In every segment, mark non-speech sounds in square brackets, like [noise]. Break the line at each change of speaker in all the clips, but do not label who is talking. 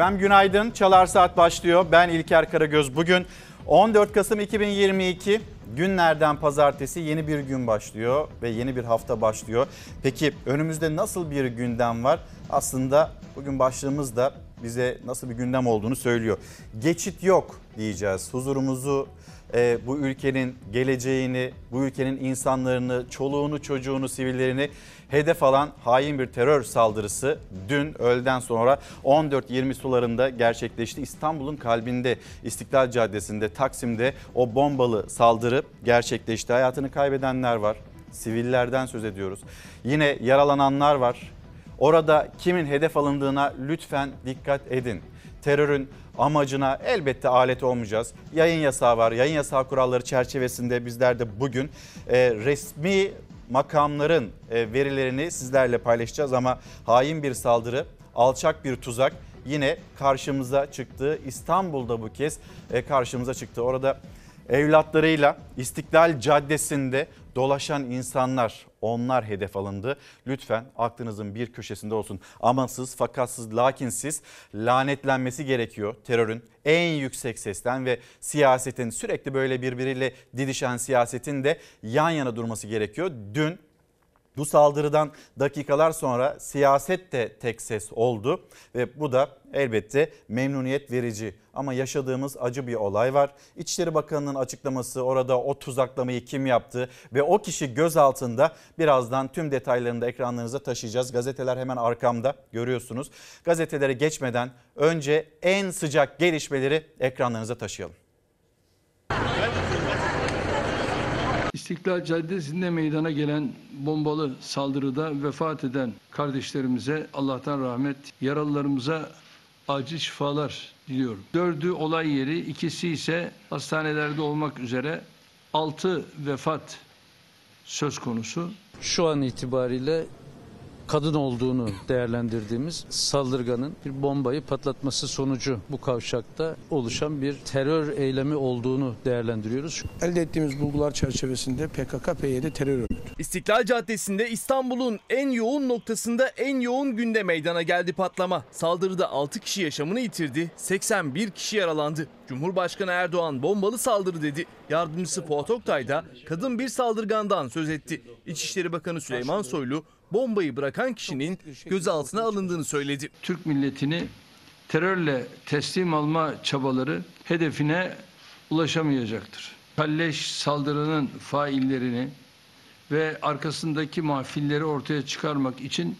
Efendim günaydın. Çalar Saat başlıyor. Ben İlker Karagöz. Bugün 14 Kasım 2022 günlerden pazartesi yeni bir gün başlıyor ve yeni bir hafta başlıyor. Peki önümüzde nasıl bir gündem var? Aslında bugün başlığımız da bize nasıl bir gündem olduğunu söylüyor. Geçit yok diyeceğiz. Huzurumuzu e, bu ülkenin geleceğini, bu ülkenin insanlarını, çoluğunu, çocuğunu, sivillerini hedef alan hain bir terör saldırısı dün öğleden sonra 14.20 sularında gerçekleşti. İstanbul'un kalbinde İstiklal Caddesi'nde Taksim'de o bombalı saldırı gerçekleşti. Hayatını kaybedenler var. Sivillerden söz ediyoruz. Yine yaralananlar var. Orada kimin hedef alındığına lütfen dikkat edin. Terörün amacına elbette alet olmayacağız. Yayın yasağı var. Yayın yasağı kuralları çerçevesinde bizler de bugün e, resmi makamların e, verilerini sizlerle paylaşacağız ama hain bir saldırı, alçak bir tuzak yine karşımıza çıktı. İstanbul'da bu kez e, karşımıza çıktı. Orada evlatlarıyla İstiklal Caddesi'nde dolaşan insanlar onlar hedef alındı. Lütfen aklınızın bir köşesinde olsun. Amansız fakatsız lakinsiz lanetlenmesi gerekiyor terörün en yüksek sesten ve siyasetin sürekli böyle birbiriyle didişen siyasetin de yan yana durması gerekiyor. Dün bu saldırıdan dakikalar sonra siyaset de tek ses oldu ve bu da elbette memnuniyet verici. Ama yaşadığımız acı bir olay var. İçişleri Bakanı'nın açıklaması orada o tuzaklamayı kim yaptı ve o kişi gözaltında birazdan tüm detaylarını da ekranlarınıza taşıyacağız. Gazeteler hemen arkamda görüyorsunuz. Gazetelere geçmeden önce en sıcak gelişmeleri ekranlarınıza taşıyalım.
İstiklal Caddesi'nde meydana gelen bombalı saldırıda vefat eden kardeşlerimize Allah'tan rahmet, yaralılarımıza acil şifalar diliyorum. Dördü olay yeri, ikisi ise hastanelerde olmak üzere altı vefat söz konusu.
Şu an itibariyle kadın olduğunu değerlendirdiğimiz saldırganın bir bombayı patlatması sonucu bu kavşakta oluşan bir terör eylemi olduğunu değerlendiriyoruz.
Elde ettiğimiz bulgular çerçevesinde PKK-PYD terör örgütü.
İstiklal Caddesi'nde İstanbul'un en yoğun noktasında en yoğun günde meydana geldi patlama. Saldırıda 6 kişi yaşamını yitirdi, 81 kişi yaralandı. Cumhurbaşkanı Erdoğan bombalı saldırı dedi. Yardımcısı Fuat Oktay da kadın bir saldırgandan söz etti. İçişleri Bakanı Süleyman Soylu bombayı bırakan kişinin gözaltına alındığını söyledi.
Türk milletini terörle teslim alma çabaları hedefine ulaşamayacaktır. Kalleş saldırının faillerini ve arkasındaki mahfilleri ortaya çıkarmak için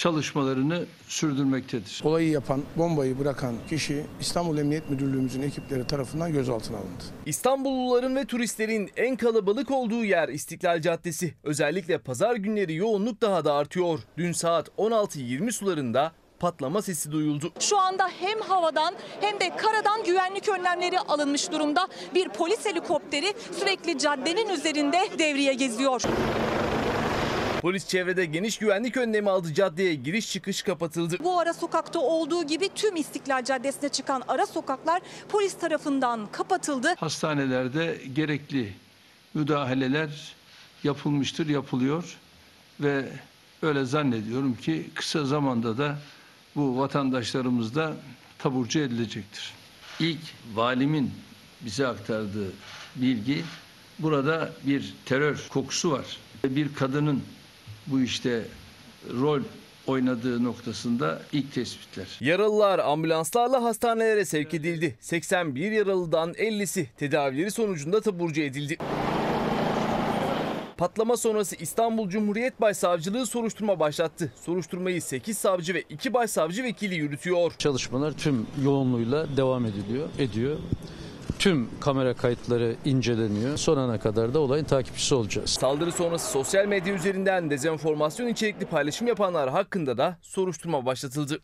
çalışmalarını sürdürmektedir.
Olayı yapan, bombayı bırakan kişi İstanbul Emniyet Müdürlüğümüzün ekipleri tarafından gözaltına alındı.
İstanbulluların ve turistlerin en kalabalık olduğu yer İstiklal Caddesi. Özellikle pazar günleri yoğunluk daha da artıyor. Dün saat 16.20 sularında patlama sesi duyuldu.
Şu anda hem havadan hem de karadan güvenlik önlemleri alınmış durumda. Bir polis helikopteri sürekli caddenin üzerinde devriye geziyor.
Polis çevrede geniş güvenlik önlemi aldı. Caddeye giriş çıkış kapatıldı.
Bu ara sokakta olduğu gibi tüm İstiklal Caddesi'ne çıkan ara sokaklar polis tarafından kapatıldı.
Hastanelerde gerekli müdahaleler yapılmıştır, yapılıyor ve öyle zannediyorum ki kısa zamanda da bu vatandaşlarımız da taburcu edilecektir. İlk valimin bize aktardığı bilgi burada bir terör kokusu var. Bir kadının bu işte rol oynadığı noktasında ilk tespitler.
Yaralılar ambulanslarla hastanelere sevk edildi. 81 yaralıdan 50'si tedavileri sonucunda taburcu edildi. Patlama sonrası İstanbul Cumhuriyet Başsavcılığı soruşturma başlattı. Soruşturmayı 8 savcı ve 2 başsavcı vekili yürütüyor.
Çalışmalar tüm yoğunluğuyla devam ediliyor, ediyor. Tüm kamera kayıtları inceleniyor. Sonuna kadar da olayın takipçisi olacağız.
Saldırı sonrası sosyal medya üzerinden dezenformasyon içerikli paylaşım yapanlar hakkında da soruşturma başlatıldı.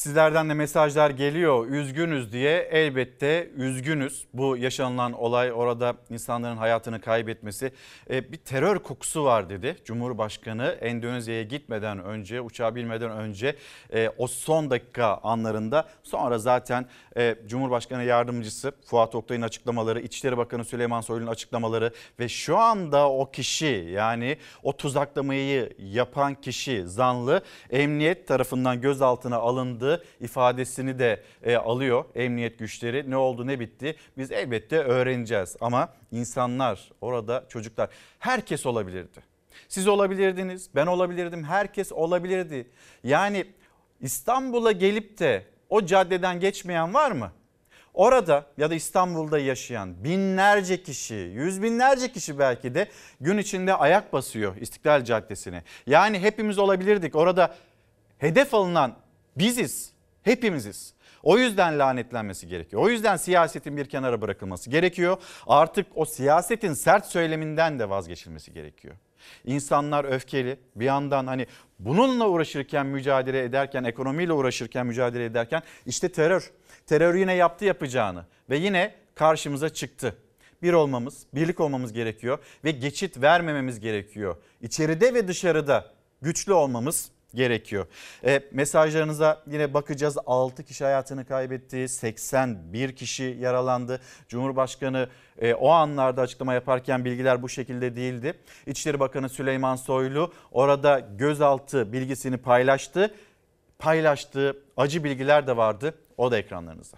Sizlerden de mesajlar geliyor üzgünüz diye elbette üzgünüz. Bu yaşanılan olay orada insanların hayatını kaybetmesi e, bir terör kokusu var dedi. Cumhurbaşkanı Endonezya'ya gitmeden önce uçağa binmeden önce e, o son dakika anlarında sonra zaten e, Cumhurbaşkanı Yardımcısı Fuat Oktay'ın açıklamaları, İçişleri Bakanı Süleyman Soylu'nun açıklamaları ve şu anda o kişi yani o tuzaklamayı yapan kişi zanlı emniyet tarafından gözaltına alındı yaralandığı ifadesini de e, alıyor emniyet güçleri. Ne oldu ne bitti biz elbette öğreneceğiz ama insanlar orada çocuklar herkes olabilirdi. Siz olabilirdiniz, ben olabilirdim, herkes olabilirdi. Yani İstanbul'a gelip de o caddeden geçmeyen var mı? Orada ya da İstanbul'da yaşayan binlerce kişi, yüz binlerce kişi belki de gün içinde ayak basıyor İstiklal Caddesi'ne. Yani hepimiz olabilirdik. Orada hedef alınan biziz, hepimiziz. O yüzden lanetlenmesi gerekiyor. O yüzden siyasetin bir kenara bırakılması gerekiyor. Artık o siyasetin sert söyleminden de vazgeçilmesi gerekiyor. İnsanlar öfkeli bir yandan hani bununla uğraşırken mücadele ederken ekonomiyle uğraşırken mücadele ederken işte terör. Terör yine yaptı yapacağını ve yine karşımıza çıktı. Bir olmamız, birlik olmamız gerekiyor ve geçit vermememiz gerekiyor. İçeride ve dışarıda güçlü olmamız gerekiyor. E, mesajlarınıza yine bakacağız. 6 kişi hayatını kaybetti, 81 kişi yaralandı. Cumhurbaşkanı e, o anlarda açıklama yaparken bilgiler bu şekilde değildi. İçişleri Bakanı Süleyman Soylu orada gözaltı bilgisini paylaştı. Paylaştığı acı bilgiler de vardı. O da ekranlarınızda.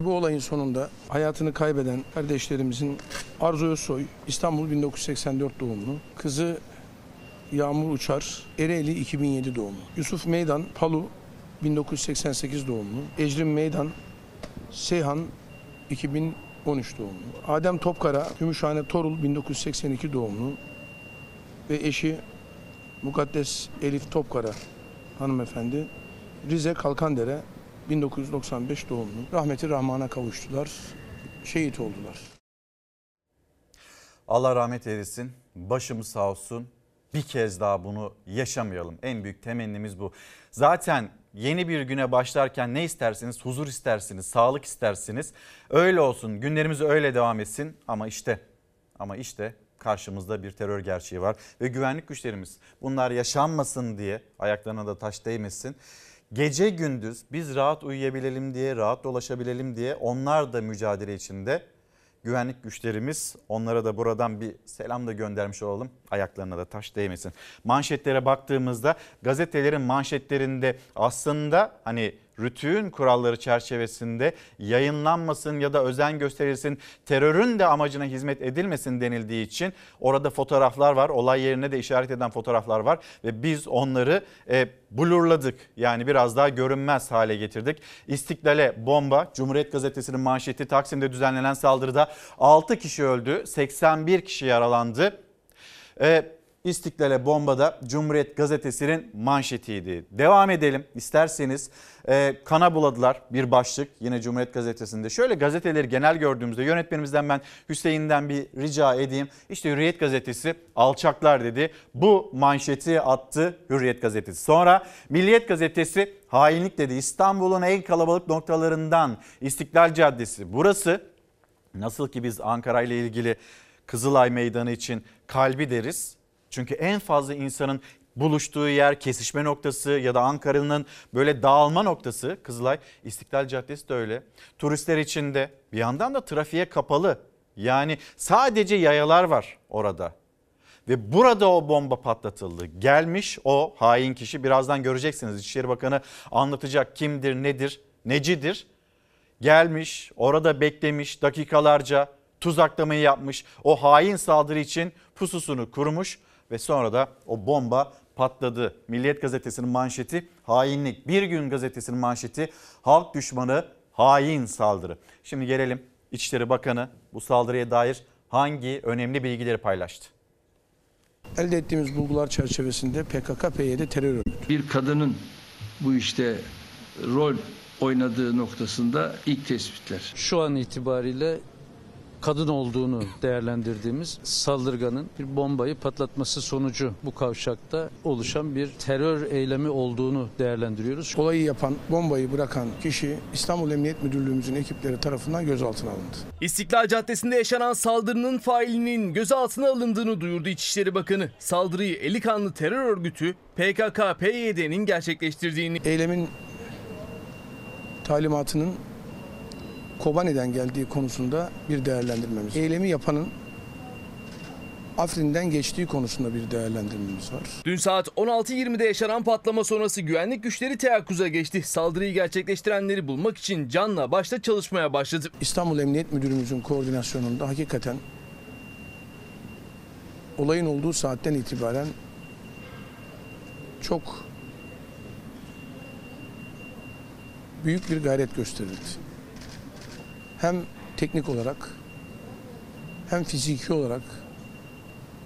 Bu olayın sonunda hayatını kaybeden kardeşlerimizin Arzu Özsoy, İstanbul 1984 doğumlu, kızı Yağmur Uçar, Ereğli 2007 doğumlu, Yusuf Meydan, Palu 1988 doğumlu, Ecrin Meydan, Seyhan 2013 doğumlu, Adem Topkara, Gümüşhane Torul 1982 doğumlu ve eşi Mukaddes Elif Topkara hanımefendi, Rize Kalkandere 1995 doğumlu. Rahmeti Rahman'a kavuştular. Şehit oldular.
Allah rahmet eylesin. Başımız sağ olsun. Bir kez daha bunu yaşamayalım. En büyük temennimiz bu. Zaten yeni bir güne başlarken ne istersiniz? Huzur istersiniz, sağlık istersiniz. Öyle olsun. Günlerimiz öyle devam etsin ama işte ama işte karşımızda bir terör gerçeği var ve güvenlik güçlerimiz bunlar yaşanmasın diye ayaklarına da taş değmesin. Gece gündüz biz rahat uyuyabilelim diye, rahat dolaşabilelim diye onlar da mücadele içinde güvenlik güçlerimiz onlara da buradan bir selam da göndermiş olalım. Ayaklarına da taş değmesin. Manşetlere baktığımızda gazetelerin manşetlerinde aslında hani rütüğün kuralları çerçevesinde yayınlanmasın ya da özen gösterilsin, terörün de amacına hizmet edilmesin denildiği için orada fotoğraflar var. Olay yerine de işaret eden fotoğraflar var ve biz onları e, blurladık. Yani biraz daha görünmez hale getirdik. İstiklale bomba, Cumhuriyet Gazetesi'nin manşeti Taksim'de düzenlenen saldırıda 6 kişi öldü, 81 kişi yaralandı. E, İstiklal'e bombada Cumhuriyet Gazetesi'nin manşetiydi. Devam edelim isterseniz. E, kana buladılar bir başlık yine Cumhuriyet Gazetesi'nde. Şöyle gazeteleri genel gördüğümüzde yönetmenimizden ben Hüseyin'den bir rica edeyim. İşte Hürriyet Gazetesi alçaklar dedi. Bu manşeti attı Hürriyet Gazetesi. Sonra Milliyet Gazetesi hainlik dedi. İstanbul'un en kalabalık noktalarından İstiklal Caddesi. Burası nasıl ki biz Ankara ile ilgili Kızılay Meydanı için kalbi deriz. Çünkü en fazla insanın buluştuğu yer, kesişme noktası ya da Ankara'nın böyle dağılma noktası Kızılay. İstiklal Caddesi de öyle. Turistler için de bir yandan da trafiğe kapalı. Yani sadece yayalar var orada. Ve burada o bomba patlatıldı. Gelmiş o hain kişi birazdan göreceksiniz. İçişleri Bakanı anlatacak kimdir, nedir, necidir. Gelmiş, orada beklemiş dakikalarca tuzaklamayı yapmış. O hain saldırı için pususunu kurmuş ve sonra da o bomba patladı. Milliyet gazetesinin manşeti hainlik. Bir gün gazetesinin manşeti halk düşmanı hain saldırı. Şimdi gelelim İçişleri Bakanı bu saldırıya dair hangi önemli bilgileri paylaştı?
Elde ettiğimiz bulgular çerçevesinde PKK-PYD terör örgütü.
Bir kadının bu işte rol oynadığı noktasında ilk tespitler.
Şu an itibariyle kadın olduğunu değerlendirdiğimiz saldırganın bir bombayı patlatması sonucu bu kavşakta oluşan bir terör eylemi olduğunu değerlendiriyoruz.
Olayı yapan, bombayı bırakan kişi İstanbul Emniyet Müdürlüğümüzün ekipleri tarafından gözaltına alındı.
İstiklal Caddesi'nde yaşanan saldırının failinin gözaltına alındığını duyurdu İçişleri Bakanı. Saldırıyı eli kanlı terör örgütü PKK-PYD'nin gerçekleştirdiğini
Eylemin talimatının Kobani'den geldiği konusunda bir değerlendirmemiz. Eylemi yapanın Afrin'den geçtiği konusunda bir değerlendirmemiz var.
Dün saat 16.20'de yaşanan patlama sonrası güvenlik güçleri teyakkuza geçti. Saldırıyı gerçekleştirenleri bulmak için canla başla çalışmaya başladı.
İstanbul Emniyet Müdürümüzün koordinasyonunda hakikaten olayın olduğu saatten itibaren çok büyük bir gayret gösterildi. Hem teknik olarak hem fiziki olarak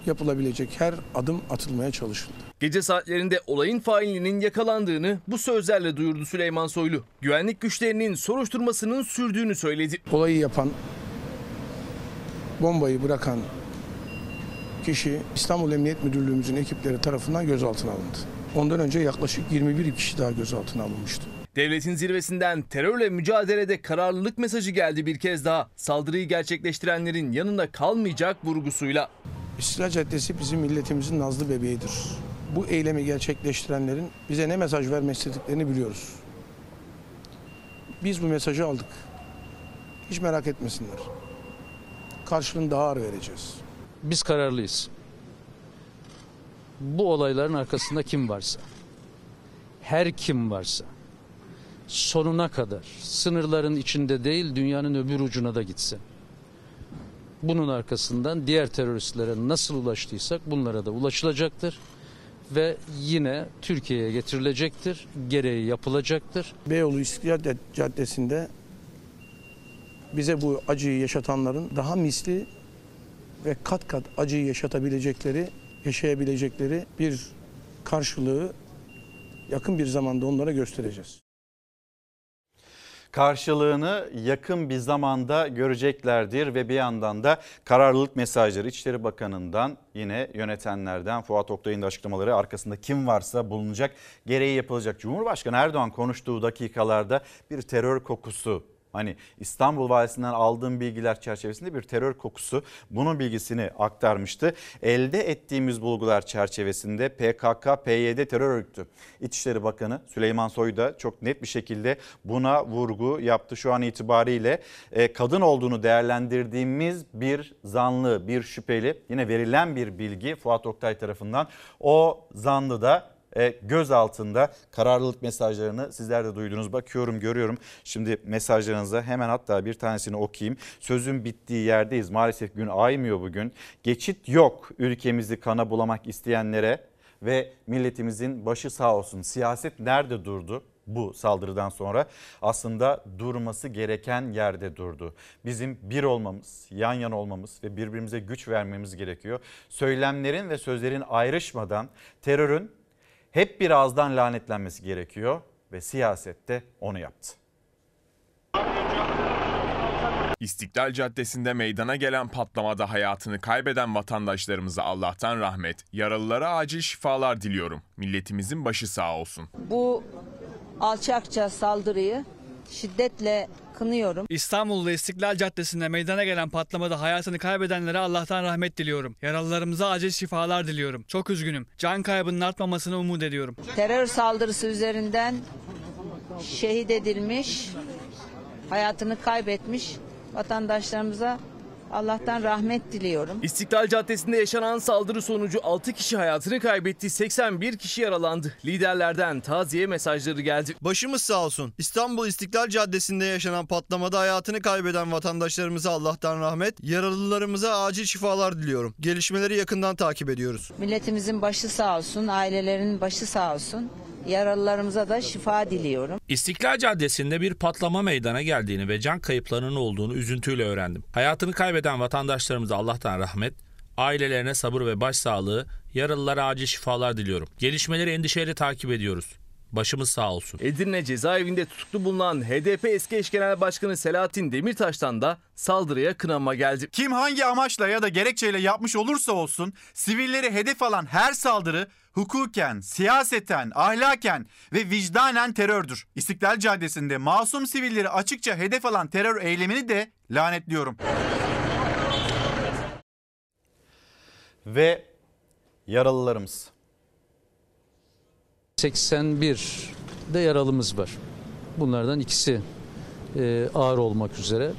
yapılabilecek her adım atılmaya çalışıldı.
Gece saatlerinde olayın failinin yakalandığını bu sözlerle duyurdu Süleyman Soylu. Güvenlik güçlerinin soruşturmasının sürdüğünü söyledi.
Olayı yapan, bombayı bırakan kişi İstanbul Emniyet Müdürlüğümüzün ekipleri tarafından gözaltına alındı. Ondan önce yaklaşık 21 kişi daha gözaltına alınmıştı.
Devletin zirvesinden terörle mücadelede kararlılık mesajı geldi bir kez daha. Saldırıyı gerçekleştirenlerin yanında kalmayacak vurgusuyla.
İstiklal Caddesi bizim milletimizin nazlı bebeğidir. Bu eylemi gerçekleştirenlerin bize ne mesaj vermek istediklerini biliyoruz. Biz bu mesajı aldık. Hiç merak etmesinler. Karşılığını daha ağır vereceğiz.
Biz kararlıyız. Bu olayların arkasında kim varsa, her kim varsa sonuna kadar sınırların içinde değil dünyanın öbür ucuna da gitse. Bunun arkasından diğer teröristlere nasıl ulaştıysak bunlara da ulaşılacaktır ve yine Türkiye'ye getirilecektir, gereği yapılacaktır.
Beyoğlu İstiklal Caddesi'nde bize bu acıyı yaşatanların daha misli ve kat kat acıyı yaşatabilecekleri, yaşayabilecekleri bir karşılığı yakın bir zamanda onlara göstereceğiz.
Karşılığını yakın bir zamanda göreceklerdir ve bir yandan da kararlılık mesajları İçişleri Bakanı'ndan yine yönetenlerden Fuat Oktay'ın da açıklamaları arkasında kim varsa bulunacak gereği yapılacak. Cumhurbaşkanı Erdoğan konuştuğu dakikalarda bir terör kokusu Hani İstanbul Valisi'nden aldığım bilgiler çerçevesinde bir terör kokusu bunun bilgisini aktarmıştı. Elde ettiğimiz bulgular çerçevesinde PKK, PYD terör örgütü İçişleri Bakanı Süleyman Soylu da çok net bir şekilde buna vurgu yaptı. Şu an itibariyle e, kadın olduğunu değerlendirdiğimiz bir zanlı, bir şüpheli yine verilen bir bilgi Fuat Oktay tarafından o zanlı da göz altında kararlılık mesajlarını sizler de duydunuz. Bakıyorum görüyorum şimdi mesajlarınıza hemen hatta bir tanesini okuyayım. Sözün bittiği yerdeyiz maalesef gün aymıyor bugün. Geçit yok ülkemizi kana bulamak isteyenlere ve milletimizin başı sağ olsun. Siyaset nerede durdu? bu saldırıdan sonra aslında durması gereken yerde durdu. Bizim bir olmamız, yan yana olmamız ve birbirimize güç vermemiz gerekiyor. Söylemlerin ve sözlerin ayrışmadan terörün hep bir ağızdan lanetlenmesi gerekiyor ve siyasette onu yaptı.
İstiklal Caddesi'nde meydana gelen patlamada hayatını kaybeden vatandaşlarımıza Allah'tan rahmet, yaralılara acil şifalar diliyorum. Milletimizin başı sağ olsun.
Bu alçakça saldırıyı şiddetle kınıyorum.
İstanbul'da İstiklal Caddesi'nde meydana gelen patlamada hayatını kaybedenlere Allah'tan rahmet diliyorum. Yaralılarımıza acil şifalar diliyorum. Çok üzgünüm. Can kaybının artmamasını umut ediyorum.
Terör saldırısı üzerinden şehit edilmiş, hayatını kaybetmiş vatandaşlarımıza Allah'tan rahmet diliyorum.
İstiklal Caddesi'nde yaşanan saldırı sonucu 6 kişi hayatını kaybetti, 81 kişi yaralandı. Liderlerden taziye mesajları geldi.
Başımız sağ olsun. İstanbul İstiklal Caddesi'nde yaşanan patlamada hayatını kaybeden vatandaşlarımıza Allah'tan rahmet, yaralılarımıza acil şifalar diliyorum. Gelişmeleri yakından takip ediyoruz.
Milletimizin başı sağ olsun, ailelerinin başı sağ olsun. Yaralılarımıza da şifa diliyorum.
İstiklal Caddesi'nde bir patlama meydana geldiğini ve can kayıplarının olduğunu üzüntüyle öğrendim. Hayatını kaybeden vatandaşlarımıza Allah'tan rahmet, ailelerine sabır ve başsağlığı, yaralılara acil şifalar diliyorum. Gelişmeleri endişeyle takip ediyoruz. Başımız sağ olsun.
Edirne cezaevinde tutuklu bulunan HDP eski eş genel başkanı Selahattin Demirtaş'tan da saldırıya kınama geldi.
Kim hangi amaçla ya da gerekçeyle yapmış olursa olsun sivilleri hedef alan her saldırı hukuken, siyaseten, ahlaken ve vicdanen terördür. İstiklal Caddesi'nde masum sivilleri açıkça hedef alan terör eylemini de lanetliyorum. Ve yaralılarımız
81 de yaralımız var. Bunlardan ikisi e, ağır olmak üzere.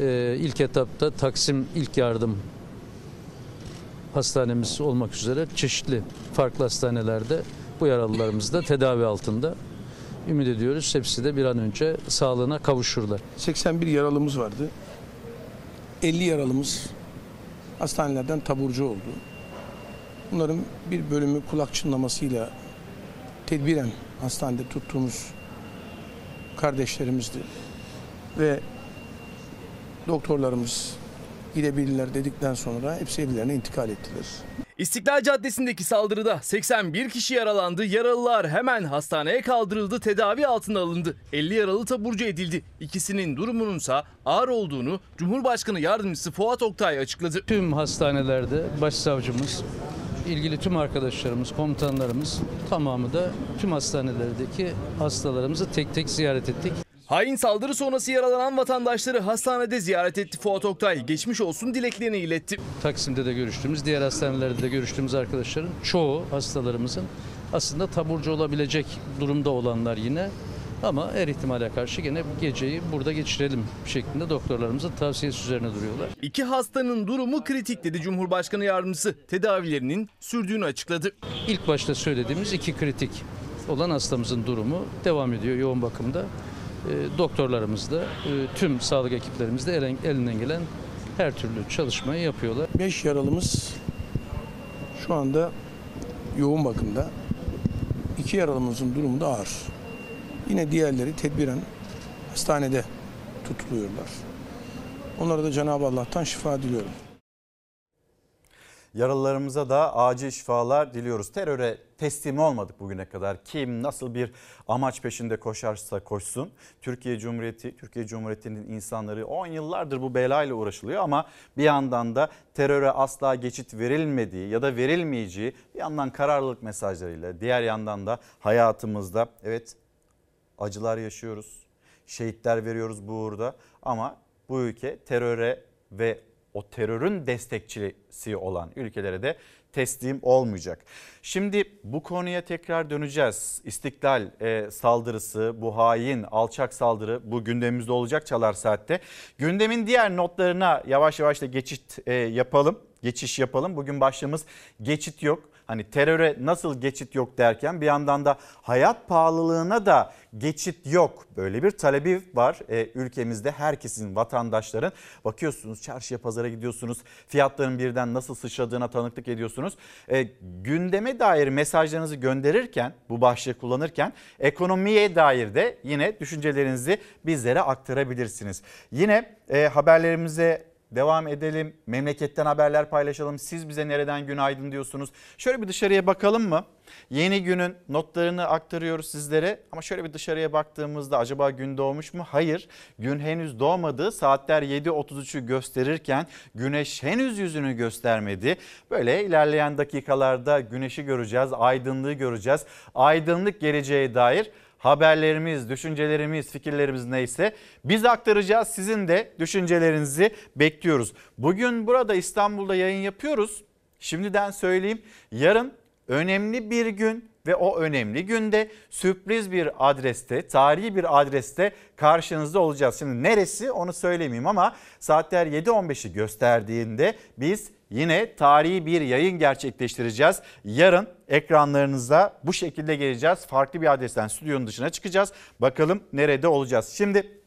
E, ilk etapta Taksim ilk yardım hastanemiz olmak üzere çeşitli farklı hastanelerde bu yaralılarımız da tedavi altında. Ümit ediyoruz hepsi de bir an önce sağlığına kavuşurlar.
81 yaralımız vardı. 50 yaralımız hastanelerden taburcu oldu. Bunların bir bölümü kulak çınlamasıyla tedbiren hastanede tuttuğumuz kardeşlerimizdi. Ve doktorlarımız gidebilirler dedikten sonra hepsi evlerine intikal ettiler.
İstiklal Caddesi'ndeki saldırıda 81 kişi yaralandı. Yaralılar hemen hastaneye kaldırıldı, tedavi altına alındı. 50 yaralı taburcu edildi. İkisinin durumununsa ağır olduğunu Cumhurbaşkanı Yardımcısı Fuat Oktay açıkladı.
Tüm hastanelerde başsavcımız, ilgili tüm arkadaşlarımız, komutanlarımız tamamı da tüm hastanelerdeki hastalarımızı tek tek ziyaret ettik.
Hain saldırı sonrası yaralanan vatandaşları hastanede ziyaret etti Fuat Oktay. Geçmiş olsun dileklerini iletti.
Taksim'de de görüştüğümüz, diğer hastanelerde de görüştüğümüz arkadaşların çoğu hastalarımızın aslında taburcu olabilecek durumda olanlar yine. Ama her ihtimale karşı gene geceyi burada geçirelim şeklinde doktorlarımızın tavsiyesi üzerine duruyorlar.
İki hastanın durumu kritik dedi Cumhurbaşkanı Yardımcısı. Tedavilerinin sürdüğünü açıkladı.
İlk başta söylediğimiz iki kritik olan hastamızın durumu devam ediyor yoğun bakımda. E, doktorlarımız da, e, tüm sağlık ekiplerimiz de elen- elinden gelen her türlü çalışmayı yapıyorlar.
5 yaralımız şu anda yoğun bakımda. 2 yaralımızın durumu da ağır. Yine diğerleri tedbiren hastanede tutuluyorlar. Onlara da Cenab-ı Allah'tan şifa diliyorum.
Yaralılarımıza da acil şifalar diliyoruz. Teröre teslim olmadık bugüne kadar. Kim nasıl bir amaç peşinde koşarsa koşsun. Türkiye Cumhuriyeti, Türkiye Cumhuriyeti'nin insanları 10 yıllardır bu belayla uğraşılıyor ama bir yandan da teröre asla geçit verilmediği ya da verilmeyeceği bir yandan kararlılık mesajlarıyla diğer yandan da hayatımızda evet acılar yaşıyoruz. Şehitler veriyoruz bu uğurda ama bu ülke teröre ve o terörün destekçisi olan ülkelere de teslim olmayacak. Şimdi bu konuya tekrar döneceğiz. İstiklal e, saldırısı, bu hain, alçak saldırı bu gündemimizde olacak Çalar Saat'te. Gündemin diğer notlarına yavaş yavaş da geçit e, yapalım, geçiş yapalım. Bugün başlığımız geçit yok. Hani teröre nasıl geçit yok derken bir yandan da hayat pahalılığına da geçit yok. Böyle bir talebi var e, ülkemizde herkesin vatandaşların. Bakıyorsunuz çarşıya pazara gidiyorsunuz fiyatların birden nasıl sıçradığına tanıklık ediyorsunuz. E, gündeme dair mesajlarınızı gönderirken bu başlığı kullanırken ekonomiye dair de yine düşüncelerinizi bizlere aktarabilirsiniz. Yine e, haberlerimize Devam edelim. Memleketten haberler paylaşalım. Siz bize nereden günaydın diyorsunuz. Şöyle bir dışarıya bakalım mı? Yeni günün notlarını aktarıyoruz sizlere. Ama şöyle bir dışarıya baktığımızda acaba gün doğmuş mu? Hayır. Gün henüz doğmadı. Saatler 7.33'ü gösterirken güneş henüz yüzünü göstermedi. Böyle ilerleyen dakikalarda güneşi göreceğiz, aydınlığı göreceğiz. Aydınlık geleceğe dair haberlerimiz, düşüncelerimiz, fikirlerimiz neyse biz aktaracağız. Sizin de düşüncelerinizi bekliyoruz. Bugün burada İstanbul'da yayın yapıyoruz. Şimdiden söyleyeyim yarın önemli bir gün ve o önemli günde sürpriz bir adreste, tarihi bir adreste karşınızda olacağız. Şimdi neresi onu söylemeyeyim ama saatler 7.15'i gösterdiğinde biz yine tarihi bir yayın gerçekleştireceğiz. Yarın ekranlarınıza bu şekilde geleceğiz. Farklı bir adresten stüdyonun dışına çıkacağız. Bakalım nerede olacağız. Şimdi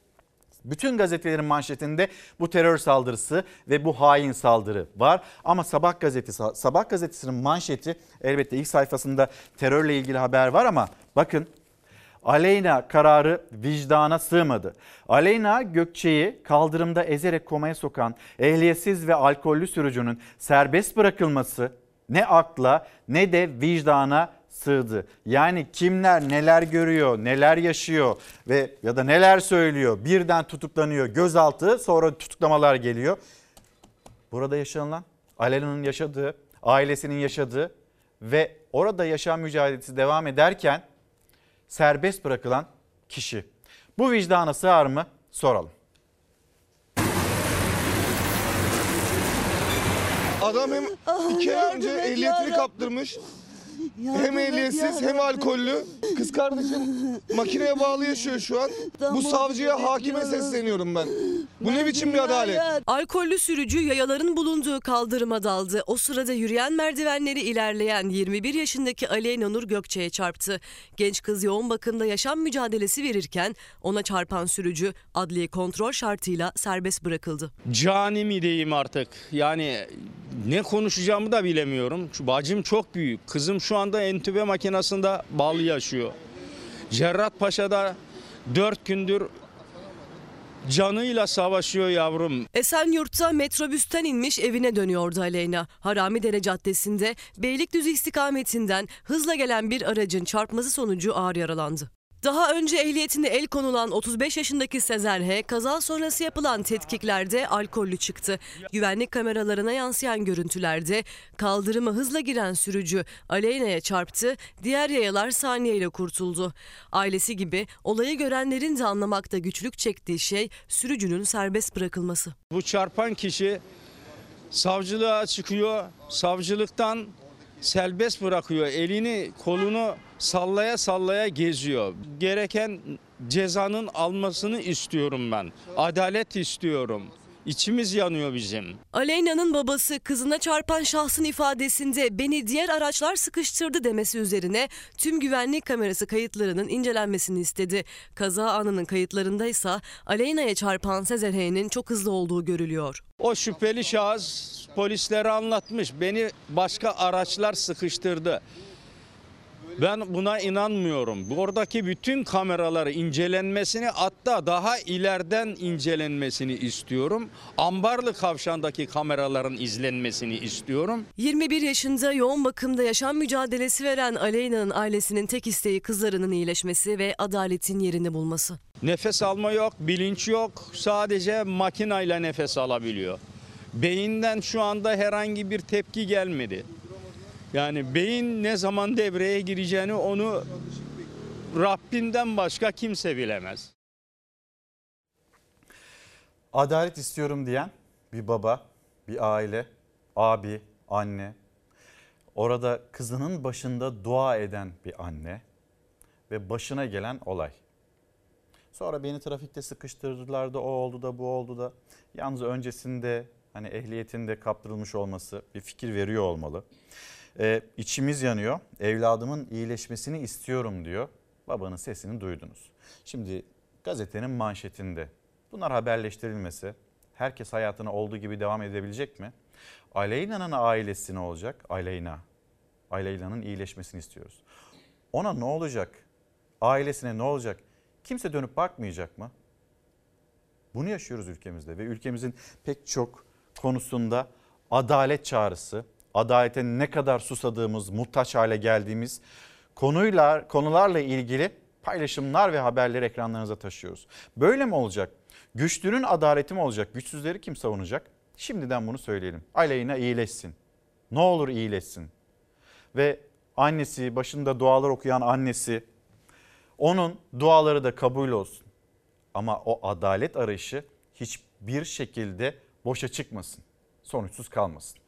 bütün gazetelerin manşetinde bu terör saldırısı ve bu hain saldırı var. Ama Sabah gazetesi, Sabah gazetesinin manşeti elbette ilk sayfasında terörle ilgili haber var ama bakın Aleyna kararı vicdana sığmadı. Aleyna Gökçe'yi kaldırımda ezerek komaya sokan ehliyetsiz ve alkollü sürücünün serbest bırakılması ne akla ne de vicdana sığdı. Yani kimler neler görüyor, neler yaşıyor ve ya da neler söylüyor birden tutuklanıyor gözaltı sonra tutuklamalar geliyor. Burada yaşanılan Aleyna'nın yaşadığı, ailesinin yaşadığı ve orada yaşam mücadelesi devam ederken serbest bırakılan kişi. Bu vicdana sığar mı? Soralım.
Adam hem iki ay önce ehliyetini kaptırmış hem ehliyetsiz hem alkollü. Kız kardeşim makineye bağlı yaşıyor şu an. Bu savcıya hakime sesleniyorum ben. Bu ne biçim bir adalet?
Alkollü sürücü yayaların bulunduğu kaldırıma daldı. O sırada yürüyen merdivenleri ilerleyen 21 yaşındaki Aleyna Nur Gökçe'ye çarptı. Genç kız yoğun bakımda yaşam mücadelesi verirken ona çarpan sürücü adliye kontrol şartıyla serbest bırakıldı.
Cani mi diyeyim artık? Yani ne konuşacağımı da bilemiyorum. Şu bacım çok büyük. Kızım şu anda entübe makinesinde bağlı yaşıyor. Cerrahpaşa'da 4 gündür canıyla savaşıyor yavrum.
Esenyurt'ta metrobüsten inmiş evine dönüyordu Aleyna. Haramidere Caddesi'nde Beylikdüzü istikametinden hızla gelen bir aracın çarpması sonucu ağır yaralandı. Daha önce ehliyetine el konulan 35 yaşındaki Sezer H. kaza sonrası yapılan tetkiklerde alkollü çıktı. Güvenlik kameralarına yansıyan görüntülerde kaldırıma hızla giren sürücü Aleyna'ya çarptı, diğer yayalar saniyeyle kurtuldu. Ailesi gibi olayı görenlerin de anlamakta güçlük çektiği şey sürücünün serbest bırakılması.
Bu çarpan kişi savcılığa çıkıyor. Savcılıktan serbest bırakıyor. Elini kolunu sallaya sallaya geziyor. Gereken cezanın almasını istiyorum ben. Adalet istiyorum. İçimiz yanıyor bizim.
Aleyna'nın babası kızına çarpan şahsın ifadesinde beni diğer araçlar sıkıştırdı demesi üzerine tüm güvenlik kamerası kayıtlarının incelenmesini istedi. Kaza anının kayıtlarında ise Aleyna'ya çarpan Sezer H'nin çok hızlı olduğu görülüyor.
O şüpheli şahıs polislere anlatmış. Beni başka araçlar sıkıştırdı. Ben buna inanmıyorum. Oradaki bütün kameraları incelenmesini hatta daha ileriden incelenmesini istiyorum. Ambarlı Kavşağı'ndaki kameraların izlenmesini istiyorum.
21 yaşında yoğun bakımda yaşam mücadelesi veren Aleyna'nın ailesinin tek isteği kızlarının iyileşmesi ve adaletin yerini bulması.
Nefes alma yok, bilinç yok. Sadece makinayla nefes alabiliyor. Beyinden şu anda herhangi bir tepki gelmedi. Yani beyin ne zaman devreye gireceğini onu Rabbinden başka kimse bilemez.
Adalet istiyorum diyen bir baba, bir aile, abi, anne. Orada kızının başında dua eden bir anne ve başına gelen olay. Sonra beni trafikte sıkıştırdılar da o oldu da bu oldu da. Yalnız öncesinde hani ehliyetinde kaptırılmış olması bir fikir veriyor olmalı. Ee, içimiz yanıyor. Evladımın iyileşmesini istiyorum diyor. Babanın sesini duydunuz. Şimdi gazetenin manşetinde bunlar haberleştirilmese herkes hayatına olduğu gibi devam edebilecek mi? Aleyna'nın ailesi ne olacak? Aleyna. Aleyna'nın iyileşmesini istiyoruz. Ona ne olacak? Ailesine ne olacak? Kimse dönüp bakmayacak mı? Bunu yaşıyoruz ülkemizde ve ülkemizin pek çok konusunda adalet çağrısı, adalete ne kadar susadığımız, muhtaç hale geldiğimiz konuyla, konularla ilgili paylaşımlar ve haberleri ekranlarınıza taşıyoruz. Böyle mi olacak? Güçlünün adaleti mi olacak? Güçsüzleri kim savunacak? Şimdiden bunu söyleyelim. Aleyna iyileşsin. Ne olur iyileşsin. Ve annesi, başında dualar okuyan annesi, onun duaları da kabul olsun. Ama o adalet arayışı hiçbir şekilde boşa çıkmasın. Sonuçsuz kalmasın.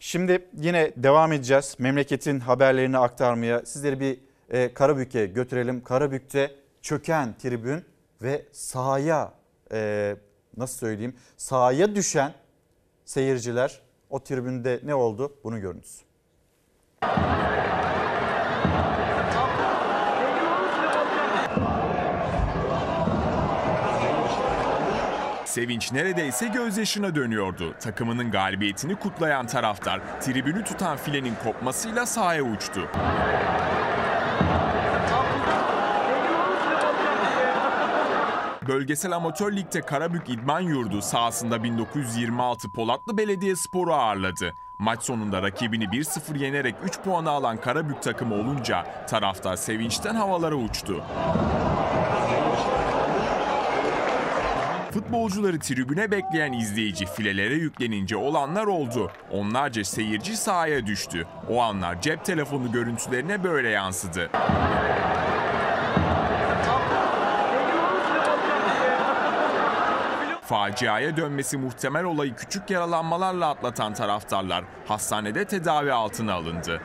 Şimdi yine devam edeceğiz. Memleketin haberlerini aktarmaya. Sizleri bir e, Karabük'e götürelim. Karabük'te çöken tribün ve sahaya e, nasıl söyleyeyim sahaya düşen seyirciler o tribünde ne oldu bunu görünüz.
Sevinç neredeyse gözyaşına dönüyordu. Takımının galibiyetini kutlayan taraftar tribünü tutan filenin kopmasıyla sahaya uçtu. Bölgesel Amatör Lig'de Karabük İdman Yurdu sahasında 1926 Polatlı Belediyespor'u ağırladı. Maç sonunda rakibini 1-0 yenerek 3 puanı alan Karabük takımı olunca taraftar sevinçten havalara uçtu. Futbolcuları tribüne bekleyen izleyici filelere yüklenince olanlar oldu. Onlarca seyirci sahaya düştü. O anlar cep telefonu görüntülerine böyle yansıdı. Faciaya dönmesi muhtemel olayı küçük yaralanmalarla atlatan taraftarlar hastanede tedavi altına alındı.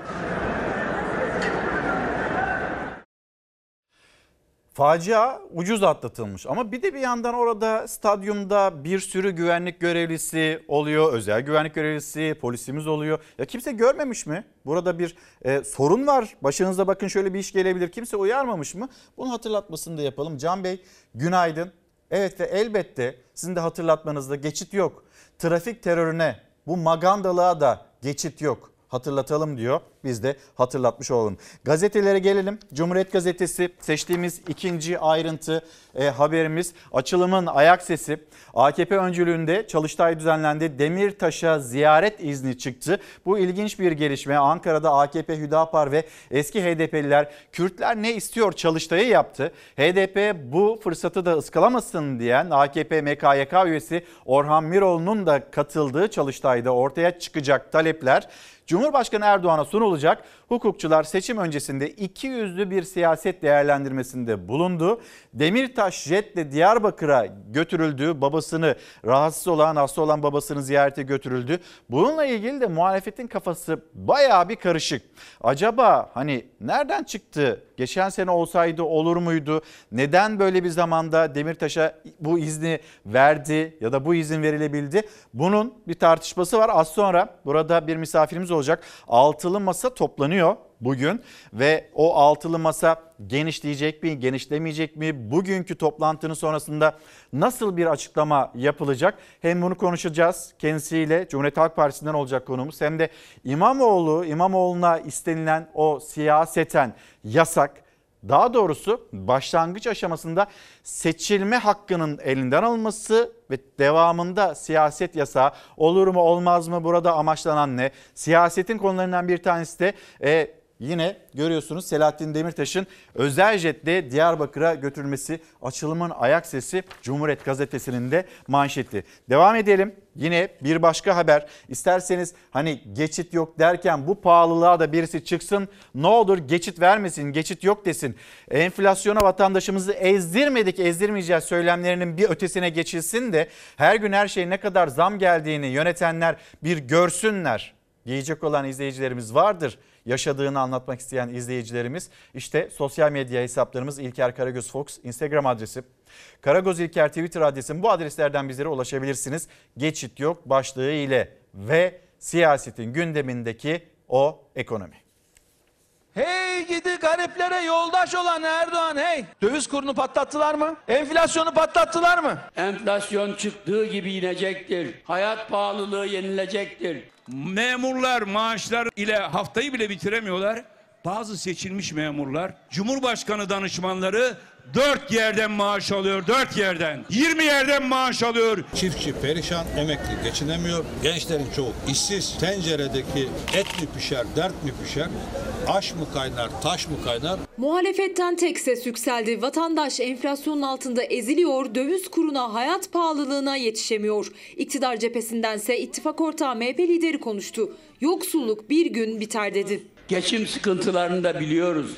Facia ucuz atlatılmış ama bir de bir yandan orada stadyumda bir sürü güvenlik görevlisi oluyor. Özel güvenlik görevlisi, polisimiz oluyor. Ya kimse görmemiş mi? Burada bir e, sorun var. Başınıza bakın şöyle bir iş gelebilir. Kimse uyarmamış mı? Bunu hatırlatmasını da yapalım. Can Bey günaydın. Evet ve elbette sizin de hatırlatmanızda geçit yok. Trafik terörüne, bu magandalığa da geçit yok hatırlatalım diyor. Biz de hatırlatmış olalım. Gazetelere gelelim. Cumhuriyet Gazetesi seçtiğimiz ikinci ayrıntı e, haberimiz. Açılımın ayak sesi. AKP öncülüğünde Çalıştay düzenlendi. Demirtaş'a ziyaret izni çıktı. Bu ilginç bir gelişme. Ankara'da AKP, Hüdapar ve eski HDP'liler Kürtler ne istiyor Çalıştay'ı yaptı. HDP bu fırsatı da ıskalamasın diyen AKP MKYK üyesi Orhan Miroğlu'nun da katıldığı Çalıştay'da ortaya çıkacak talepler Cumhurbaşkanı Erdoğan'a sunulacak. Hukukçular seçim öncesinde iki yüzlü bir siyaset değerlendirmesinde bulundu. Demirtaş jetle Diyarbakır'a götürüldü. Babasını rahatsız olan, hasta olan babasını ziyarete götürüldü. Bununla ilgili de muhalefetin kafası bayağı bir karışık. Acaba hani nereden çıktı? Geçen sene olsaydı olur muydu? Neden böyle bir zamanda Demirtaş'a bu izni verdi ya da bu izin verilebildi? Bunun bir tartışması var. Az sonra burada bir misafirimiz olacak. Altılı masa toplanıyor bugün ve o altılı masa genişleyecek mi, genişlemeyecek mi? Bugünkü toplantının sonrasında nasıl bir açıklama yapılacak? Hem bunu konuşacağız kendisiyle Cumhuriyet Halk Partisi'nden olacak konumuz hem de İmamoğlu, İmamoğlu'na istenilen o siyaseten yasak daha doğrusu başlangıç aşamasında seçilme hakkının elinden alınması ve devamında siyaset yasağı olur mu olmaz mı burada amaçlanan ne? Siyasetin konularından bir tanesi de e, yine görüyorsunuz Selahattin Demirtaş'ın özel jetle Diyarbakır'a götürülmesi açılımın ayak sesi Cumhuriyet Gazetesi'nin de manşeti. Devam edelim. Yine bir başka haber. İsterseniz hani geçit yok derken bu pahalılığa da birisi çıksın. Ne olur geçit vermesin, geçit yok desin. Enflasyona vatandaşımızı ezdirmedik, ezdirmeyeceğiz söylemlerinin bir ötesine geçilsin de her gün her şey ne kadar zam geldiğini yönetenler bir görsünler. Giyecek olan izleyicilerimiz vardır yaşadığını anlatmak isteyen izleyicilerimiz işte sosyal medya hesaplarımız İlker Karagöz Fox Instagram adresi. Karagöz İlker Twitter adresim bu adreslerden bizlere ulaşabilirsiniz. Geçit yok başlığı ile ve siyasetin gündemindeki o ekonomi.
Hey gidi gariplere yoldaş olan Erdoğan hey. Döviz kurunu patlattılar mı? Enflasyonu patlattılar mı?
Enflasyon çıktığı gibi inecektir. Hayat pahalılığı yenilecektir.
Memurlar maaşlar ile haftayı bile bitiremiyorlar. Bazı seçilmiş memurlar, Cumhurbaşkanı danışmanları dört yerden maaş alıyor, dört yerden. 20 yerden maaş alıyor.
Çiftçi perişan, emekli geçinemiyor. Gençlerin çoğu işsiz. Tenceredeki et mi pişer, dert mi pişer? Aş mı kaynar, taş mı kaynar?
Muhalefetten tek ses yükseldi. Vatandaş enflasyonun altında eziliyor, döviz kuruna, hayat pahalılığına yetişemiyor. İktidar cephesindense ittifak ortağı MHP lideri konuştu. Yoksulluk bir gün biter dedi.
Geçim sıkıntılarını da biliyoruz.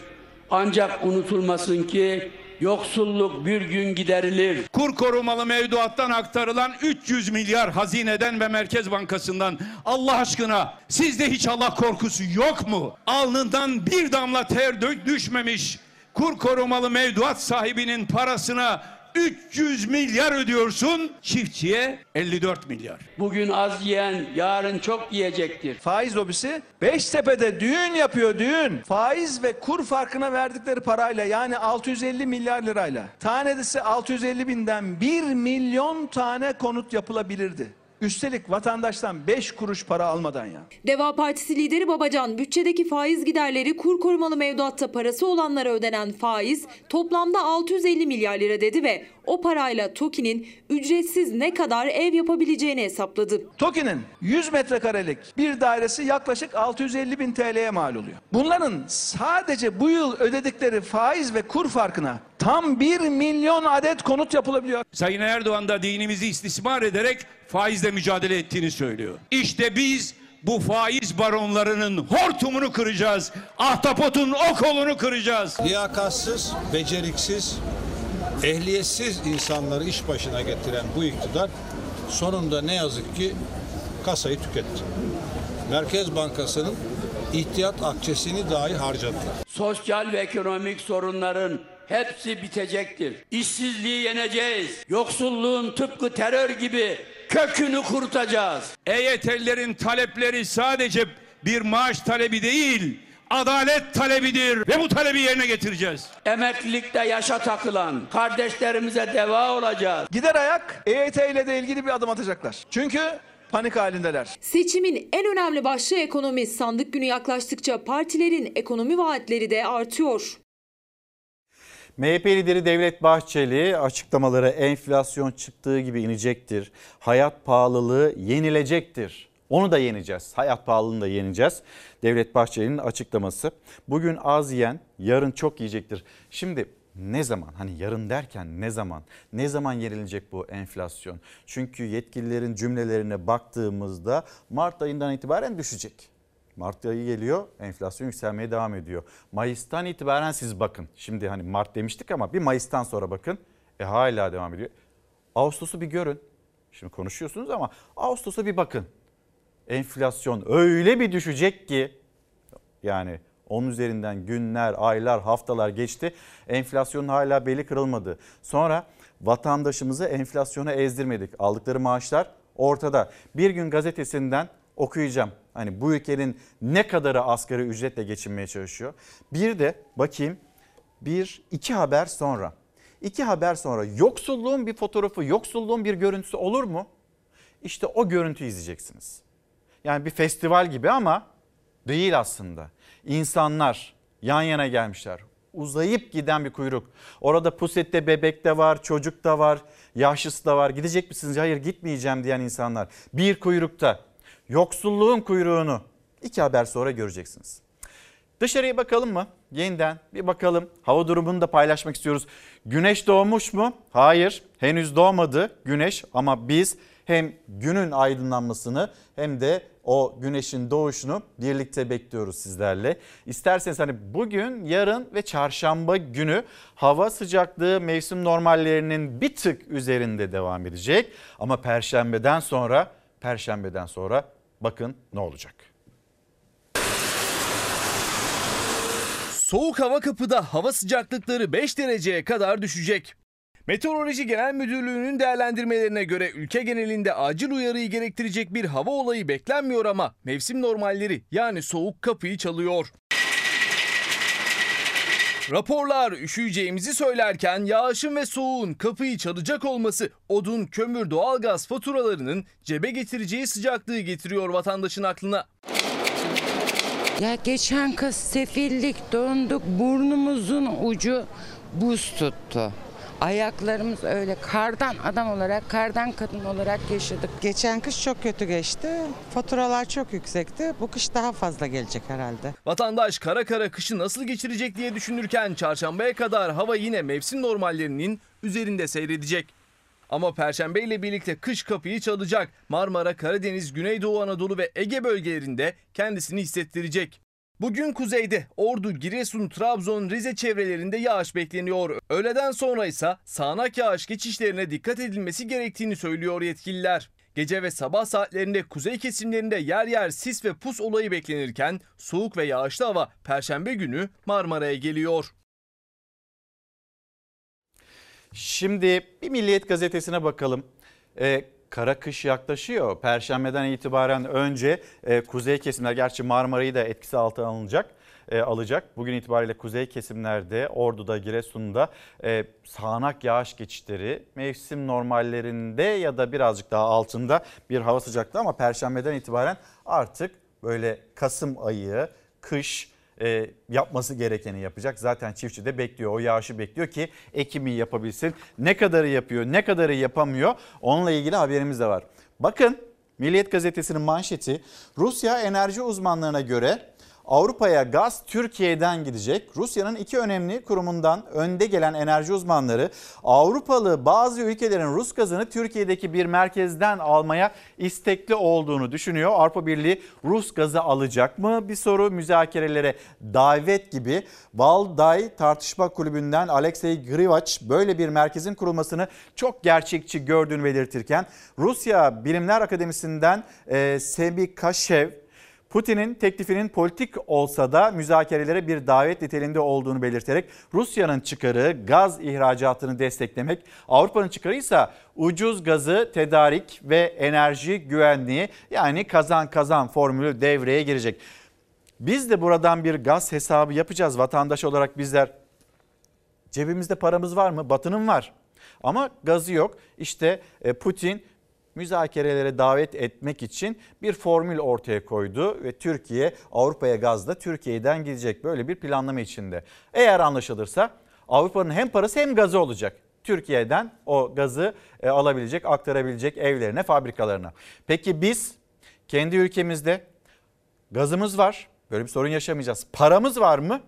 Ancak unutulmasın ki yoksulluk bir gün giderilir.
Kur korumalı mevduattan aktarılan 300 milyar hazineden ve Merkez Bankası'ndan Allah aşkına sizde hiç Allah korkusu yok mu? Alnından bir damla ter dö- düşmemiş kur korumalı mevduat sahibinin parasına 300 milyar ödüyorsun, çiftçiye 54 milyar.
Bugün az yiyen yarın çok yiyecektir.
Faiz lobisi Beştepe'de düğün yapıyor düğün. Faiz ve kur farkına verdikleri parayla yani 650 milyar lirayla tanesi 650 binden 1 milyon tane konut yapılabilirdi. Üstelik vatandaştan 5 kuruş para almadan ya.
Deva Partisi lideri Babacan bütçedeki faiz giderleri kur korumalı mevduatta parası olanlara ödenen faiz toplamda 650 milyar lira dedi ve o parayla TOKİ'nin ücretsiz ne kadar ev yapabileceğini hesapladı.
TOKİ'nin 100 metrekarelik bir dairesi yaklaşık 650 bin TL'ye mal oluyor. Bunların sadece bu yıl ödedikleri faiz ve kur farkına tam 1 milyon adet konut yapılabiliyor.
Sayın Erdoğan da dinimizi istismar ederek faizle mücadele ettiğini söylüyor. İşte biz bu faiz baronlarının hortumunu kıracağız. Ahtapotun o kolunu kıracağız.
Liyakatsız, beceriksiz, ehliyetsiz insanları iş başına getiren bu iktidar sonunda ne yazık ki kasayı tüketti. Merkez Bankası'nın ihtiyat akçesini dahi harcadılar.
Sosyal ve ekonomik sorunların hepsi bitecektir. İşsizliği yeneceğiz. Yoksulluğun tıpkı terör gibi kökünü kurutacağız.
EYT'lilerin talepleri sadece bir maaş talebi değil, adalet talebidir ve bu talebi yerine getireceğiz.
Emeklilikte yaşa takılan kardeşlerimize deva olacağız.
Gider ayak EYT ile de ilgili bir adım atacaklar. Çünkü panik halindeler.
Seçimin en önemli başlığı ekonomi. Sandık günü yaklaştıkça partilerin ekonomi vaatleri de artıyor.
MHP lideri Devlet Bahçeli açıklamaları enflasyon çıktığı gibi inecektir. Hayat pahalılığı yenilecektir. Onu da yeneceğiz. Hayat pahalılığını da yeneceğiz. Devlet Bahçeli'nin açıklaması. Bugün az yiyen yarın çok yiyecektir. Şimdi ne zaman hani yarın derken ne zaman ne zaman yenilecek bu enflasyon? Çünkü yetkililerin cümlelerine baktığımızda Mart ayından itibaren düşecek. Mart ayı geliyor enflasyon yükselmeye devam ediyor. Mayıs'tan itibaren siz bakın. Şimdi hani Mart demiştik ama bir Mayıs'tan sonra bakın. E hala devam ediyor. Ağustos'u bir görün. Şimdi konuşuyorsunuz ama Ağustos'a bir bakın. Enflasyon öyle bir düşecek ki yani onun üzerinden günler, aylar, haftalar geçti. Enflasyonun hala beli kırılmadı. Sonra vatandaşımızı enflasyona ezdirmedik. Aldıkları maaşlar ortada. Bir gün gazetesinden okuyacağım. Hani bu ülkenin ne kadarı asgari ücretle geçinmeye çalışıyor. Bir de bakayım bir iki haber sonra. İki haber sonra yoksulluğun bir fotoğrafı, yoksulluğun bir görüntüsü olur mu? İşte o görüntüyü izleyeceksiniz. Yani bir festival gibi ama değil aslında. İnsanlar yan yana gelmişler. Uzayıp giden bir kuyruk. Orada pusette bebek de var, çocuk da var, yaşlısı da var. Gidecek misiniz? Hayır gitmeyeceğim diyen insanlar. Bir kuyrukta yoksulluğun kuyruğunu iki haber sonra göreceksiniz. Dışarıya bakalım mı? Yeniden bir bakalım. Hava durumunu da paylaşmak istiyoruz. Güneş doğmuş mu? Hayır, henüz doğmadı güneş ama biz hem günün aydınlanmasını hem de o güneşin doğuşunu birlikte bekliyoruz sizlerle. İsterseniz hani bugün, yarın ve çarşamba günü hava sıcaklığı mevsim normallerinin bir tık üzerinde devam edecek. Ama perşembeden sonra, perşembeden sonra bakın ne olacak.
Soğuk hava kapıda hava sıcaklıkları 5 dereceye kadar düşecek. Meteoroloji Genel Müdürlüğü'nün değerlendirmelerine göre ülke genelinde acil uyarıyı gerektirecek bir hava olayı beklenmiyor ama mevsim normalleri yani soğuk kapıyı çalıyor. Raporlar üşüyeceğimizi söylerken yağışın ve soğuğun kapıyı çalacak olması odun, kömür, doğalgaz faturalarının cebe getireceği sıcaklığı getiriyor vatandaşın aklına.
Ya geçen kız sefillik döndük burnumuzun ucu buz tuttu. Ayaklarımız öyle kardan adam olarak, kardan kadın olarak yaşadık.
Geçen kış çok kötü geçti. Faturalar çok yüksekti. Bu kış daha fazla gelecek herhalde.
Vatandaş kara kara kışı nasıl geçirecek diye düşünürken çarşambaya kadar hava yine mevsim normallerinin üzerinde seyredecek. Ama perşembe ile birlikte kış kapıyı çalacak. Marmara, Karadeniz, Güneydoğu Anadolu ve Ege bölgelerinde kendisini hissettirecek. Bugün kuzeyde Ordu, Giresun, Trabzon, Rize çevrelerinde yağış bekleniyor. Öğleden sonra ise sağanak yağış geçişlerine dikkat edilmesi gerektiğini söylüyor yetkililer. Gece ve sabah saatlerinde kuzey kesimlerinde yer yer sis ve pus olayı beklenirken soğuk ve yağışlı hava perşembe günü Marmara'ya geliyor.
Şimdi bir Milliyet gazetesine bakalım. Ee, kara kış yaklaşıyor. Perşembeden itibaren önce e, kuzey kesimler gerçi Marmara'yı da etkisi altına alınacak. E, alacak. Bugün itibariyle kuzey kesimlerde Ordu'da, Giresun'da e, sağanak yağış geçişleri mevsim normallerinde ya da birazcık daha altında bir hava sıcaklığı ama perşembeden itibaren artık böyle Kasım ayı, kış e, yapması gerekeni yapacak. Zaten çiftçi de bekliyor o yağışı bekliyor ki ekimi yapabilsin. Ne kadarı yapıyor ne kadarı yapamıyor onunla ilgili haberimiz de var. Bakın Milliyet Gazetesi'nin manşeti Rusya enerji uzmanlarına göre Avrupa'ya gaz Türkiye'den gidecek. Rusya'nın iki önemli kurumundan önde gelen enerji uzmanları Avrupalı bazı ülkelerin Rus gazını Türkiye'deki bir merkezden almaya istekli olduğunu düşünüyor. Avrupa Birliği Rus gazı alacak mı? Bir soru müzakerelere davet gibi. Valday Tartışma Kulübü'nden Alexey Grivaç böyle bir merkezin kurulmasını çok gerçekçi gördüğünü belirtirken Rusya Bilimler Akademisi'nden e, Sebi Kaşev Putin'in teklifinin politik olsa da müzakerelere bir davet niteliğinde olduğunu belirterek Rusya'nın çıkarı gaz ihracatını desteklemek, Avrupa'nın çıkarı ise ucuz gazı tedarik ve enerji güvenliği yani kazan kazan formülü devreye girecek. Biz de buradan bir gaz hesabı yapacağız vatandaş olarak bizler. Cebimizde paramız var mı? Batı'nın var. Ama gazı yok. İşte e, Putin müzakerelere davet etmek için bir formül ortaya koydu ve Türkiye Avrupa'ya gazla Türkiye'den gidecek böyle bir planlama içinde. Eğer anlaşılırsa Avrupa'nın hem parası hem gazı olacak. Türkiye'den o gazı e, alabilecek, aktarabilecek evlerine, fabrikalarına. Peki biz kendi ülkemizde gazımız var. Böyle bir sorun yaşamayacağız. Paramız var mı?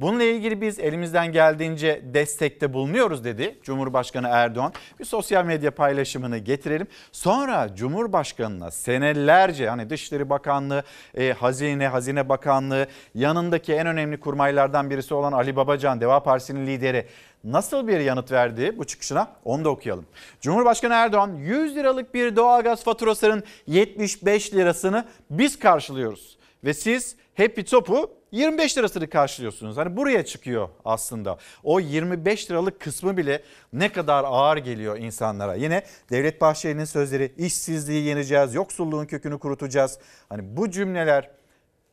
Bununla ilgili biz elimizden geldiğince destekte bulunuyoruz dedi Cumhurbaşkanı Erdoğan. Bir sosyal medya paylaşımını getirelim. Sonra Cumhurbaşkanı'na senelerce hani Dışişleri Bakanlığı, e, Hazine, Hazine Bakanlığı yanındaki en önemli kurmaylardan birisi olan Ali Babacan, Deva Partisi'nin lideri nasıl bir yanıt verdi bu çıkışına onu da okuyalım. Cumhurbaşkanı Erdoğan 100 liralık bir doğalgaz faturasının 75 lirasını biz karşılıyoruz. Ve siz Happy Top'u 25 lirasını karşılıyorsunuz. Hani buraya çıkıyor aslında. O 25 liralık kısmı bile ne kadar ağır geliyor insanlara. Yine Devlet Bahçeli'nin sözleri işsizliği yeneceğiz, yoksulluğun kökünü kurutacağız. Hani bu cümleler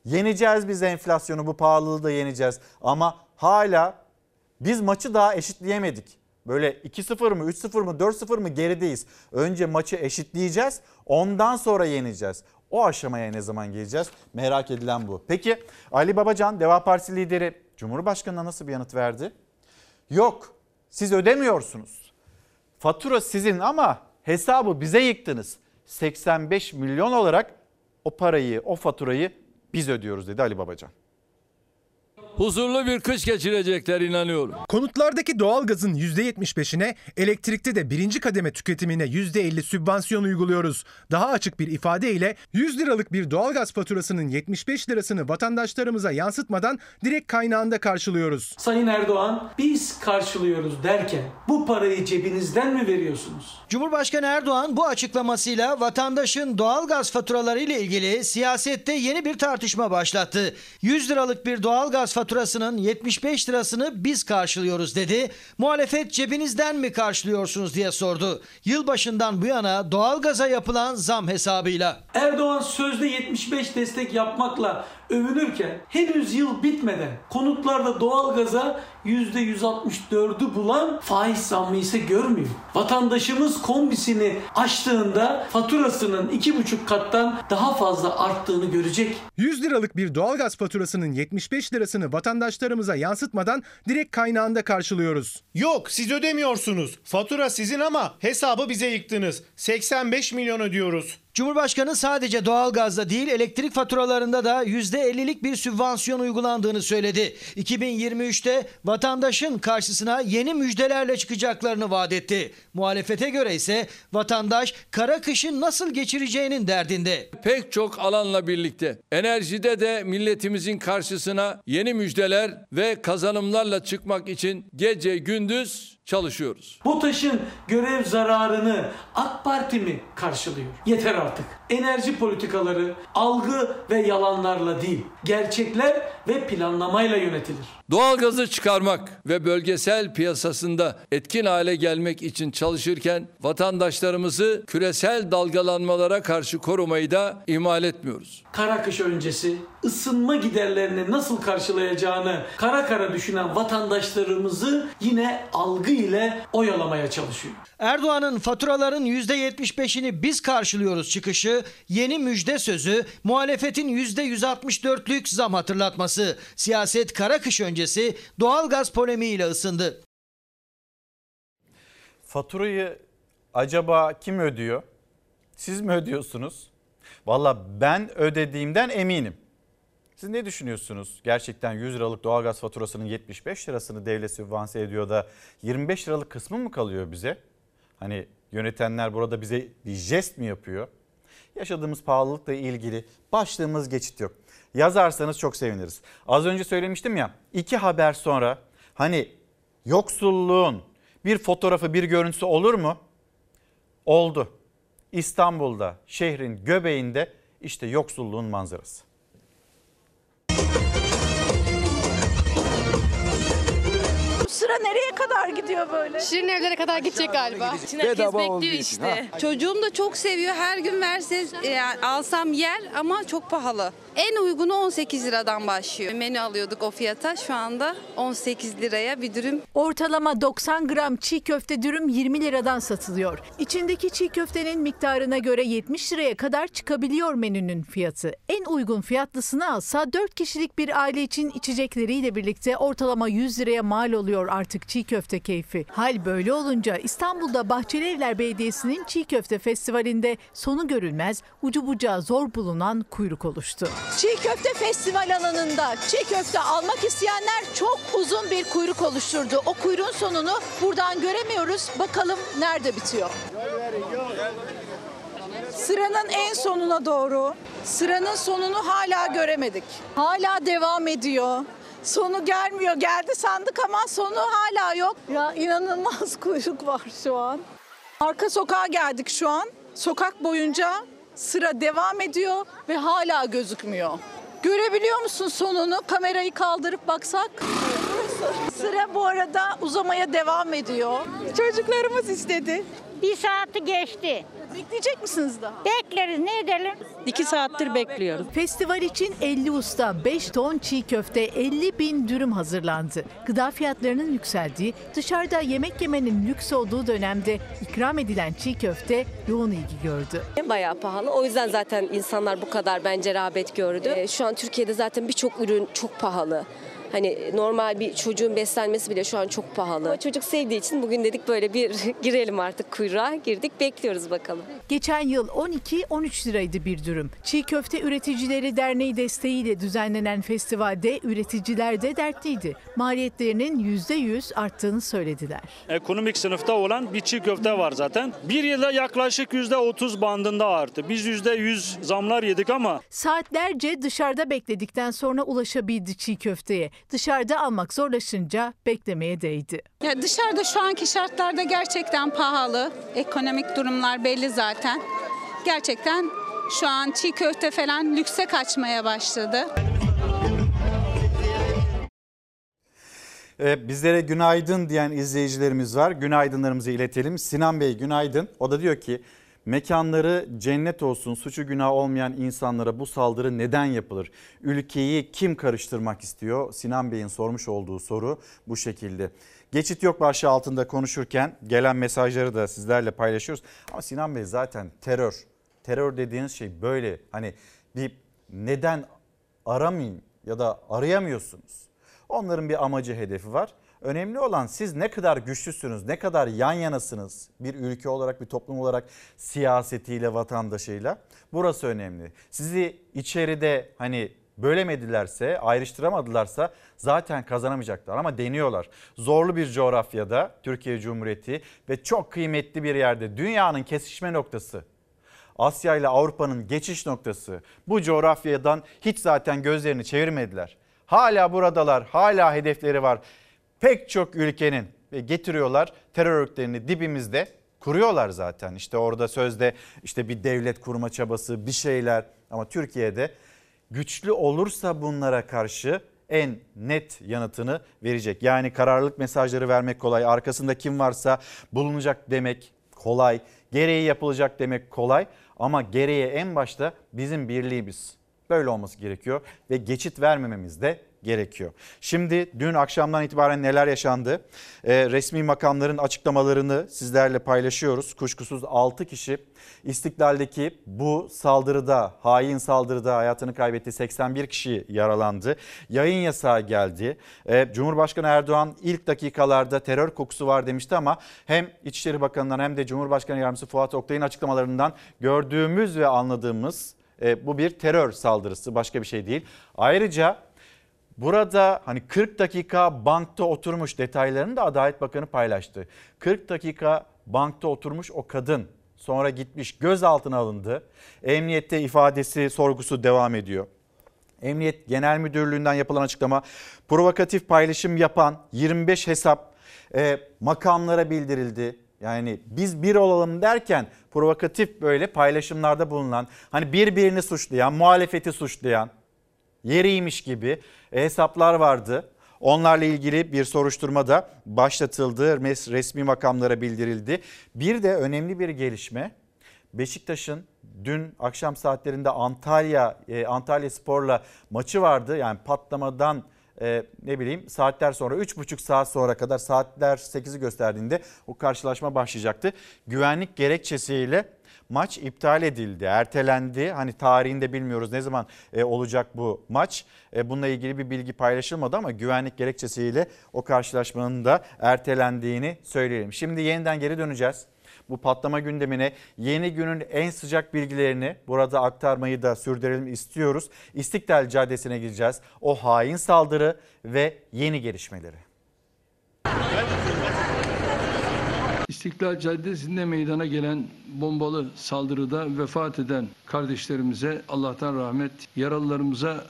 yeneceğiz biz enflasyonu, bu pahalılığı da yeneceğiz. Ama hala biz maçı daha eşitleyemedik. Böyle 2-0 mı, 3-0 mı, 4-0 mı gerideyiz. Önce maçı eşitleyeceğiz, ondan sonra yeneceğiz. O aşamaya ne zaman geleceğiz? Merak edilen bu. Peki Ali Babacan, Deva Partisi lideri Cumhurbaşkanı'na nasıl bir yanıt verdi? Yok, siz ödemiyorsunuz. Fatura sizin ama hesabı bize yıktınız. 85 milyon olarak o parayı, o faturayı biz ödüyoruz dedi Ali Babacan
huzurlu bir kış geçirecekler inanıyorum.
Konutlardaki doğalgazın %75'ine, elektrikte de birinci kademe tüketimine %50 sübvansiyon uyguluyoruz. Daha açık bir ifade ile 100 liralık bir doğalgaz faturasının 75 lirasını vatandaşlarımıza yansıtmadan direkt kaynağında karşılıyoruz.
Sayın Erdoğan biz karşılıyoruz derken bu parayı cebinizden mi veriyorsunuz?
Cumhurbaşkanı Erdoğan bu açıklamasıyla vatandaşın doğalgaz faturaları ile ilgili siyasette yeni bir tartışma başlattı. 100 liralık bir doğalgaz faturasının 75 lirasını biz karşılıyoruz dedi. Muhalefet cebinizden mi karşılıyorsunuz diye sordu. Yılbaşından bu yana doğalgaza yapılan zam hesabıyla.
Erdoğan sözde 75 destek yapmakla övünürken henüz yıl bitmeden konutlarda doğalgaza %164'ü bulan faiz zammı ise görmüyor. Vatandaşımız kombisini açtığında faturasının 2,5 kattan daha fazla arttığını görecek.
100 liralık bir doğalgaz faturasının 75 lirasını vatandaşlarımıza yansıtmadan direkt kaynağında karşılıyoruz.
Yok siz ödemiyorsunuz. Fatura sizin ama hesabı bize yıktınız. 85 milyon ödüyoruz.
Cumhurbaşkanı sadece doğalgazda değil elektrik faturalarında da %50'lik bir sübvansiyon uygulandığını söyledi. 2023'te vatandaşın karşısına yeni müjdelerle çıkacaklarını vaat etti. Muhalefete göre ise vatandaş kara kışın nasıl geçireceğinin derdinde.
Pek çok alanla birlikte enerjide de milletimizin karşısına yeni müjdeler ve kazanımlarla çıkmak için gece gündüz çalışıyoruz.
BOTAŞ'ın görev zararını AK Parti mi karşılıyor? Yeter artık. Enerji politikaları algı ve yalanlarla değil, gerçekler ve planlamayla yönetilir.
Doğalgazı çıkarmak ve bölgesel piyasasında etkin hale gelmek için çalışırken vatandaşlarımızı küresel dalgalanmalara karşı korumayı da ihmal etmiyoruz.
Kara kış öncesi ısınma giderlerini nasıl karşılayacağını kara kara düşünen vatandaşlarımızı yine algı ile oyalamaya çalışıyor.
Erdoğan'ın faturaların %75'ini biz karşılıyoruz çıkışı, yeni müjde sözü, muhalefetin %164'lük zam hatırlatması, siyaset kara kış öncesi doğalgaz polemiğiyle ısındı.
Faturayı acaba kim ödüyor? Siz mi ödüyorsunuz? Valla ben ödediğimden eminim. Siz ne düşünüyorsunuz? Gerçekten 100 liralık doğalgaz faturasının 75 lirasını devlet sübvanse ediyor da 25 liralık kısmı mı kalıyor bize? Hani yönetenler burada bize bir jest mi yapıyor? Yaşadığımız pahalılıkla ilgili başlığımız geçit yok. Yazarsanız çok seviniriz. Az önce söylemiştim ya iki haber sonra hani yoksulluğun bir fotoğrafı bir görüntüsü olur mu? Oldu. İstanbul'da şehrin göbeğinde İşte yoksulluğun manzarası.
Sıra nereye kadar gidiyor böyle?
Şirin evlere kadar gidecek galiba.
Herkes bekliyor işte.
Çocuğum da çok seviyor. Her gün verse yani alsam yer ama çok pahalı. En uygunu 18 liradan başlıyor. Menü alıyorduk o fiyata. Şu anda 18 liraya bir dürüm.
Ortalama 90 gram çiğ köfte dürüm 20 liradan satılıyor. İçindeki çiğ köftenin miktarına göre 70 liraya kadar çıkabiliyor menünün fiyatı. En uygun fiyatlısını alsa 4 kişilik bir aile için içecekleriyle birlikte ortalama 100 liraya mal oluyor artık çiğ köfte keyfi. Hal böyle olunca İstanbul'da Bahçelievler Belediyesi'nin çiğ köfte festivalinde sonu görülmez, ucu bucağı zor bulunan kuyruk oluştu.
Çiğ köfte festival alanında çiğ köfte almak isteyenler çok uzun bir kuyruk oluşturdu. O kuyruğun sonunu buradan göremiyoruz. Bakalım nerede bitiyor? Sıranın en sonuna doğru. Sıranın sonunu hala göremedik. Hala devam ediyor. Sonu gelmiyor. Geldi sandık ama sonu hala yok. Ya inanılmaz [laughs] kuyruk var şu an. Arka sokağa geldik şu an. Sokak boyunca sıra devam ediyor ve hala gözükmüyor. Görebiliyor musun sonunu? Kamerayı kaldırıp baksak. Sıra bu arada uzamaya devam ediyor. Çocuklarımız istedi.
Bir saati geçti.
Bekleyecek misiniz daha?
Bekleriz ne edelim?
İki saattir bekliyorum. Festival için 50 usta, 5 ton çiğ köfte, 50 bin dürüm hazırlandı. Gıda fiyatlarının yükseldiği, dışarıda yemek yemenin lüks olduğu dönemde ikram edilen çiğ köfte yoğun ilgi gördü.
Bayağı pahalı. O yüzden zaten insanlar bu kadar bence rağbet gördü. Ee, Şu an Türkiye'de zaten birçok ürün çok pahalı. Hani normal bir çocuğun beslenmesi bile şu an çok pahalı. Ama çocuk sevdiği için bugün dedik böyle bir [laughs] girelim artık kuyruğa. Girdik bekliyoruz bakalım.
Geçen yıl 12-13 liraydı bir dürüm. Çiğ Köfte Üreticileri Derneği desteğiyle düzenlenen festivalde üreticiler de dertliydi. Maliyetlerinin %100 arttığını söylediler.
Ekonomik sınıfta olan bir çiğ köfte var zaten. Bir yılda yaklaşık %30 bandında arttı. Biz %100 zamlar yedik ama
Saatlerce dışarıda bekledikten sonra ulaşabildi çiğ köfteye. Dışarıda almak zorlaşınca beklemeye değdi.
Ya dışarıda şu anki şartlarda gerçekten pahalı. Ekonomik durumlar belli zaten. Gerçekten şu an çiğ köfte falan lükse kaçmaya başladı.
Bizlere günaydın diyen izleyicilerimiz var. Günaydınlarımızı iletelim. Sinan Bey günaydın. O da diyor ki mekanları cennet olsun suçu günah olmayan insanlara bu saldırı neden yapılır? Ülkeyi kim karıştırmak istiyor? Sinan Bey'in sormuş olduğu soru bu şekilde. Geçit yok başlığı altında konuşurken gelen mesajları da sizlerle paylaşıyoruz. Ama Sinan Bey zaten terör. Terör dediğiniz şey böyle hani bir neden aramayın ya da arayamıyorsunuz. Onların bir amacı hedefi var. Önemli olan siz ne kadar güçlüsünüz, ne kadar yan yanasınız bir ülke olarak, bir toplum olarak siyasetiyle, vatandaşıyla. Burası önemli. Sizi içeride hani bölemedilerse, ayrıştıramadılarsa zaten kazanamayacaklar ama deniyorlar. Zorlu bir coğrafyada Türkiye Cumhuriyeti ve çok kıymetli bir yerde dünyanın kesişme noktası. Asya ile Avrupa'nın geçiş noktası. Bu coğrafyadan hiç zaten gözlerini çevirmediler. Hala buradalar, hala hedefleri var. Pek çok ülkenin ve getiriyorlar terör örgütlerini dibimizde kuruyorlar zaten. İşte orada sözde işte bir devlet kurma çabası, bir şeyler ama Türkiye'de güçlü olursa bunlara karşı en net yanıtını verecek. Yani kararlılık mesajları vermek kolay. Arkasında kim varsa bulunacak demek kolay. Gereği yapılacak demek kolay ama gereği en başta bizim birliğimiz. Böyle olması gerekiyor ve geçit vermememiz de gerekiyor. Şimdi dün akşamdan itibaren neler yaşandı? Ee, resmi makamların açıklamalarını sizlerle paylaşıyoruz. Kuşkusuz 6 kişi İstiklal'deki bu saldırıda, hain saldırıda hayatını kaybetti. 81 kişi yaralandı. Yayın yasağı geldi. Ee, Cumhurbaşkanı Erdoğan ilk dakikalarda terör kokusu var demişti ama hem İçişleri Bakanı'ndan hem de Cumhurbaşkanı Yardımcısı Fuat Oktay'ın açıklamalarından gördüğümüz ve anladığımız e, bu bir terör saldırısı başka bir şey değil. Ayrıca Burada hani 40 dakika bankta oturmuş detaylarını da Adalet Bakanı paylaştı. 40 dakika bankta oturmuş o kadın sonra gitmiş gözaltına alındı. Emniyette ifadesi sorgusu devam ediyor. Emniyet Genel Müdürlüğü'nden yapılan açıklama provokatif paylaşım yapan 25 hesap e, makamlara bildirildi. Yani biz bir olalım derken provokatif böyle paylaşımlarda bulunan, hani birbirini suçlayan, muhalefeti suçlayan, yeriymiş gibi hesaplar vardı. Onlarla ilgili bir soruşturma da başlatıldı, resmi makamlara bildirildi. Bir de önemli bir gelişme Beşiktaş'ın dün akşam saatlerinde Antalya e, Antalya Spor'la maçı vardı. Yani patlamadan e, ne bileyim saatler sonra 3,5 saat sonra kadar saatler 8'i gösterdiğinde o karşılaşma başlayacaktı. Güvenlik gerekçesiyle maç iptal edildi, ertelendi. Hani tarihinde bilmiyoruz ne zaman e, olacak bu maç. E, bununla ilgili bir bilgi paylaşılmadı ama güvenlik gerekçesiyle o karşılaşmanın da ertelendiğini söyleyelim. Şimdi yeniden geri döneceğiz bu patlama gündemine yeni günün en sıcak bilgilerini burada aktarmayı da sürdürelim istiyoruz. İstiklal Caddesi'ne gideceğiz. O hain saldırı ve yeni gelişmeleri.
İstiklal Caddesi'nde meydana gelen bombalı saldırıda vefat eden kardeşlerimize Allah'tan rahmet, yaralılarımıza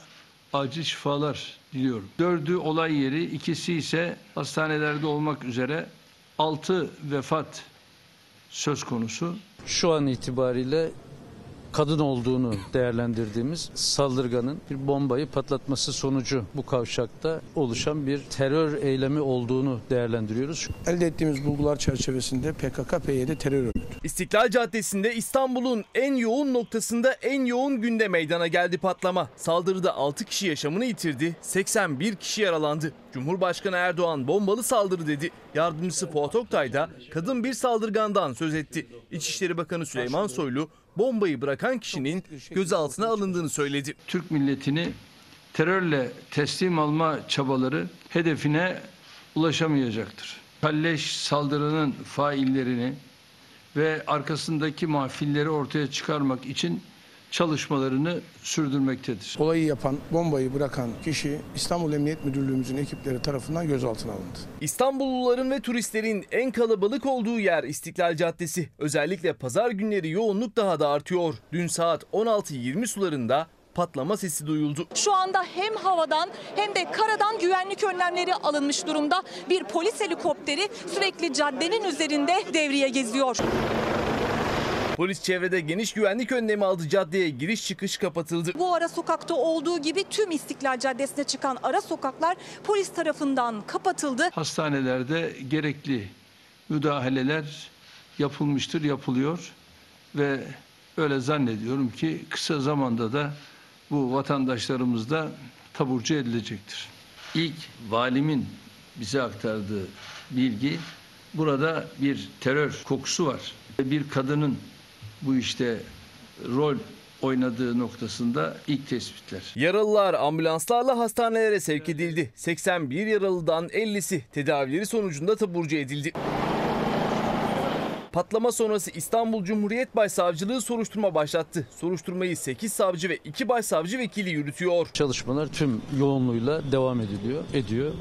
acil şifalar diliyorum. Dördü olay yeri, ikisi ise hastanelerde olmak üzere altı vefat söz konusu.
Şu an itibariyle kadın olduğunu değerlendirdiğimiz saldırganın bir bombayı patlatması sonucu bu kavşakta oluşan bir terör eylemi olduğunu değerlendiriyoruz.
Elde ettiğimiz bulgular çerçevesinde PKK-PYD terör örgütü.
İstiklal Caddesi'nde İstanbul'un en yoğun noktasında en yoğun günde meydana geldi patlama. Saldırıda 6 kişi yaşamını yitirdi, 81 kişi yaralandı. Cumhurbaşkanı Erdoğan bombalı saldırı dedi. Yardımcısı Fuat Oktay da kadın bir saldırgandan söz etti. İçişleri Bakanı Süleyman Soylu bombayı bırakan kişinin gözaltına alındığını söyledi.
Türk milletini terörle teslim alma çabaları hedefine ulaşamayacaktır. Kalleş saldırının faillerini ve arkasındaki mahfilleri ortaya çıkarmak için çalışmalarını sürdürmektedir.
Olayı yapan, bombayı bırakan kişi İstanbul Emniyet Müdürlüğümüzün ekipleri tarafından gözaltına alındı.
İstanbulluların ve turistlerin en kalabalık olduğu yer İstiklal Caddesi. Özellikle pazar günleri yoğunluk daha da artıyor. Dün saat 16.20 sularında patlama sesi duyuldu.
Şu anda hem havadan hem de karadan güvenlik önlemleri alınmış durumda. Bir polis helikopteri sürekli caddenin üzerinde devriye geziyor.
Polis çevrede geniş güvenlik önlemi aldı. Caddeye giriş çıkış kapatıldı.
Bu ara sokakta olduğu gibi tüm İstiklal Caddesi'ne çıkan ara sokaklar polis tarafından kapatıldı.
Hastanelerde gerekli müdahaleler yapılmıştır, yapılıyor ve öyle zannediyorum ki kısa zamanda da bu vatandaşlarımız da taburcu edilecektir. İlk valimin bize aktardığı bilgi burada bir terör kokusu var. Bir kadının bu işte rol oynadığı noktasında ilk tespitler.
Yaralılar ambulanslarla hastanelere sevk edildi. 81 yaralıdan 50'si tedavileri sonucunda taburcu edildi. Patlama sonrası İstanbul Cumhuriyet Başsavcılığı soruşturma başlattı. Soruşturmayı 8 savcı ve 2 başsavcı vekili yürütüyor.
Çalışmalar tüm yoğunluğuyla devam ediliyor, ediyor.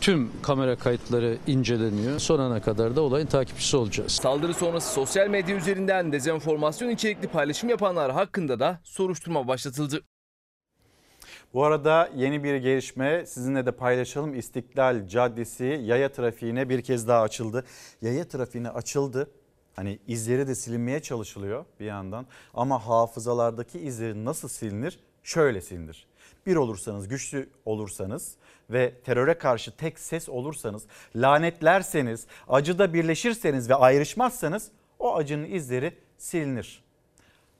Tüm kamera kayıtları inceleniyor. Son ana kadar da olayın takipçisi olacağız.
Saldırı sonrası sosyal medya üzerinden dezenformasyon içerikli paylaşım yapanlar hakkında da soruşturma başlatıldı.
Bu arada yeni bir gelişme sizinle de paylaşalım. İstiklal Caddesi yaya trafiğine bir kez daha açıldı. Yaya trafiğine açıldı. Hani izleri de silinmeye çalışılıyor bir yandan. Ama hafızalardaki izleri nasıl silinir? Şöyle silinir. Bir olursanız, güçlü olursanız ve teröre karşı tek ses olursanız, lanetlerseniz, acıda birleşirseniz ve ayrışmazsanız o acının izleri silinir.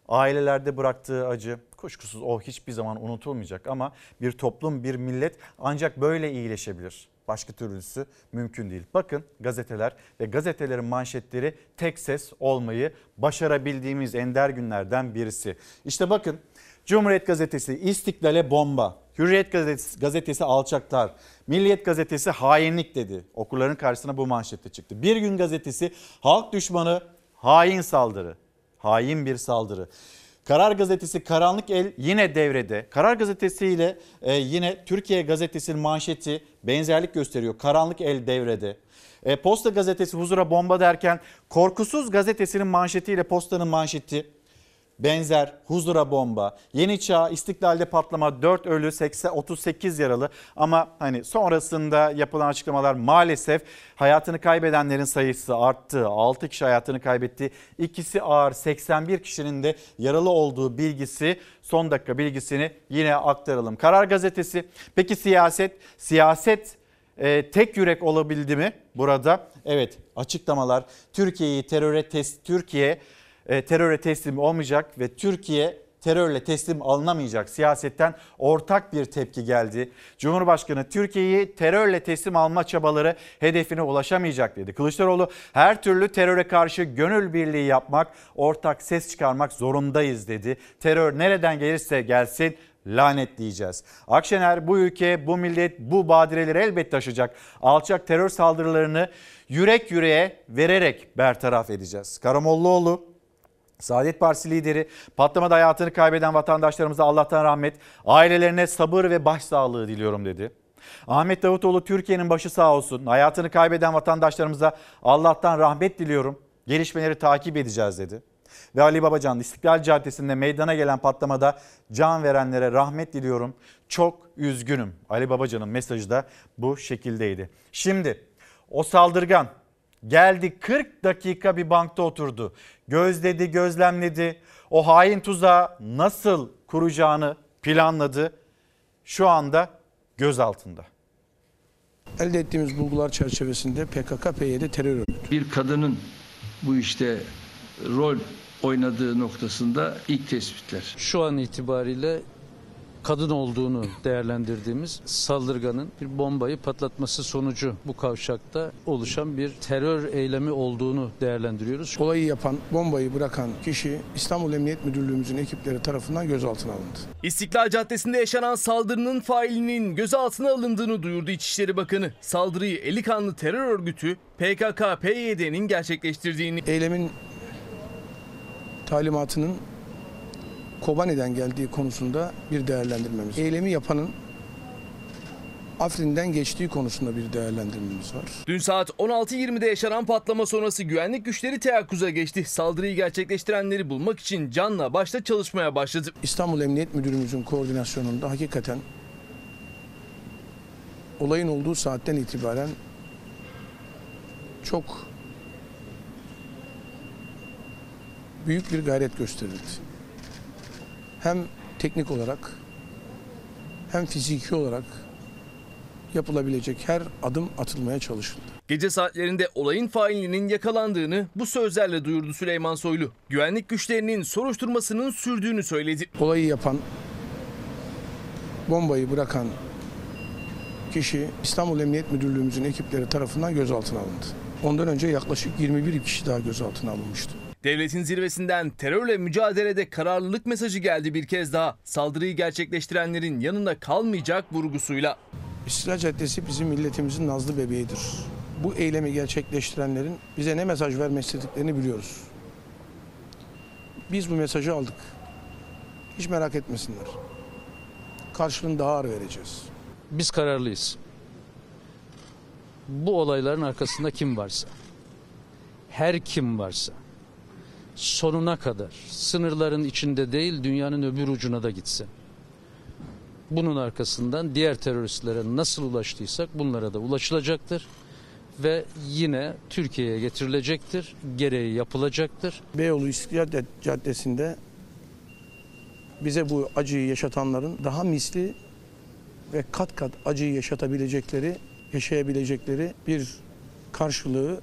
Ailelerde bıraktığı acı kuşkusuz o hiçbir zaman unutulmayacak ama bir toplum, bir millet ancak böyle iyileşebilir. Başka türlüsü mümkün değil. Bakın gazeteler ve gazetelerin manşetleri tek ses olmayı başarabildiğimiz ender günlerden birisi. İşte bakın Cumhuriyet Gazetesi İstiklal'e bomba. Hürriyet Gazetesi, gazetesi alçaklar. Milliyet Gazetesi hainlik dedi. Okurların karşısına bu manşette çıktı. Bir gün gazetesi halk düşmanı hain saldırı. Hain bir saldırı. Karar Gazetesi Karanlık El yine devrede. Karar Gazetesi ile e, yine Türkiye Gazetesi'nin manşeti benzerlik gösteriyor. Karanlık El devrede. E, Posta Gazetesi huzura bomba derken Korkusuz Gazetesi'nin manşetiyle Posta'nın manşeti benzer huzura bomba, yeni çağ istiklalde patlama 4 ölü 80, 38 yaralı ama hani sonrasında yapılan açıklamalar maalesef hayatını kaybedenlerin sayısı arttı. 6 kişi hayatını kaybetti. İkisi ağır 81 kişinin de yaralı olduğu bilgisi son dakika bilgisini yine aktaralım. Karar gazetesi peki siyaset siyaset e, tek yürek olabildi mi burada? Evet açıklamalar Türkiye'yi teröre test Türkiye teröre teslim olmayacak ve Türkiye terörle teslim alınamayacak siyasetten ortak bir tepki geldi. Cumhurbaşkanı Türkiye'yi terörle teslim alma çabaları hedefine ulaşamayacak dedi. Kılıçdaroğlu her türlü teröre karşı gönül birliği yapmak, ortak ses çıkarmak zorundayız dedi. Terör nereden gelirse gelsin lanetleyeceğiz. Akşener bu ülke, bu millet bu badireleri elbet taşıyacak. Alçak terör saldırılarını yürek yüreğe vererek bertaraf edeceğiz. Karamollaoğlu Saadet Partisi lideri patlamada hayatını kaybeden vatandaşlarımıza Allah'tan rahmet, ailelerine sabır ve başsağlığı diliyorum dedi. Ahmet Davutoğlu Türkiye'nin başı sağ olsun. Hayatını kaybeden vatandaşlarımıza Allah'tan rahmet diliyorum. Gelişmeleri takip edeceğiz dedi. Ve Ali Babacan İstiklal Caddesi'nde meydana gelen patlamada can verenlere rahmet diliyorum. Çok üzgünüm. Ali Babacan'ın mesajı da bu şekildeydi. Şimdi o saldırgan geldi 40 dakika bir bankta oturdu. Gözledi, gözlemledi. O hain tuzağı nasıl kuracağını planladı. Şu anda gözaltında.
Elde ettiğimiz bulgular çerçevesinde PKK-PYD terör örgütü.
Bir kadının bu işte rol oynadığı noktasında ilk tespitler.
Şu an itibariyle kadın olduğunu değerlendirdiğimiz saldırganın bir bombayı patlatması sonucu bu kavşakta oluşan bir terör eylemi olduğunu değerlendiriyoruz.
Olayı yapan, bombayı bırakan kişi İstanbul Emniyet Müdürlüğümüzün ekipleri tarafından gözaltına alındı.
İstiklal Caddesi'nde yaşanan saldırının failinin gözaltına alındığını duyurdu İçişleri Bakanı. Saldırıyı eli kanlı terör örgütü PKK-PYD'nin gerçekleştirdiğini.
Eylemin talimatının Kobani'den geldiği konusunda bir değerlendirmemiz. Eylemi yapanın Afrin'den geçtiği konusunda bir değerlendirmemiz var.
Dün saat 16.20'de yaşanan patlama sonrası güvenlik güçleri teyakkuza geçti. Saldırıyı gerçekleştirenleri bulmak için canla başla çalışmaya başladı.
İstanbul Emniyet Müdürümüzün koordinasyonunda hakikaten olayın olduğu saatten itibaren çok büyük bir gayret gösterildi. Hem teknik olarak hem fiziki olarak yapılabilecek her adım atılmaya çalışıldı.
Gece saatlerinde olayın failinin yakalandığını bu sözlerle duyurdu Süleyman Soylu. Güvenlik güçlerinin soruşturmasının sürdüğünü söyledi.
Olayı yapan, bombayı bırakan kişi İstanbul Emniyet Müdürlüğümüzün ekipleri tarafından gözaltına alındı. Ondan önce yaklaşık 21 kişi daha gözaltına alınmıştı.
Devletin zirvesinden terörle mücadelede kararlılık mesajı geldi bir kez daha. Saldırıyı gerçekleştirenlerin yanında kalmayacak vurgusuyla.
İstiklal Caddesi bizim milletimizin nazlı bebeğidir. Bu eylemi gerçekleştirenlerin bize ne mesaj vermek istediklerini biliyoruz. Biz bu mesajı aldık. Hiç merak etmesinler. Karşılığını daha ağır vereceğiz.
Biz kararlıyız. Bu olayların arkasında kim varsa, her kim varsa sonuna kadar sınırların içinde değil dünyanın öbür ucuna da gitsin. Bunun arkasından diğer teröristlere nasıl ulaştıysak bunlara da ulaşılacaktır ve yine Türkiye'ye getirilecektir, gereği yapılacaktır.
Beyoğlu İstiklal Caddesi'nde bize bu acıyı yaşatanların daha misli ve kat kat acıyı yaşatabilecekleri, yaşayabilecekleri bir karşılığı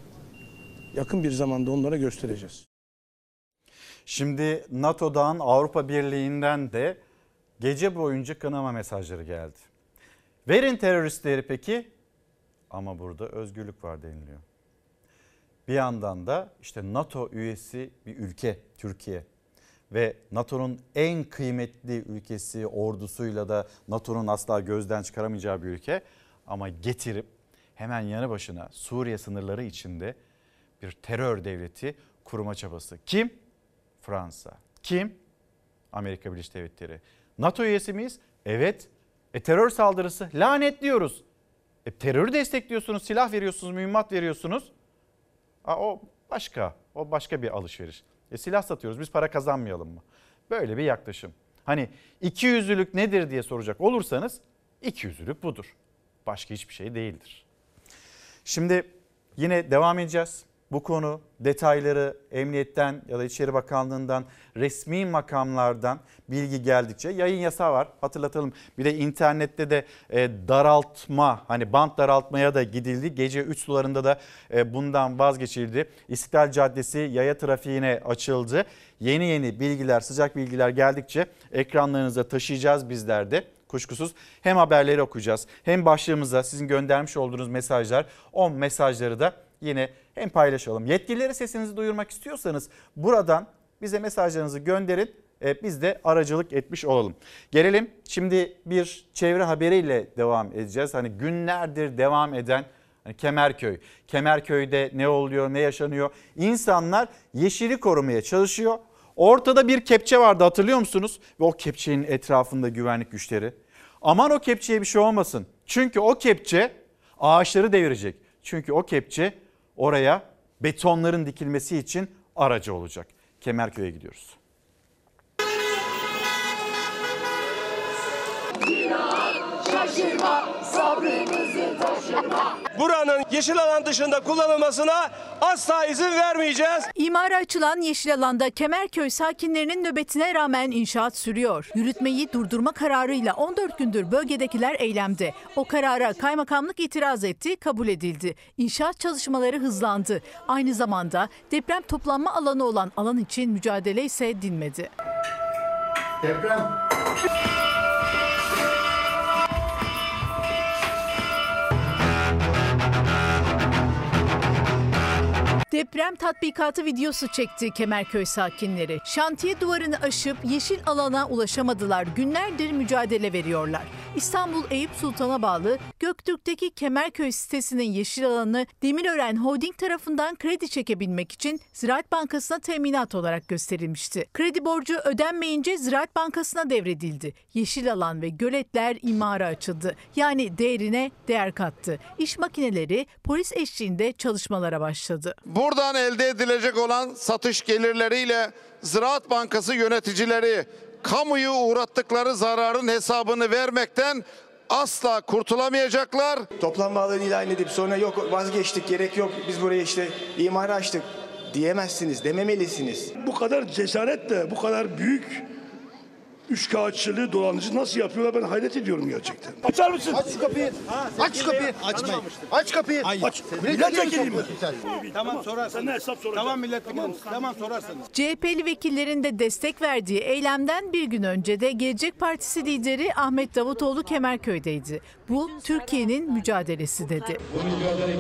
yakın bir zamanda onlara göstereceğiz.
Şimdi NATO'dan Avrupa Birliği'nden de gece boyunca kınama mesajları geldi. Verin teröristleri peki ama burada özgürlük var deniliyor. Bir yandan da işte NATO üyesi bir ülke Türkiye ve NATO'nun en kıymetli ülkesi ordusuyla da NATO'nun asla gözden çıkaramayacağı bir ülke ama getirip hemen yanı başına Suriye sınırları içinde bir terör devleti kurma çabası. Kim? Fransa. Kim? Amerika Birleşik Devletleri. NATO üyesi miyiz? Evet. E terör saldırısı lanetliyoruz. E terörü destekliyorsunuz, silah veriyorsunuz, mühimmat veriyorsunuz. Aa, o başka, o başka bir alışveriş. E silah satıyoruz, biz para kazanmayalım mı? Böyle bir yaklaşım. Hani iki yüzlülük nedir diye soracak olursanız iki yüzlülük budur. Başka hiçbir şey değildir. Şimdi yine devam edeceğiz. Bu konu detayları emniyetten ya da İçişleri Bakanlığı'ndan resmi makamlardan bilgi geldikçe yayın yasağı var hatırlatalım. Bir de internette de e, daraltma hani bant daraltmaya da gidildi. Gece 3 sularında da e, bundan vazgeçildi. İstiklal Caddesi yaya trafiğine açıldı. Yeni yeni bilgiler sıcak bilgiler geldikçe ekranlarınıza taşıyacağız bizler de kuşkusuz hem haberleri okuyacağız hem başlığımıza sizin göndermiş olduğunuz mesajlar o mesajları da yine hem paylaşalım. Yetkililere sesinizi duyurmak istiyorsanız buradan bize mesajlarınızı gönderin. E, biz de aracılık etmiş olalım. Gelelim şimdi bir çevre haberiyle devam edeceğiz. Hani günlerdir devam eden hani Kemerköy. Kemerköy'de ne oluyor, ne yaşanıyor? İnsanlar yeşili korumaya çalışıyor. Ortada bir kepçe vardı hatırlıyor musunuz? Ve o kepçenin etrafında güvenlik güçleri. Aman o kepçeye bir şey olmasın. Çünkü o kepçe ağaçları devirecek. Çünkü o kepçe oraya betonların dikilmesi için aracı olacak. Kemerköy'e gidiyoruz.
Şaşırma, sabrımızı taşırma.
Buranın yeşil alan dışında kullanılmasına asla izin vermeyeceğiz.
İmara açılan yeşil alanda Kemerköy sakinlerinin nöbetine rağmen inşaat sürüyor. Yürütmeyi durdurma kararıyla 14 gündür bölgedekiler eylemde. O karara kaymakamlık itiraz etti, kabul edildi. İnşaat çalışmaları hızlandı. Aynı zamanda deprem toplanma alanı olan alan için mücadele ise dinmedi.
Deprem.
Deprem tatbikatı videosu çekti Kemerköy sakinleri. Şantiye duvarını aşıp yeşil alana ulaşamadılar. Günlerdir mücadele veriyorlar. İstanbul Eyüp Sultan'a bağlı Göktürk'teki Kemerköy sitesinin yeşil alanı Demirören Holding tarafından kredi çekebilmek için Ziraat Bankası'na teminat olarak gösterilmişti. Kredi borcu ödenmeyince Ziraat Bankası'na devredildi. Yeşil alan ve göletler imara açıldı. Yani değerine değer kattı. İş makineleri polis eşliğinde çalışmalara başladı.
Buradan elde edilecek olan satış gelirleriyle Ziraat Bankası yöneticileri kamuyu uğrattıkları zararın hesabını vermekten asla kurtulamayacaklar.
Toplam bağlarını ilan edip sonra yok vazgeçtik gerek yok biz buraya işte imara açtık diyemezsiniz dememelisiniz.
Bu kadar cesaretle bu kadar büyük üçkağıtçılığı dolandırıcı nasıl yapıyorlar ben hayret ediyorum gerçekten. Açar mısın?
Aç şu kapıyı. Aç şu kapıyı. Açmayın. Aç kapıyı.
Aç.
Milletvekiliyim.
Tamam sorarsın. Sen hesap soracaksın?
Tamam milletvekiliyim. Tamam sorarsınız.
CHP'li vekillerin de destek verdiği eylemden bir gün önce de Gelecek Partisi lideri Ahmet Davutoğlu Kemerköy'deydi. Bu Türkiye'nin mücadelesi dedi.
Bu mücadele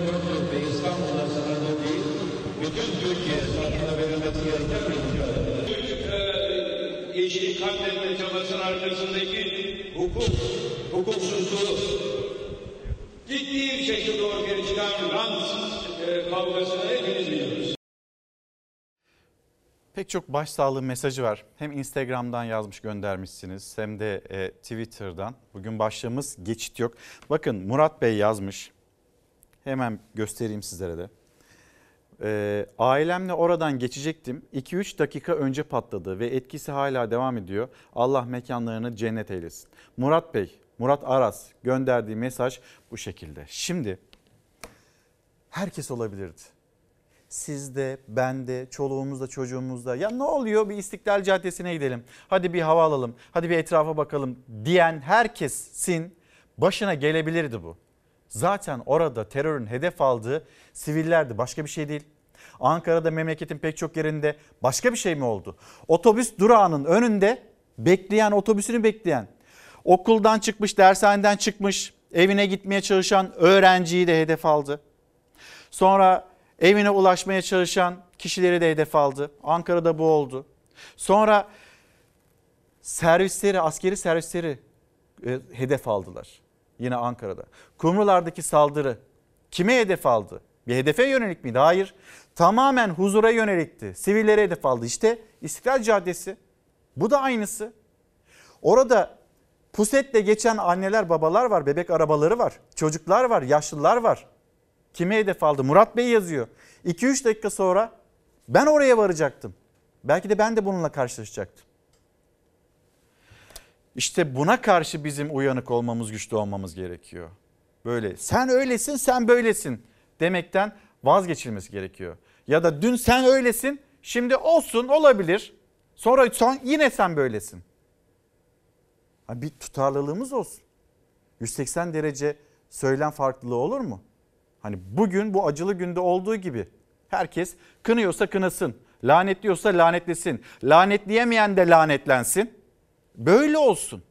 İstanbul'da sınırlı değil, bütün Türkiye sınırına verilmesi gereken.
Yeşil katletme çabasının arkasındaki hukuk, hukuksuzluğu ciddi şekilde ortaya çıkan rant e, kavgasını hepiniz biliyoruz.
Pek çok başsağlığı mesajı var. Hem Instagram'dan yazmış göndermişsiniz hem de e, Twitter'dan. Bugün başlığımız geçit yok. Bakın Murat Bey yazmış. Hemen göstereyim sizlere de. E, ailemle oradan geçecektim. 2-3 dakika önce patladı ve etkisi hala devam ediyor. Allah mekanlarını cennet eylesin. Murat Bey, Murat Aras gönderdiği mesaj bu şekilde. Şimdi herkes olabilirdi. Sizde, bende, çoluğumuzda, çocuğumuzda ya ne oluyor bir İstiklal Caddesi'ne gidelim. Hadi bir hava alalım, hadi bir etrafa bakalım diyen herkesin başına gelebilirdi bu. Zaten orada terörün hedef aldığı sivillerdi başka bir şey değil. Ankara'da memleketin pek çok yerinde başka bir şey mi oldu? Otobüs durağının önünde bekleyen otobüsünü bekleyen okuldan çıkmış dershaneden çıkmış evine gitmeye çalışan öğrenciyi de hedef aldı. Sonra evine ulaşmaya çalışan kişileri de hedef aldı. Ankara'da bu oldu. Sonra servisleri, askeri servisleri e, hedef aldılar. Yine Ankara'da. Kumrulardaki saldırı kime hedef aldı? Bir hedefe yönelik miydi? Hayır. Tamamen huzura yönelikti. Sivillere hedef aldı. İşte İstiklal Caddesi. Bu da aynısı. Orada pusetle geçen anneler babalar var. Bebek arabaları var. Çocuklar var. Yaşlılar var. Kime hedef aldı? Murat Bey yazıyor. 2-3 dakika sonra ben oraya varacaktım. Belki de ben de bununla karşılaşacaktım. İşte buna karşı bizim uyanık olmamız, güçlü olmamız gerekiyor. Böyle sen öylesin, sen böylesin demekten vazgeçilmesi gerekiyor. Ya da dün sen öylesin, şimdi olsun, olabilir. Sonra son yine sen böylesin. Bir tutarlılığımız olsun. 180 derece söylem farklılığı olur mu? Hani bugün bu acılı günde olduğu gibi herkes kınıyorsa kınasın, lanetliyorsa lanetlesin, lanetleyemeyen de lanetlensin. Böyle olsun.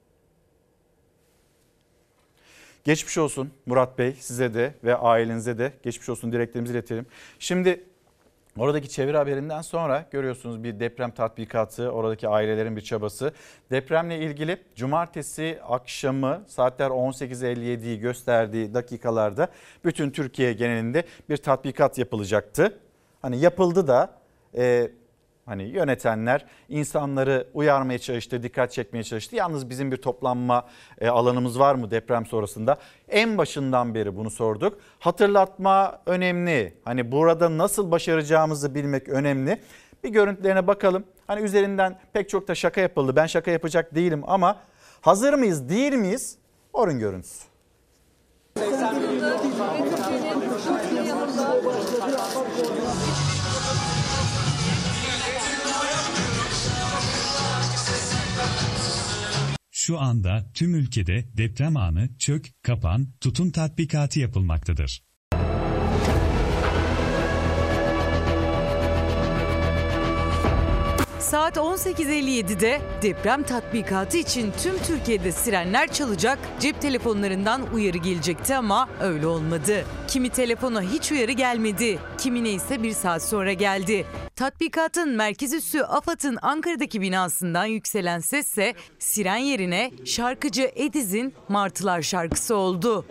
Geçmiş olsun Murat Bey size de ve ailenize de geçmiş olsun dileklerimizi iletelim. Şimdi Oradaki çeviri haberinden sonra görüyorsunuz bir deprem tatbikatı, oradaki ailelerin bir çabası. Depremle ilgili cumartesi akşamı saatler 18.57'yi gösterdiği dakikalarda bütün Türkiye genelinde bir tatbikat yapılacaktı. Hani yapıldı da e, Hani yönetenler insanları uyarmaya çalıştı, dikkat çekmeye çalıştı. Yalnız bizim bir toplanma e, alanımız var mı deprem sonrasında? En başından beri bunu sorduk. Hatırlatma önemli. Hani burada nasıl başaracağımızı bilmek önemli. Bir görüntülerine bakalım. Hani üzerinden pek çok da şaka yapıldı. Ben şaka yapacak değilim ama hazır mıyız, değil miyiz? Orun görüntüsü.
Şu anda tüm ülkede deprem anı çök, kapan, tutun tatbikatı yapılmaktadır.
Saat 18.57'de deprem tatbikatı için tüm Türkiye'de sirenler çalacak, cep telefonlarından uyarı gelecekti ama öyle olmadı. Kimi telefona hiç uyarı gelmedi, kimine ise bir saat sonra geldi. Tatbikatın merkez üssü AFAD'ın Ankara'daki binasından yükselen sesse siren yerine şarkıcı Ediz'in Martılar şarkısı oldu.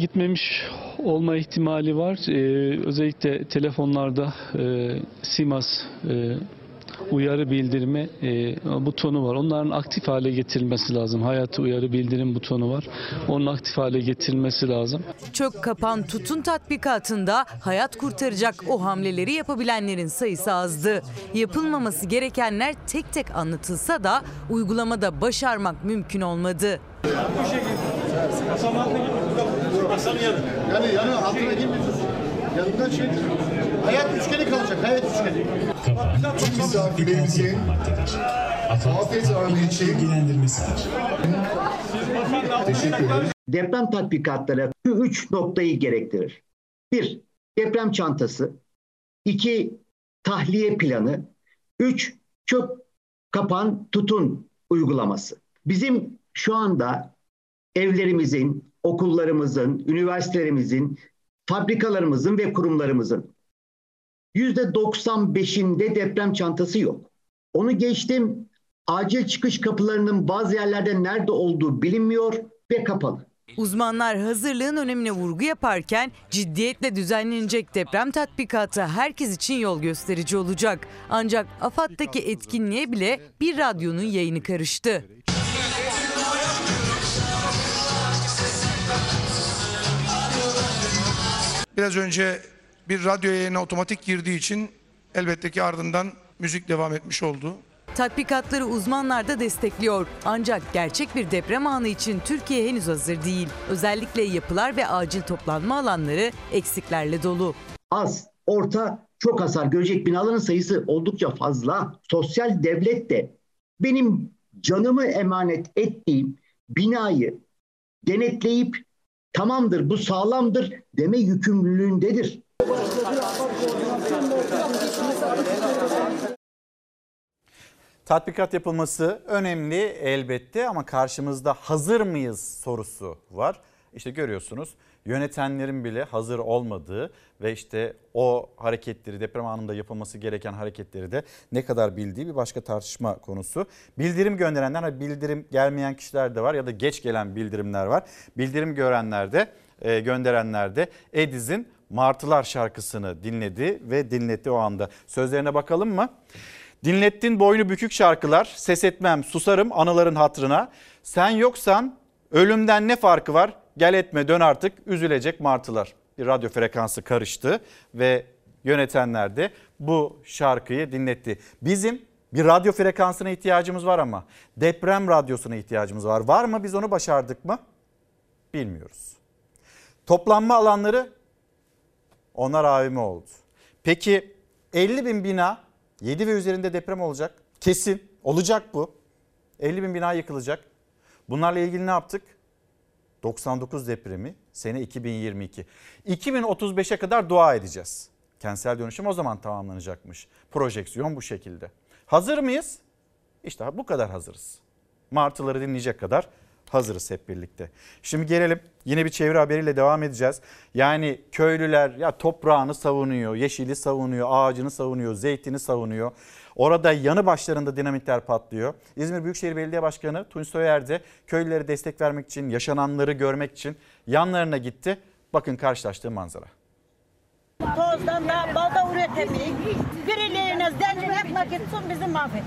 Gitmemiş olma ihtimali var. Ee, özellikle telefonlarda e, SIMAS e, uyarı bildirme e, butonu var. Onların aktif hale getirilmesi lazım. Hayatı uyarı bildirim butonu var. Onun aktif hale getirilmesi lazım.
Çök kapan tutun tatbikatında hayat kurtaracak o hamleleri yapabilenlerin sayısı azdı. Yapılmaması gerekenler tek tek anlatılsa da uygulamada başarmak mümkün olmadı.
Bu şekilde. Basamaklı gibi. Masanın yanı. Yani yanı altına. Yanından şey. Hayat üçgeni kalacak. Hayat üçgeni.
Misafirlerimizin afet anı için bilgilendirmesidir.
Teşekkür ederim.
Deprem tatbikatları şu üç noktayı gerektirir. Bir, deprem çantası. iki tahliye planı. Üç, çök, kapan, tutun uygulaması. Bizim şu anda evlerimizin, okullarımızın, üniversitelerimizin, fabrikalarımızın ve kurumlarımızın %95'inde deprem çantası yok. Onu geçtim. Acil çıkış kapılarının bazı yerlerde nerede olduğu bilinmiyor ve kapalı.
Uzmanlar hazırlığın önemine vurgu yaparken ciddiyetle düzenlenecek deprem tatbikatı herkes için yol gösterici olacak. Ancak AFAD'daki etkinliğe bile bir radyonun yayını karıştı.
Biraz önce bir radyo yayına otomatik girdiği için elbette ki ardından müzik devam etmiş oldu.
Tatbikatları uzmanlar da destekliyor. Ancak gerçek bir deprem anı için Türkiye henüz hazır değil. Özellikle yapılar ve acil toplanma alanları eksiklerle dolu.
Az, orta, çok hasar görecek binaların sayısı oldukça fazla. Sosyal devlet de benim canımı emanet ettiğim binayı denetleyip tamamdır bu sağlamdır deme yükümlülüğündedir.
Tatbikat yapılması önemli elbette ama karşımızda hazır mıyız sorusu var. İşte görüyorsunuz yönetenlerin bile hazır olmadığı ve işte o hareketleri deprem anında yapılması gereken hareketleri de ne kadar bildiği bir başka tartışma konusu. Bildirim gönderenler, hani bildirim gelmeyen kişiler de var ya da geç gelen bildirimler var. Bildirim görenler de e, gönderenler de Ediz'in Martılar şarkısını dinledi ve dinletti o anda. Sözlerine bakalım mı? Dinlettin boynu bükük şarkılar, ses etmem, susarım anıların hatrına. Sen yoksan ölümden ne farkı var? Gel etme dön artık üzülecek martılar. Bir radyo frekansı karıştı ve yönetenler de bu şarkıyı dinletti. Bizim bir radyo frekansına ihtiyacımız var ama deprem radyosuna ihtiyacımız var. Var mı biz onu başardık mı? Bilmiyoruz. Toplanma alanları onlar AVM oldu. Peki 50 bin bina 7 ve üzerinde deprem olacak. Kesin olacak bu. 50 bin bina yıkılacak. Bunlarla ilgili ne yaptık? 99 depremi sene 2022. 2035'e kadar dua edeceğiz. Kentsel dönüşüm o zaman tamamlanacakmış. Projeksiyon bu şekilde. Hazır mıyız? İşte bu kadar hazırız. Martıları dinleyecek kadar hazırız hep birlikte. Şimdi gelelim yine bir çevre haberiyle devam edeceğiz. Yani köylüler ya toprağını savunuyor, yeşili savunuyor, ağacını savunuyor, zeytini savunuyor. Orada yanı başlarında dinamitler patlıyor. İzmir Büyükşehir Belediye Başkanı Tunç Soyer de köylülere destek vermek için, yaşananları görmek için yanlarına gitti. Bakın karşılaştığı manzara.
Tozdan da balda üretemeyiz. Birilerine zencir yapmak için bizi mahvetti.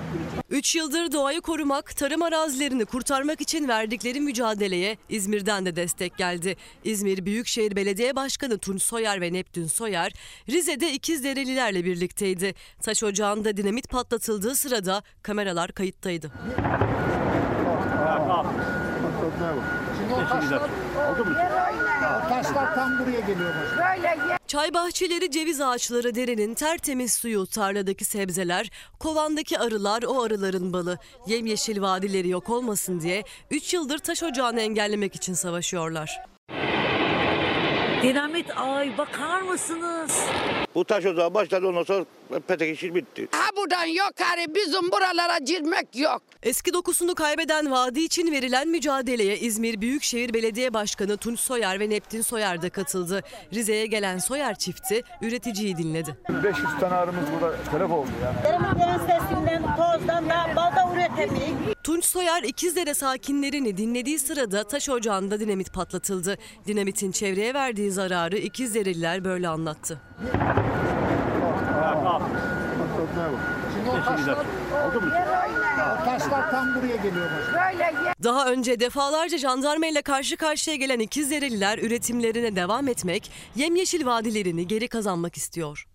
3 yıldır doğayı korumak, tarım arazilerini kurtarmak için verdikleri mücadeleye İzmir'den de destek geldi. İzmir Büyükşehir Belediye Başkanı Tunç Soyer ve Neptün Soyer, Rize'de İkizderelilerle birlikteydi. Taş ocağında dinamit patlatıldığı sırada kameralar kayıttaydı.
Şimdi o taşlar oldu mu? Taşlar tam buraya geliyor başkanım.
Çay bahçeleri, ceviz ağaçları, derenin tertemiz suyu, tarladaki sebzeler, kovandaki arılar o arıların balı. Yemyeşil vadileri yok olmasın diye 3 yıldır taş ocağını engellemek için savaşıyorlar.
Dinamit ay bakar mısınız?
Bu taş ocağı başladı ondan sonra petek işi bitti.
Ha buradan yukarı bizim buralara girmek yok.
Eski dokusunu kaybeden vadi için verilen mücadeleye İzmir Büyükşehir Belediye Başkanı Tunç Soyer ve Neptin Soyer de katıldı. Rize'ye gelen Soyer çifti üreticiyi dinledi.
500 tane arımız burada telef oldu yani.
Dinamiterin sesinden, tozdan da balda üretemeyiz.
Tunç Soyer İkizdere sakinlerini dinlediği sırada taş ocağında dinamit patlatıldı. Dinamitin çevreye verdiği zararı İkizdereliler böyle anlattı. Daha önce defalarca jandarma ile karşı karşıya gelen İkizdereliler üretimlerine devam etmek, yemyeşil vadilerini geri kazanmak istiyor.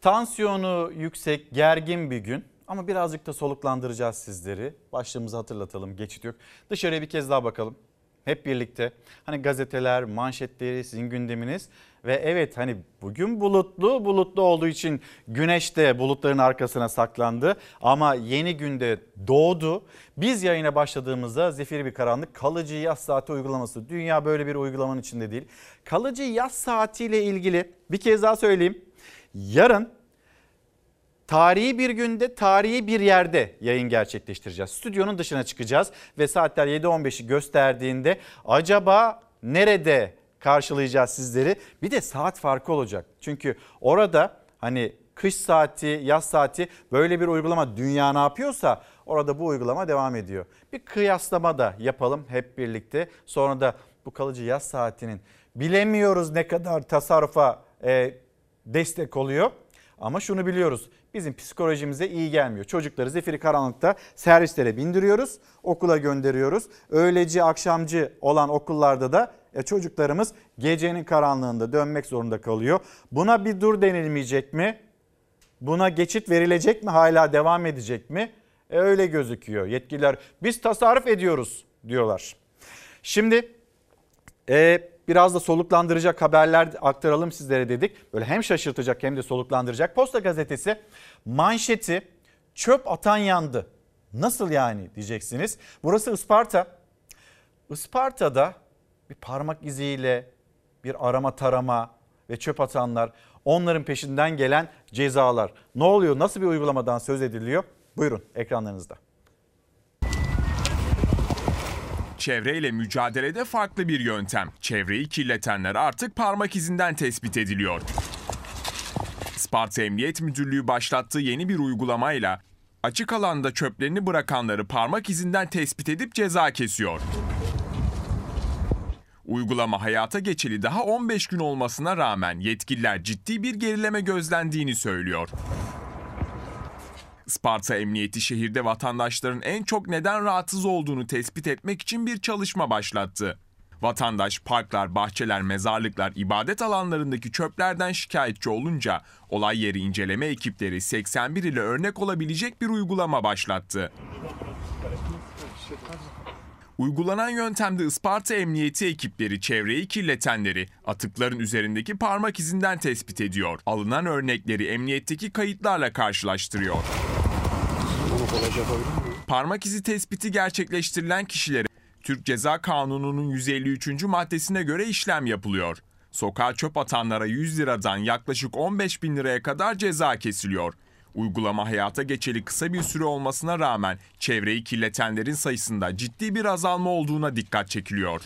Tansiyonu yüksek, gergin bir gün ama birazcık da soluklandıracağız sizleri. Başlığımızı hatırlatalım, geçit yok. Dışarıya bir kez daha bakalım. Hep birlikte hani gazeteler, manşetleri, sizin gündeminiz ve evet hani bugün bulutlu, bulutlu olduğu için güneş de bulutların arkasına saklandı ama yeni günde doğdu. Biz yayına başladığımızda zifiri bir karanlık kalıcı yaz saati uygulaması. Dünya böyle bir uygulamanın içinde değil. Kalıcı yaz saatiyle ilgili bir kez daha söyleyeyim. Yarın Tarihi bir günde, tarihi bir yerde yayın gerçekleştireceğiz. Stüdyonun dışına çıkacağız ve saatler 7.15'i gösterdiğinde acaba nerede karşılayacağız sizleri? Bir de saat farkı olacak. Çünkü orada hani kış saati, yaz saati böyle bir uygulama dünya ne yapıyorsa orada bu uygulama devam ediyor. Bir kıyaslama da yapalım hep birlikte. Sonra da bu kalıcı yaz saatinin bilemiyoruz ne kadar tasarrufa e, destek oluyor. Ama şunu biliyoruz bizim psikolojimize iyi gelmiyor. Çocukları zifiri karanlıkta servislere bindiriyoruz, okula gönderiyoruz. Öğleci, akşamcı olan okullarda da e, çocuklarımız gecenin karanlığında dönmek zorunda kalıyor. Buna bir dur denilmeyecek mi? Buna geçit verilecek mi? Hala devam edecek mi? E, öyle gözüküyor. Yetkililer biz tasarruf ediyoruz diyorlar. Şimdi e, biraz da soluklandıracak haberler aktaralım sizlere dedik. Böyle hem şaşırtacak hem de soluklandıracak. Posta gazetesi manşeti çöp atan yandı. Nasıl yani diyeceksiniz. Burası Isparta. Isparta'da bir parmak iziyle bir arama tarama ve çöp atanlar onların peşinden gelen cezalar. Ne oluyor? Nasıl bir uygulamadan söz ediliyor? Buyurun ekranlarınızda.
Çevreyle mücadelede farklı bir yöntem. Çevreyi kirletenler artık parmak izinden tespit ediliyor. Sparta Emniyet Müdürlüğü başlattığı yeni bir uygulamayla açık alanda çöplerini bırakanları parmak izinden tespit edip ceza kesiyor. Uygulama hayata geçeli daha 15 gün olmasına rağmen yetkililer ciddi bir gerileme gözlendiğini söylüyor. Sparta Emniyeti şehirde vatandaşların en çok neden rahatsız olduğunu tespit etmek için bir çalışma başlattı. Vatandaş parklar, bahçeler, mezarlıklar, ibadet alanlarındaki çöplerden şikayetçi olunca olay yeri inceleme ekipleri 81 ile örnek olabilecek bir uygulama başlattı. Uygulanan yöntemde Isparta Emniyeti ekipleri çevreyi kirletenleri atıkların üzerindeki parmak izinden tespit ediyor. Alınan örnekleri emniyetteki kayıtlarla karşılaştırıyor. Parmak izi tespiti gerçekleştirilen kişilere Türk Ceza Kanunu'nun 153. maddesine göre işlem yapılıyor. Sokağa çöp atanlara 100 liradan yaklaşık 15 bin liraya kadar ceza kesiliyor. Uygulama hayata geçeli kısa bir süre olmasına rağmen çevreyi kirletenlerin sayısında ciddi bir azalma olduğuna dikkat çekiliyor.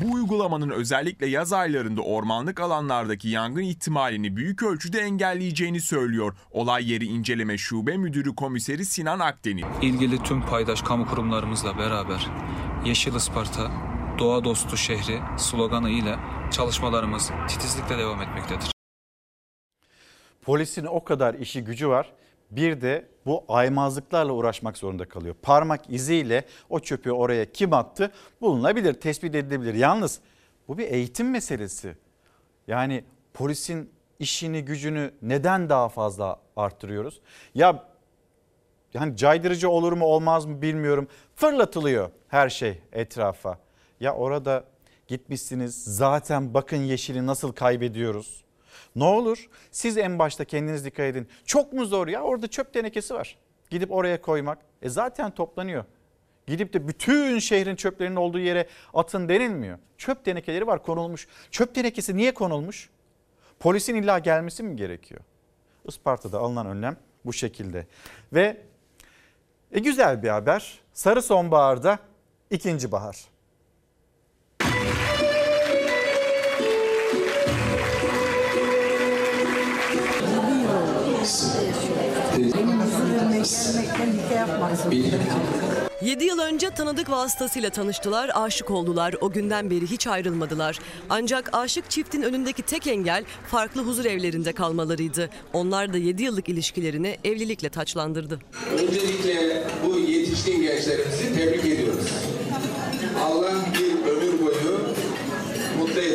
Bu uygulamanın özellikle yaz aylarında ormanlık alanlardaki yangın ihtimalini büyük ölçüde engelleyeceğini söylüyor olay yeri inceleme şube müdürü komiseri Sinan Akdeniz.
ilgili tüm paydaş kamu kurumlarımızla beraber Yeşil Isparta, Doğa Dostu Şehri sloganı ile çalışmalarımız titizlikle devam etmektedir.
Polisin o kadar işi gücü var. Bir de bu aymazlıklarla uğraşmak zorunda kalıyor. Parmak iziyle o çöpü oraya kim attı bulunabilir, tespit edilebilir. Yalnız bu bir eğitim meselesi. Yani polisin işini gücünü neden daha fazla arttırıyoruz? Ya yani caydırıcı olur mu olmaz mı bilmiyorum. Fırlatılıyor her şey etrafa. Ya orada gitmişsiniz zaten bakın yeşili nasıl kaybediyoruz. Ne olur siz en başta kendiniz dikkat edin. Çok mu zor ya orada çöp tenekesi var. Gidip oraya koymak. E zaten toplanıyor. Gidip de bütün şehrin çöplerinin olduğu yere atın denilmiyor. Çöp tenekeleri var konulmuş. Çöp tenekesi niye konulmuş? Polisin illa gelmesi mi gerekiyor? Isparta'da alınan önlem bu şekilde. Ve e, güzel bir haber. Sarı sonbaharda ikinci bahar.
Yedi yıl önce tanıdık vasıtasıyla tanıştılar, aşık oldular. O günden beri hiç ayrılmadılar. Ancak aşık çiftin önündeki tek engel farklı huzur evlerinde kalmalarıydı. Onlar da 7 yıllık ilişkilerini evlilikle taçlandırdı.
Öncelikle bu yetişkin gençlerimizi tebrik ediyoruz. Allah bir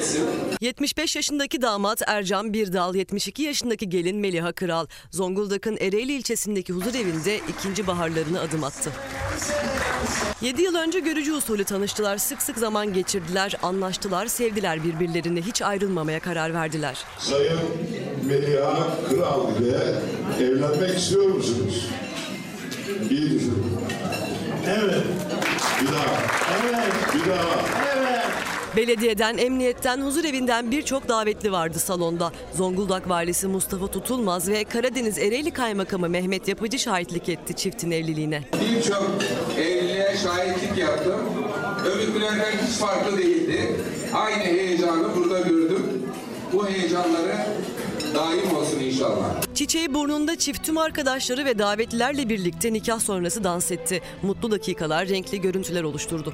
etsin.
75 yaşındaki damat Ercan Birdal, 72 yaşındaki gelin Meliha Kral, Zonguldak'ın Ereğli ilçesindeki huzur evinde ikinci baharlarını adım attı. 7 yıl önce görücü usulü tanıştılar, sık sık zaman geçirdiler, anlaştılar, sevdiler birbirlerini, hiç ayrılmamaya karar verdiler.
Sayın Meliha Kral ile evlenmek istiyor musunuz? İyi düşünün. Evet. Bir daha. Evet. Bir daha.
Belediyeden, emniyetten, huzur evinden birçok davetli vardı salonda. Zonguldak valisi Mustafa Tutulmaz ve Karadeniz Ereğli Kaymakamı Mehmet Yapıcı şahitlik etti çiftin evliliğine.
Birçok evliliğe şahitlik yaptım. Öbürkülerden hiç farklı değildi. Aynı heyecanı burada gördüm. Bu heyecanları daim olsun inşallah.
Çiçeği burnunda çift tüm arkadaşları ve davetlilerle birlikte nikah sonrası dans etti. Mutlu dakikalar, renkli görüntüler oluşturdu.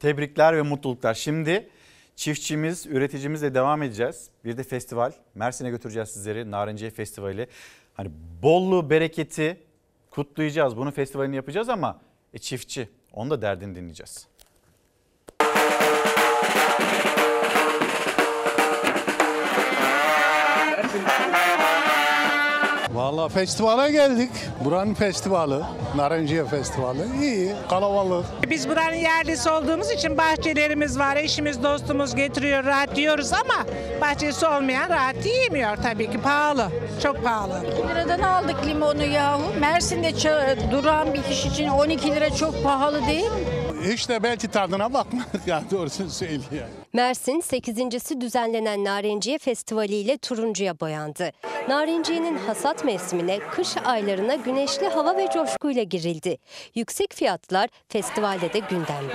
Tebrikler ve mutluluklar. Şimdi çiftçimiz, üreticimizle devam edeceğiz. Bir de festival. Mersin'e götüreceğiz sizleri. Narenciye Festivali. Hani bolluğu, bereketi kutlayacağız. Bunun festivalini yapacağız ama e, çiftçi. Onun da derdini dinleyeceğiz.
Vallahi festivale geldik. Buranın festivali, Narenciye Festivali. İyi, kalabalık.
Biz buranın yerlisi olduğumuz için bahçelerimiz var. Eşimiz, dostumuz getiriyor, rahat yiyoruz ama bahçesi olmayan rahat yiyemiyor tabii ki. Pahalı, çok pahalı.
liradan aldık limonu yahu. Mersin'de duran bir kişi için 12 lira çok pahalı değil mi?
Hiç de belki tadına bakmadık [laughs] ya doğrusunu söyleyeyim.
Mersin 8.si düzenlenen Narenciye Festivali ile turuncuya boyandı. Narenciyenin hasat mevsimine, kış aylarına güneşli hava ve coşkuyla girildi. Yüksek fiyatlar festivalde de gündemdi.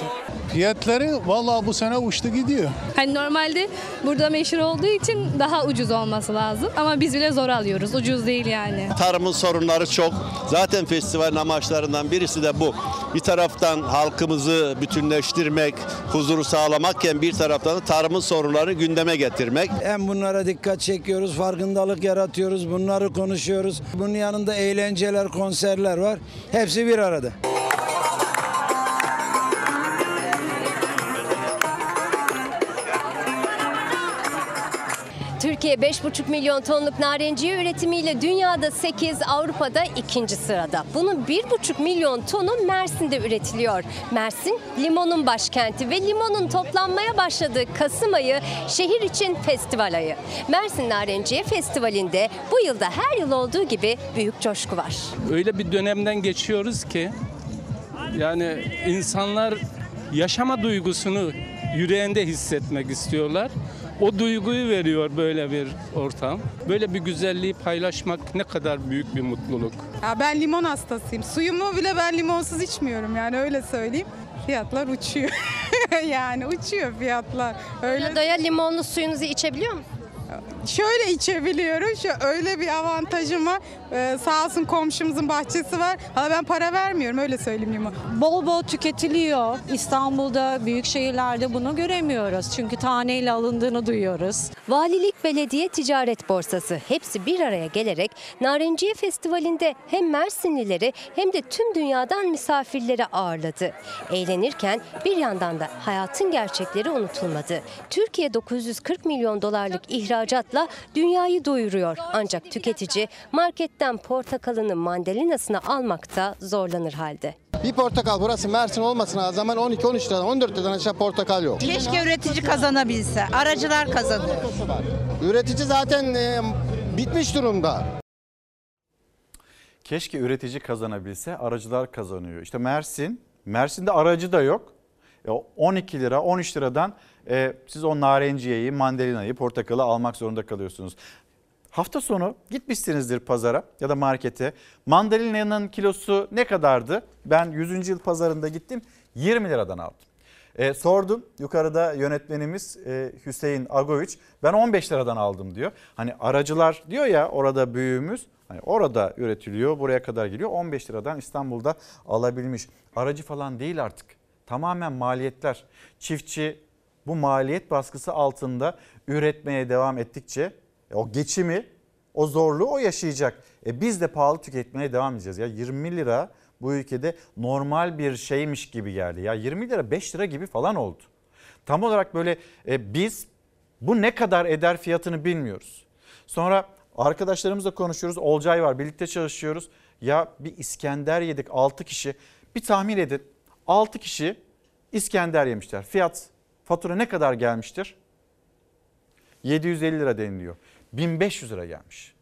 Fiyatları vallahi bu sene uçtu gidiyor.
Hani normalde burada meşhur olduğu için daha ucuz olması lazım. Ama biz bile zor alıyoruz. Ucuz değil yani.
Tarımın sorunları çok. Zaten festivalin amaçlarından birisi de bu. Bir taraftan halkımızı bütünleştirmek, huzuru sağlamakken bir taraftan da tarımın sorunlarını gündeme getirmek.
Hem bunlara dikkat çekiyoruz, farkındalık yaratıyoruz, bunları konuşuyoruz. Bunun yanında eğlenceler, konserler var. Hepsi bir arada.
Türkiye 5,5 milyon tonluk narenciye üretimiyle dünyada 8, Avrupa'da ikinci sırada. Bunun 1,5 milyon tonu Mersin'de üretiliyor. Mersin limonun başkenti ve limonun toplanmaya başladığı Kasım ayı şehir için festival ayı. Mersin Narenciye Festivali'nde bu yılda her yıl olduğu gibi büyük coşku var.
Öyle bir dönemden geçiyoruz ki yani insanlar yaşama duygusunu yüreğinde hissetmek istiyorlar. O duyguyu veriyor böyle bir ortam. Böyle bir güzelliği paylaşmak ne kadar büyük bir mutluluk.
Ya ben limon hastasıyım. Suyumu bile ben limonsuz içmiyorum yani öyle söyleyeyim. Fiyatlar uçuyor. [laughs] yani uçuyor fiyatlar. Öyle
Daya limonlu suyunuzu içebiliyor musunuz?
Şöyle içebiliyorum. Şu öyle bir avantajım var. Ee, sağ olsun komşumuzun bahçesi var. Ama ben para vermiyorum öyle söyleyeyim.
Bol bol tüketiliyor. İstanbul'da, büyük şehirlerde bunu göremiyoruz. Çünkü taneyle alındığını duyuyoruz.
Valilik, belediye, ticaret borsası hepsi bir araya gelerek Narenciye Festivali'nde hem Mersinlileri hem de tüm dünyadan misafirleri ağırladı. Eğlenirken bir yandan da hayatın gerçekleri unutulmadı. Türkiye 940 milyon dolarlık ihracatla dünyayı doyuruyor. Ancak tüketici marketten portakalını mandalinasını almakta zorlanır halde.
Bir portakal burası Mersin olmasına zaman 12-13 liradan 14 liradan aşağı portakal yok.
Keşke üretici kazanabilse. Aracılar kazanıyor.
Üretici zaten e, bitmiş durumda.
Keşke üretici kazanabilse, aracılar kazanıyor. İşte Mersin, Mersin'de aracı da yok. E, 12 lira, 13 liradan e, siz o narenciyeyi, mandalinayı, portakalı almak zorunda kalıyorsunuz. Hafta sonu gitmişsinizdir pazara ya da markete. Mandalina'nın kilosu ne kadardı? Ben 100. yıl pazarında gittim 20 liradan aldım. E, sordum yukarıda yönetmenimiz e, Hüseyin Agoviç ben 15 liradan aldım diyor. Hani aracılar diyor ya orada büyüğümüz hani orada üretiliyor buraya kadar geliyor 15 liradan İstanbul'da alabilmiş. Aracı falan değil artık tamamen maliyetler. Çiftçi bu maliyet baskısı altında üretmeye devam ettikçe e, o geçimi o zorluğu o yaşayacak. E biz de pahalı tüketmeye devam edeceğiz. Ya 20 lira bu ülkede normal bir şeymiş gibi geldi. Ya 20 lira 5 lira gibi falan oldu. Tam olarak böyle e, biz bu ne kadar eder fiyatını bilmiyoruz. Sonra arkadaşlarımızla konuşuyoruz. Olcay var birlikte çalışıyoruz. Ya bir İskender yedik 6 kişi. Bir tahmin edin 6 kişi İskender yemişler. Fiyat fatura ne kadar gelmiştir? 750 lira deniliyor. 1500 lira gelmiş.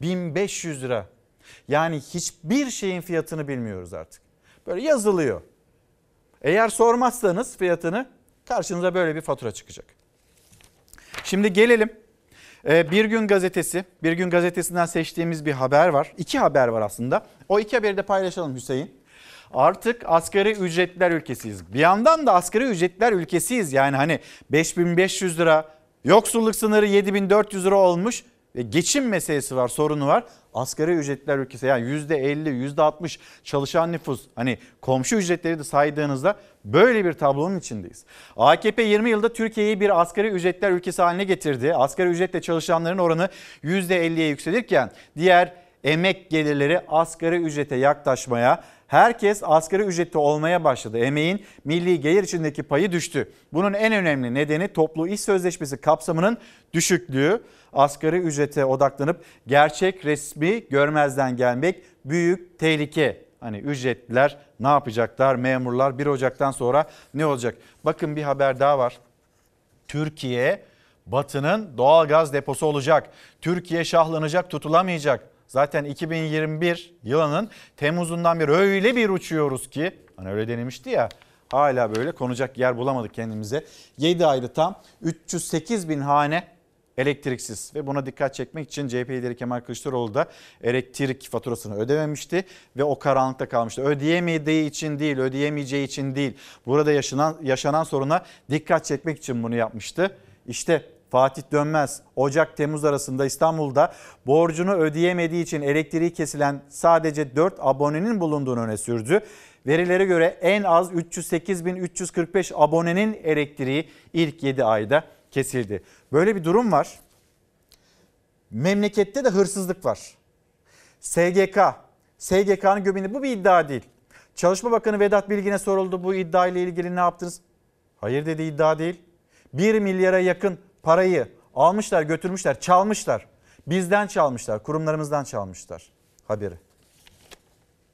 1500 lira. Yani hiçbir şeyin fiyatını bilmiyoruz artık. Böyle yazılıyor. Eğer sormazsanız fiyatını karşınıza böyle bir fatura çıkacak. Şimdi gelelim. Ee, bir gün gazetesi, bir gün gazetesinden seçtiğimiz bir haber var. İki haber var aslında. O iki haberi de paylaşalım Hüseyin. Artık asgari ücretler ülkesiyiz. Bir yandan da asgari ücretler ülkesiyiz. Yani hani 5500 lira, yoksulluk sınırı 7400 lira olmuş ve geçim meselesi var, sorunu var. Asgari ücretler ülkesi yani %50, %60 çalışan nüfus hani komşu ücretleri de saydığınızda böyle bir tablonun içindeyiz. AKP 20 yılda Türkiye'yi bir asgari ücretler ülkesi haline getirdi. Asgari ücretle çalışanların oranı %50'ye yükselirken diğer emek gelirleri asgari ücrete yaklaşmaya, herkes asgari ücretli olmaya başladı. Emeğin milli gelir içindeki payı düştü. Bunun en önemli nedeni toplu iş sözleşmesi kapsamının düşüklüğü. Asgari ücrete odaklanıp gerçek resmi görmezden gelmek büyük tehlike. Hani ücretliler ne yapacaklar? Memurlar 1 Ocak'tan sonra ne olacak? Bakın bir haber daha var. Türkiye Batı'nın doğal gaz deposu olacak. Türkiye şahlanacak, tutulamayacak. Zaten 2021 yılının Temmuz'undan beri öyle bir uçuyoruz ki hani öyle denemişti ya hala böyle konacak yer bulamadık kendimize. 7 ayda tam 308 bin hane elektriksiz ve buna dikkat çekmek için CHP lideri Kemal Kılıçdaroğlu da elektrik faturasını ödememişti ve o karanlıkta kalmıştı. Ödeyemediği için değil, ödeyemeyeceği için değil. Burada yaşanan yaşanan soruna dikkat çekmek için bunu yapmıştı. İşte Fatih Dönmez Ocak-Temmuz arasında İstanbul'da borcunu ödeyemediği için elektriği kesilen sadece 4 abonenin bulunduğunu öne sürdü. Verilere göre en az 308.345 abonenin elektriği ilk 7 ayda kesildi. Böyle bir durum var. Memlekette de hırsızlık var. SGK, SGK'nın göbeğinde bu bir iddia değil. Çalışma Bakanı Vedat Bilgin'e soruldu bu iddia ile ilgili ne yaptınız? Hayır dedi iddia değil. 1 milyara yakın parayı Almışlar götürmüşler çalmışlar. Bizden çalmışlar kurumlarımızdan çalmışlar haberi.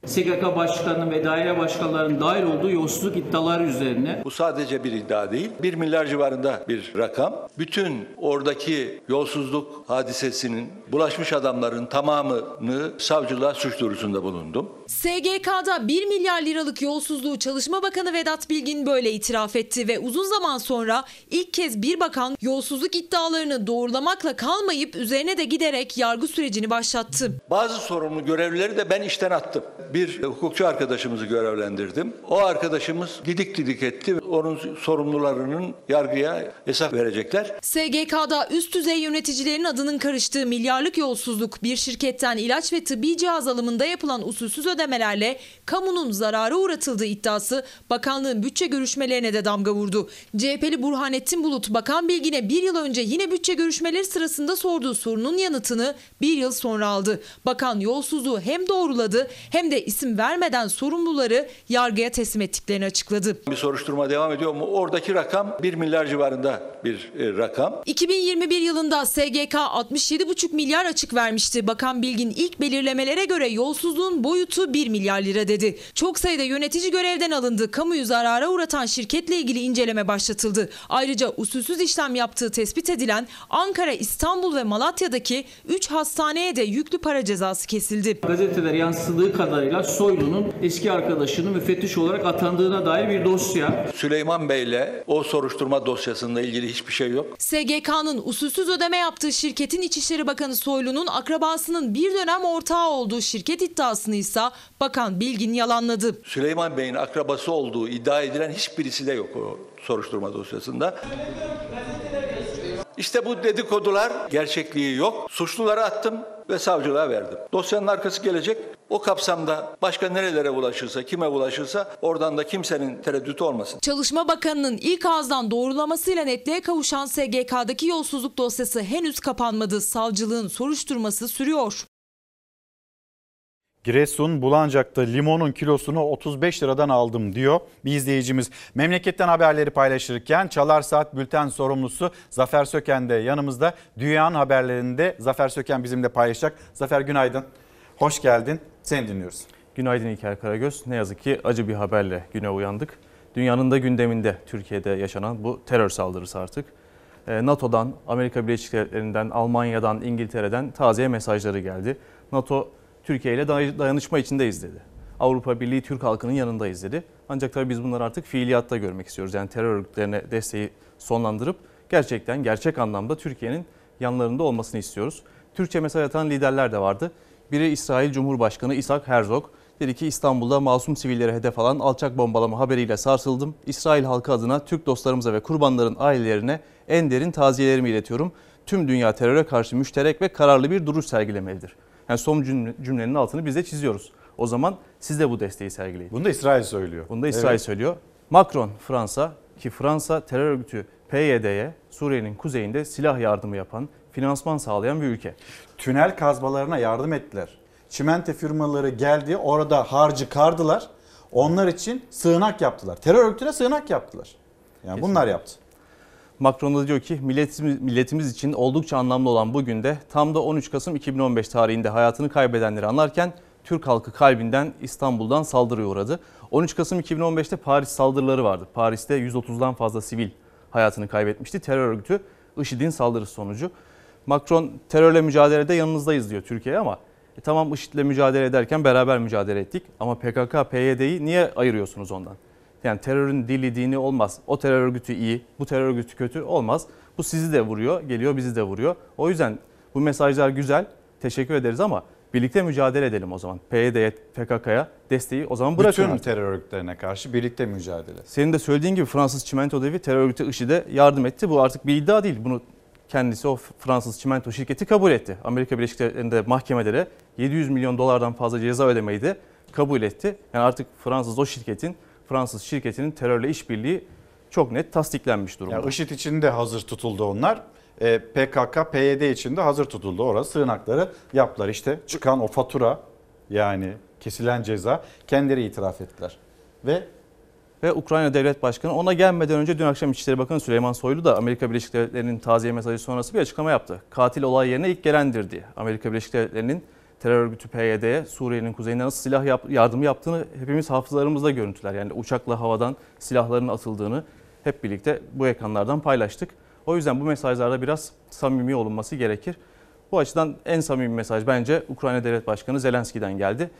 SGK başkanının ve daire başkanlarının dahil olduğu yolsuzluk iddiaları üzerine
Bu sadece bir iddia değil. 1 milyar civarında bir rakam. Bütün oradaki yolsuzluk hadisesinin bulaşmış adamların tamamını savcılığa suç duyurusunda bulundum.
SGK'da 1 milyar liralık yolsuzluğu Çalışma Bakanı Vedat Bilgin böyle itiraf etti ve uzun zaman sonra ilk kez bir bakan yolsuzluk iddialarını doğrulamakla kalmayıp üzerine de giderek yargı sürecini başlattı.
Bazı sorumlu görevlileri de ben işten attım. Bir hukukçu arkadaşımızı görevlendirdim. O arkadaşımız didik didik etti. Onun sorumlularının yargıya hesap verecekler.
SGK'da üst düzey yöneticilerin adının karıştığı milyarlık yolsuzluk bir şirketten ilaç ve tıbbi cihaz alımında yapılan usulsüz ödemelerle kamunun zarara uğratıldığı iddiası bakanlığın bütçe görüşmelerine de damga vurdu. CHP'li Burhanettin Bulut Bakan Bilgin'e bir yıl önce yine bütçe görüşmeleri sırasında sorduğu sorunun yanıtını bir yıl sonra aldı. Bakan yolsuzluğu hem doğruladı hem de isim vermeden sorumluları yargıya teslim ettiklerini açıkladı.
Bir soruşturma devam ediyor mu? Oradaki rakam 1 milyar civarında bir e, rakam.
2021 yılında SGK 67,5 milyar açık vermişti. Bakan Bilgin ilk belirlemelere göre yolsuzluğun boyutu 1 milyar lira dedi. Çok sayıda yönetici görevden alındı. Kamuyu zarara uğratan şirketle ilgili inceleme başlatıldı. Ayrıca usulsüz işlem yaptığı tespit edilen Ankara, İstanbul ve Malatya'daki 3 hastaneye de yüklü para cezası kesildi.
gazeteler yansıdığı kadarıyla Soylu'nun eski arkadaşının müfettiş olarak atandığına dair bir dosya.
Süleyman Bey'le o soruşturma dosyasında ilgili hiçbir şey yok.
SGK'nın usulsüz ödeme yaptığı şirketin İçişleri Bakanı Soylu'nun akrabasının bir dönem ortağı olduğu şirket iddiasını ise Bakan Bilgin yalanladı.
Süleyman Bey'in akrabası olduğu iddia edilen hiçbirisi de yok o soruşturma dosyasında. İşte bu dedikodular gerçekliği yok. Suçluları attım ve savcılığa verdim. Dosyanın arkası gelecek. O kapsamda başka nerelere ulaşırsa, kime ulaşırsa oradan da kimsenin tereddütü olmasın.
Çalışma Bakanı'nın ilk ağızdan doğrulamasıyla netliğe kavuşan SGK'daki yolsuzluk dosyası henüz kapanmadı. Savcılığın soruşturması sürüyor.
Giresun Bulancak'ta limonun kilosunu 35 liradan aldım diyor bir izleyicimiz. Memleketten haberleri paylaşırken Çalar Saat bülten sorumlusu Zafer Söken de yanımızda. Dünyanın haberlerinde Zafer Söken bizimle paylaşacak. Zafer günaydın. Hoş geldin. Seni dinliyoruz.
Günaydın İlker Karagöz. Ne yazık ki acı bir haberle güne uyandık. Dünyanın da gündeminde Türkiye'de yaşanan bu terör saldırısı artık. Ee, NATO'dan, Amerika Birleşik Devletleri'nden, Almanya'dan, İngiltere'den taziye mesajları geldi. NATO Türkiye ile dayanışma içindeyiz dedi. Avrupa Birliği Türk halkının yanındayız dedi. Ancak tabii biz bunları artık fiiliyatta görmek istiyoruz. Yani terör örgütlerine desteği sonlandırıp gerçekten gerçek anlamda Türkiye'nin yanlarında olmasını istiyoruz. Türkçe mesaj atan liderler de vardı. Biri İsrail Cumhurbaşkanı İshak Herzog. Dedi ki İstanbul'da masum sivillere hedef alan alçak bombalama haberiyle sarsıldım. İsrail halkı adına Türk dostlarımıza ve kurbanların ailelerine en derin taziyelerimi iletiyorum. Tüm dünya teröre karşı müşterek ve kararlı bir duruş sergilemelidir. Yani son cümlenin altını biz de çiziyoruz. O zaman siz de bu desteği sergileyin.
Bunu da İsrail söylüyor.
Bunu da İsrail evet. söylüyor. Macron Fransa ki Fransa terör örgütü PYD'ye Suriye'nin kuzeyinde silah yardımı yapan, finansman sağlayan bir ülke.
Tünel kazmalarına yardım ettiler. Çimento firmaları geldi orada harcı kardılar. Onlar için sığınak yaptılar. Terör örgütüne sığınak yaptılar. Yani Kesinlikle. bunlar yaptı.
Macron da diyor ki milletimiz, milletimiz için oldukça anlamlı olan bu günde tam da 13 Kasım 2015 tarihinde hayatını kaybedenleri anlarken Türk halkı kalbinden İstanbul'dan saldırıya uğradı. 13 Kasım 2015'te Paris saldırıları vardı. Paris'te 130'dan fazla sivil hayatını kaybetmişti. Terör örgütü IŞİD'in saldırısı sonucu. Macron terörle mücadelede yanınızdayız diyor Türkiye'ye ama e tamam IŞİD'le mücadele ederken beraber mücadele ettik ama PKK, PYD'yi niye ayırıyorsunuz ondan? Yani terörün dili dini olmaz. O terör örgütü iyi, bu terör örgütü kötü olmaz. Bu sizi de vuruyor, geliyor bizi de vuruyor. O yüzden bu mesajlar güzel. Teşekkür ederiz ama birlikte mücadele edelim o zaman. PYD'ye, PKK'ya desteği o zaman bırakın.
Bütün artık. terör örgütlerine karşı birlikte mücadele.
Senin de söylediğin gibi Fransız Çimento Devi terör örgütü IŞİD'e yardım etti. Bu artık bir iddia değil. Bunu kendisi o Fransız çimento şirketi kabul etti. Amerika Birleşik Devletleri'nde mahkemede de 700 milyon dolardan fazla ceza ödemeyi de kabul etti. Yani artık Fransız o şirketin Fransız şirketinin terörle işbirliği çok net tasdiklenmiş durumda.
Yani IŞİD için de hazır tutuldu onlar. E, PKK, PYD için de hazır tutuldu. Orası sığınakları yaptılar. İşte çıkan o fatura yani kesilen ceza kendileri itiraf ettiler. Ve
ve Ukrayna Devlet Başkanı ona gelmeden önce dün akşam İçişleri Bakanı Süleyman Soylu da Amerika Birleşik Devletleri'nin taziye mesajı sonrası bir açıklama yaptı. Katil olay yerine ilk gelendir diye. Amerika Birleşik Devletleri'nin terör örgütü PYD'ye Suriye'nin kuzeyinde nasıl silah yap- yardımı yaptığını hepimiz hafızalarımızda görüntüler. Yani uçakla havadan silahların atıldığını hep birlikte bu ekranlardan paylaştık. O yüzden bu mesajlarda biraz samimi olunması gerekir. Bu açıdan en samimi mesaj bence Ukrayna Devlet Başkanı Zelenski'den geldi.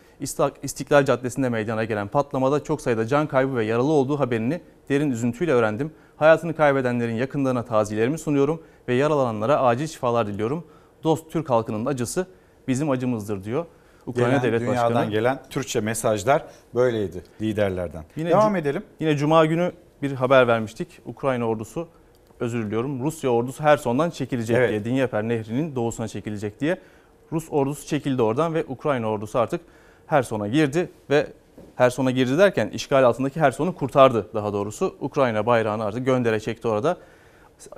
İstiklal Caddesi'nde meydana gelen patlamada çok sayıda can kaybı ve yaralı olduğu haberini derin üzüntüyle öğrendim. Hayatını kaybedenlerin yakınlarına taziyelerimi sunuyorum ve yaralananlara acil şifalar diliyorum. Dost Türk halkının acısı bizim acımızdır diyor. Ukrayna
Gelen,
Devlet
dünyadan
Başkanı.
gelen Türkçe mesajlar böyleydi liderlerden.
Yine
Devam edelim.
Yine Cuma günü bir haber vermiştik. Ukrayna ordusu özür diliyorum. Rusya ordusu Herson'dan çekilecek
Evet.
diye. Dinyeper Nehri'nin doğusuna çekilecek diye. Rus ordusu çekildi oradan ve Ukrayna ordusu artık Herson'a girdi ve Herson'a girdi derken işgal altındaki Herson'u kurtardı daha doğrusu. Ukrayna bayrağını artık göndere çekti orada.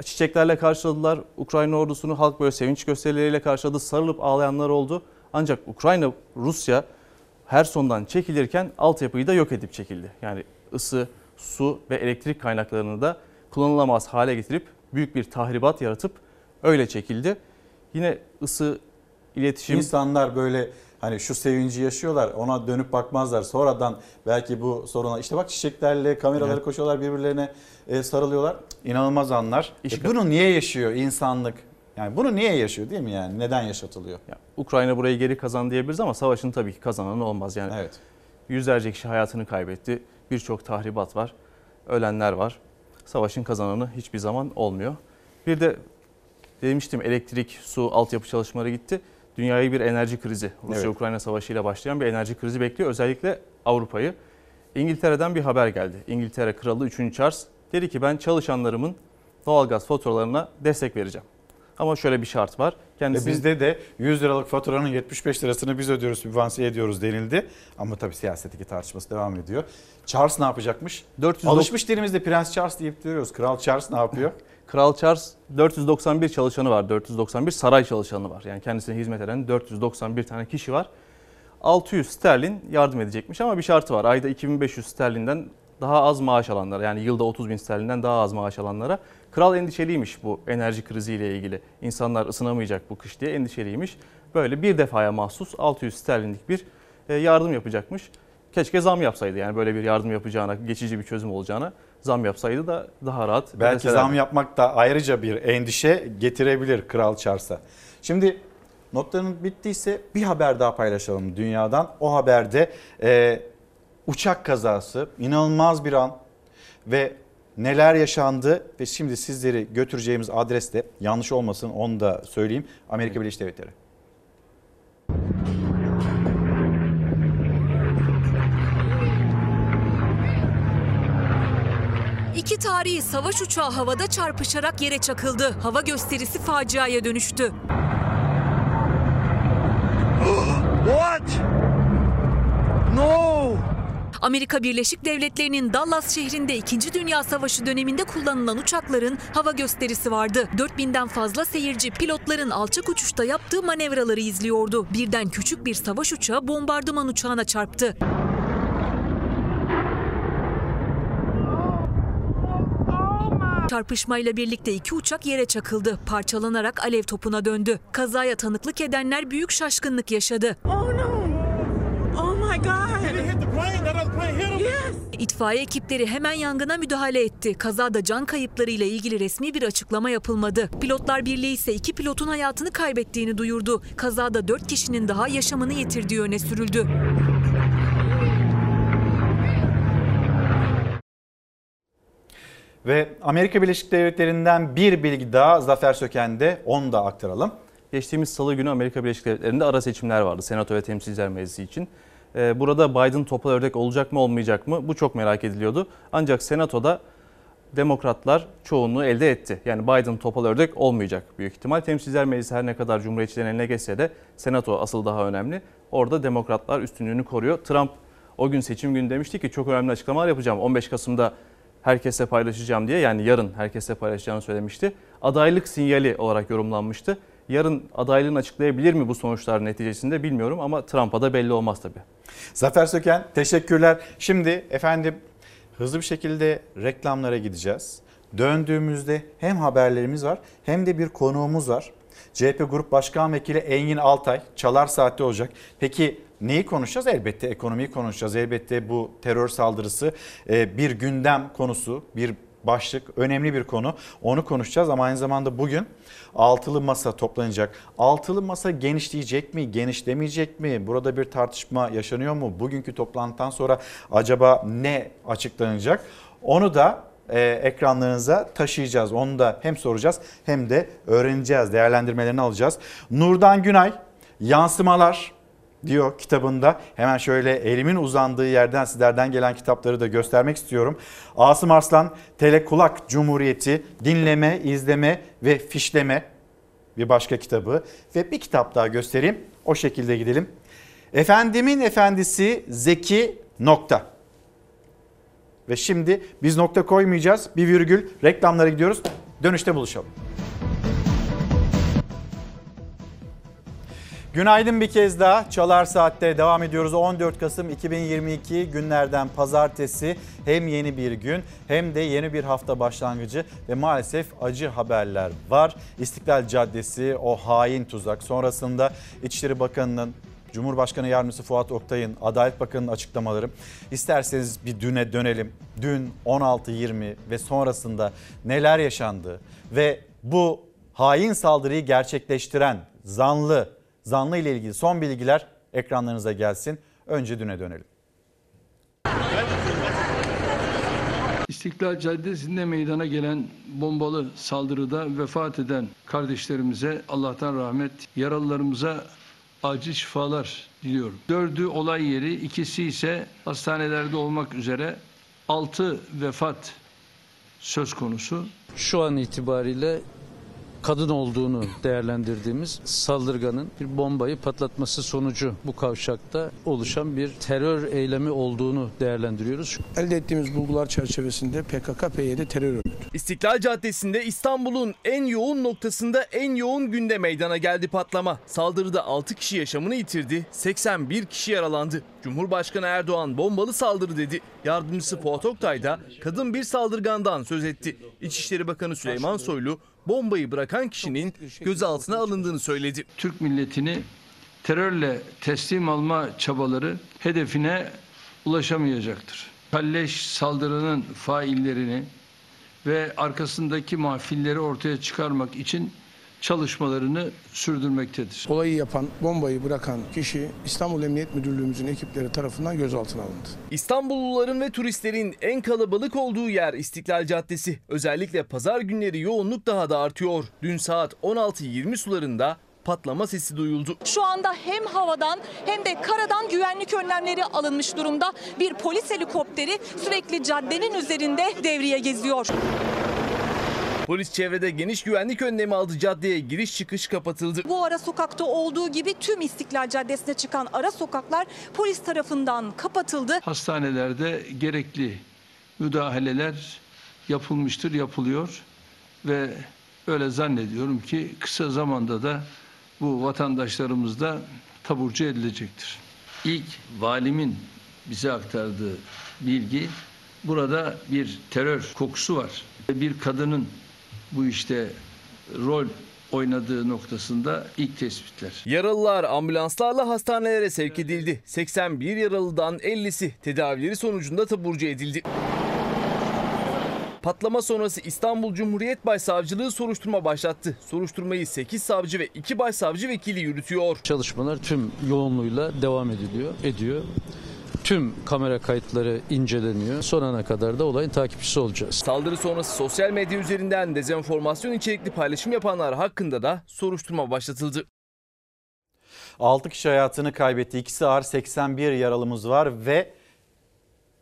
Çiçeklerle karşıladılar. Ukrayna ordusunu halk böyle sevinç gösterileriyle karşıladı. Sarılıp ağlayanlar oldu. Ancak Ukrayna, Rusya Herson'dan çekilirken altyapıyı da yok edip çekildi. Yani ısı, su ve elektrik kaynaklarını da kullanılamaz hale getirip büyük bir tahribat yaratıp öyle çekildi. Yine ısı, iletişim...
İnsanlar böyle hani şu sevinci yaşıyorlar ona dönüp bakmazlar. Sonradan belki bu soruna işte bak çiçeklerle kameraları
Evet.
koşuyorlar birbirlerine e, sarılıyorlar. İnanılmaz anlar. E,
İşgal-
bunu niye yaşıyor insanlık? Yani bunu niye yaşıyor değil mi yani? Neden yaşatılıyor?
Ya, Ukrayna burayı geri kazan diyebiliriz ama savaşın tabii ki kazananı olmaz. Yani
Evet.
yüzlerce kişi hayatını kaybetti. Birçok tahribat var. Ölenler var. Savaşın kazananı hiçbir zaman olmuyor. Bir de demiştim elektrik, su, altyapı çalışmaları gitti. Dünyayı bir enerji krizi, Rusya-Ukrayna savaşıyla başlayan bir enerji krizi bekliyor. Özellikle Avrupa'yı. İngiltere'den bir haber geldi. İngiltere Kralı 3. Charles dedi ki ben çalışanlarımın doğalgaz faturalarına destek vereceğim. Ama şöyle bir şart var.
E
Kendisi
bizde de 100 liralık faturanın 75 lirasını biz ödüyoruz, sübvanse ediyoruz denildi. Ama tabii siyasetteki tartışması devam ediyor. Charles ne yapacakmış?
400
Alışmış dilimizde Prens Charles deyip duruyoruz. Kral Charles ne yapıyor? [laughs]
Kral Charles 491 çalışanı var. 491 saray çalışanı var. Yani kendisine hizmet eden 491 tane kişi var. 600 sterlin yardım edecekmiş ama bir şartı var. Ayda 2500 sterlinden daha az maaş alanlara yani yılda 30 bin sterlinden daha az maaş alanlara. Kral endişeliymiş bu enerji kriziyle ilgili. İnsanlar ısınamayacak bu kış diye endişeliymiş. Böyle bir defaya mahsus 600 sterlinlik bir e, yardım yapacakmış. Keşke zam yapsaydı yani böyle bir yardım yapacağına, geçici bir çözüm olacağına zam yapsaydı da daha rahat.
Belki zam yapmak da ayrıca bir endişe getirebilir Kral Charles'a. Şimdi notların bittiyse bir haber daha paylaşalım dünyadan. O haberde e, uçak kazası inanılmaz bir an ve neler yaşandı ve şimdi sizleri götüreceğimiz adreste yanlış olmasın onu da söyleyeyim Amerika Birleşik Devletleri.
İki tarihi savaş uçağı havada çarpışarak yere çakıldı. Hava gösterisi faciaya dönüştü.
What? No!
Amerika Birleşik Devletleri'nin Dallas şehrinde 2. Dünya Savaşı döneminde kullanılan uçakların hava gösterisi vardı. 4000'den fazla seyirci pilotların alçak uçuşta yaptığı manevraları izliyordu. Birden küçük bir savaş uçağı bombardıman uçağına çarptı. Çarpışmayla birlikte iki uçak yere çakıldı. Parçalanarak alev topuna döndü. Kazaya tanıklık edenler büyük şaşkınlık yaşadı.
Oh my God! Plane hit him? Yes!
İtfaiye ekipleri hemen yangına müdahale etti. Kazada can kayıplarıyla ilgili resmi bir açıklama yapılmadı. Pilotlar Birliği ise iki pilotun hayatını kaybettiğini duyurdu. Kazada dört kişinin daha yaşamını yitirdiği öne sürüldü.
Ve Amerika Birleşik Devletleri'nden bir bilgi daha Zafer Söken'de onu da aktaralım.
Geçtiğimiz salı günü Amerika Birleşik Devletleri'nde ara seçimler vardı Senato ve Temsilciler Meclisi için. Ee, Burada Biden topal ördek olacak mı olmayacak mı bu çok merak ediliyordu. Ancak Senato'da Demokratlar çoğunluğu elde etti. Yani Biden topal ördek olmayacak büyük ihtimal. Temsilciler Meclisi her ne kadar Cumhuriyetçilerin eline geçse de Senato asıl daha önemli. Orada Demokratlar üstünlüğünü koruyor. Trump o gün seçim günü demişti ki çok önemli açıklamalar yapacağım. 15 Kasım'da herkesle paylaşacağım diye yani yarın herkesle paylaşacağını söylemişti. Adaylık sinyali olarak yorumlanmıştı. Yarın adaylığını açıklayabilir mi bu sonuçlar neticesinde bilmiyorum ama Trump'a da belli olmaz tabii.
Zafer Söken teşekkürler. Şimdi efendim hızlı bir şekilde reklamlara gideceğiz. Döndüğümüzde hem haberlerimiz var hem de bir konuğumuz var. CHP Grup Başkan Vekili Engin Altay Çalar Saat'te olacak. Peki neyi konuşacağız? Elbette ekonomiyi konuşacağız. Elbette bu terör saldırısı e, bir gündem konusu, bir başlık, önemli bir konu. Onu konuşacağız ama aynı zamanda bugün altılı masa toplanacak. Altılı masa genişleyecek mi, genişlemeyecek mi? Burada bir tartışma yaşanıyor mu? Bugünkü toplantıdan sonra acaba ne açıklanacak? Onu da e, ekranlarınıza taşıyacağız. Onu da hem soracağız hem de öğreneceğiz, değerlendirmelerini alacağız. Nurdan Günay, Yansımalar diyor kitabında. Hemen şöyle elimin uzandığı yerden sizlerden gelen kitapları da göstermek istiyorum. Asım Arslan, Telekulak Cumhuriyeti, Dinleme, izleme ve Fişleme bir başka kitabı. Ve bir kitap daha göstereyim. O şekilde gidelim. Efendimin Efendisi Zeki Nokta. Ve şimdi biz nokta koymayacağız. Bir virgül reklamlara gidiyoruz. Dönüşte buluşalım. Günaydın bir kez daha. Çalar Saat'te devam ediyoruz. 14 Kasım 2022 günlerden pazartesi hem yeni bir gün hem de yeni bir hafta başlangıcı ve maalesef acı haberler var. İstiklal Caddesi o hain tuzak sonrasında İçişleri Bakanı'nın Cumhurbaşkanı Yardımcısı Fuat Oktay'ın, Adalet Bakanı'nın açıklamaları. İsterseniz bir düne dönelim. Dün 16-20 ve sonrasında neler yaşandı ve bu hain saldırıyı gerçekleştiren zanlı, zanlı ile ilgili son bilgiler ekranlarınıza gelsin. Önce düne dönelim.
İstiklal Caddesi'nde meydana gelen bombalı saldırıda vefat eden kardeşlerimize Allah'tan rahmet, yaralılarımıza acil şifalar diliyorum. Dördü olay yeri, ikisi ise hastanelerde olmak üzere altı vefat söz konusu.
Şu an itibariyle kadın olduğunu değerlendirdiğimiz saldırganın bir bombayı patlatması sonucu bu kavşakta oluşan bir terör eylemi olduğunu değerlendiriyoruz.
Elde ettiğimiz bulgular çerçevesinde PKK-PYD terör örgütü.
İstiklal Caddesi'nde İstanbul'un en yoğun noktasında en yoğun günde meydana geldi patlama. Saldırıda 6 kişi yaşamını yitirdi, 81 kişi yaralandı. Cumhurbaşkanı Erdoğan bombalı saldırı dedi. Yardımcısı Fuat Oktay da kadın bir saldırgandan söz etti. İçişleri Bakanı Süleyman Soylu bombayı bırakan kişinin gözaltına alındığını söyledi.
Türk milletini terörle teslim alma çabaları hedefine ulaşamayacaktır. Kalleş saldırının faillerini ve arkasındaki mahfilleri ortaya çıkarmak için çalışmalarını sürdürmektedir.
Olayı yapan, bombayı bırakan kişi İstanbul Emniyet Müdürlüğümüzün ekipleri tarafından gözaltına alındı.
İstanbulluların ve turistlerin en kalabalık olduğu yer İstiklal Caddesi. Özellikle pazar günleri yoğunluk daha da artıyor. Dün saat 16.20 sularında patlama sesi duyuldu.
Şu anda hem havadan hem de karadan güvenlik önlemleri alınmış durumda. Bir polis helikopteri sürekli caddenin üzerinde devriye geziyor.
Polis çevrede geniş güvenlik önlemi aldı. Caddeye giriş çıkış kapatıldı.
Bu ara sokakta olduğu gibi tüm İstiklal Caddesi'ne çıkan ara sokaklar polis tarafından kapatıldı.
Hastanelerde gerekli müdahaleler yapılmıştır, yapılıyor ve öyle zannediyorum ki kısa zamanda da bu vatandaşlarımız da taburcu edilecektir. İlk valimin bize aktardığı bilgi burada bir terör kokusu var. Bir kadının bu işte rol oynadığı noktasında ilk tespitler.
Yaralılar ambulanslarla hastanelere sevk edildi. 81 yaralıdan 50'si tedavileri sonucunda taburcu edildi. Patlama sonrası İstanbul Cumhuriyet Başsavcılığı soruşturma başlattı. Soruşturmayı 8 savcı ve 2 başsavcı vekili yürütüyor.
Çalışmalar tüm yoğunluğuyla devam ediliyor, ediyor. Tüm kamera kayıtları inceleniyor. Son ana kadar da olayın takipçisi olacağız.
Saldırı sonrası sosyal medya üzerinden dezenformasyon içerikli paylaşım yapanlar hakkında da soruşturma başlatıldı.
6 kişi hayatını kaybetti. İkisi ağır 81 yaralımız var ve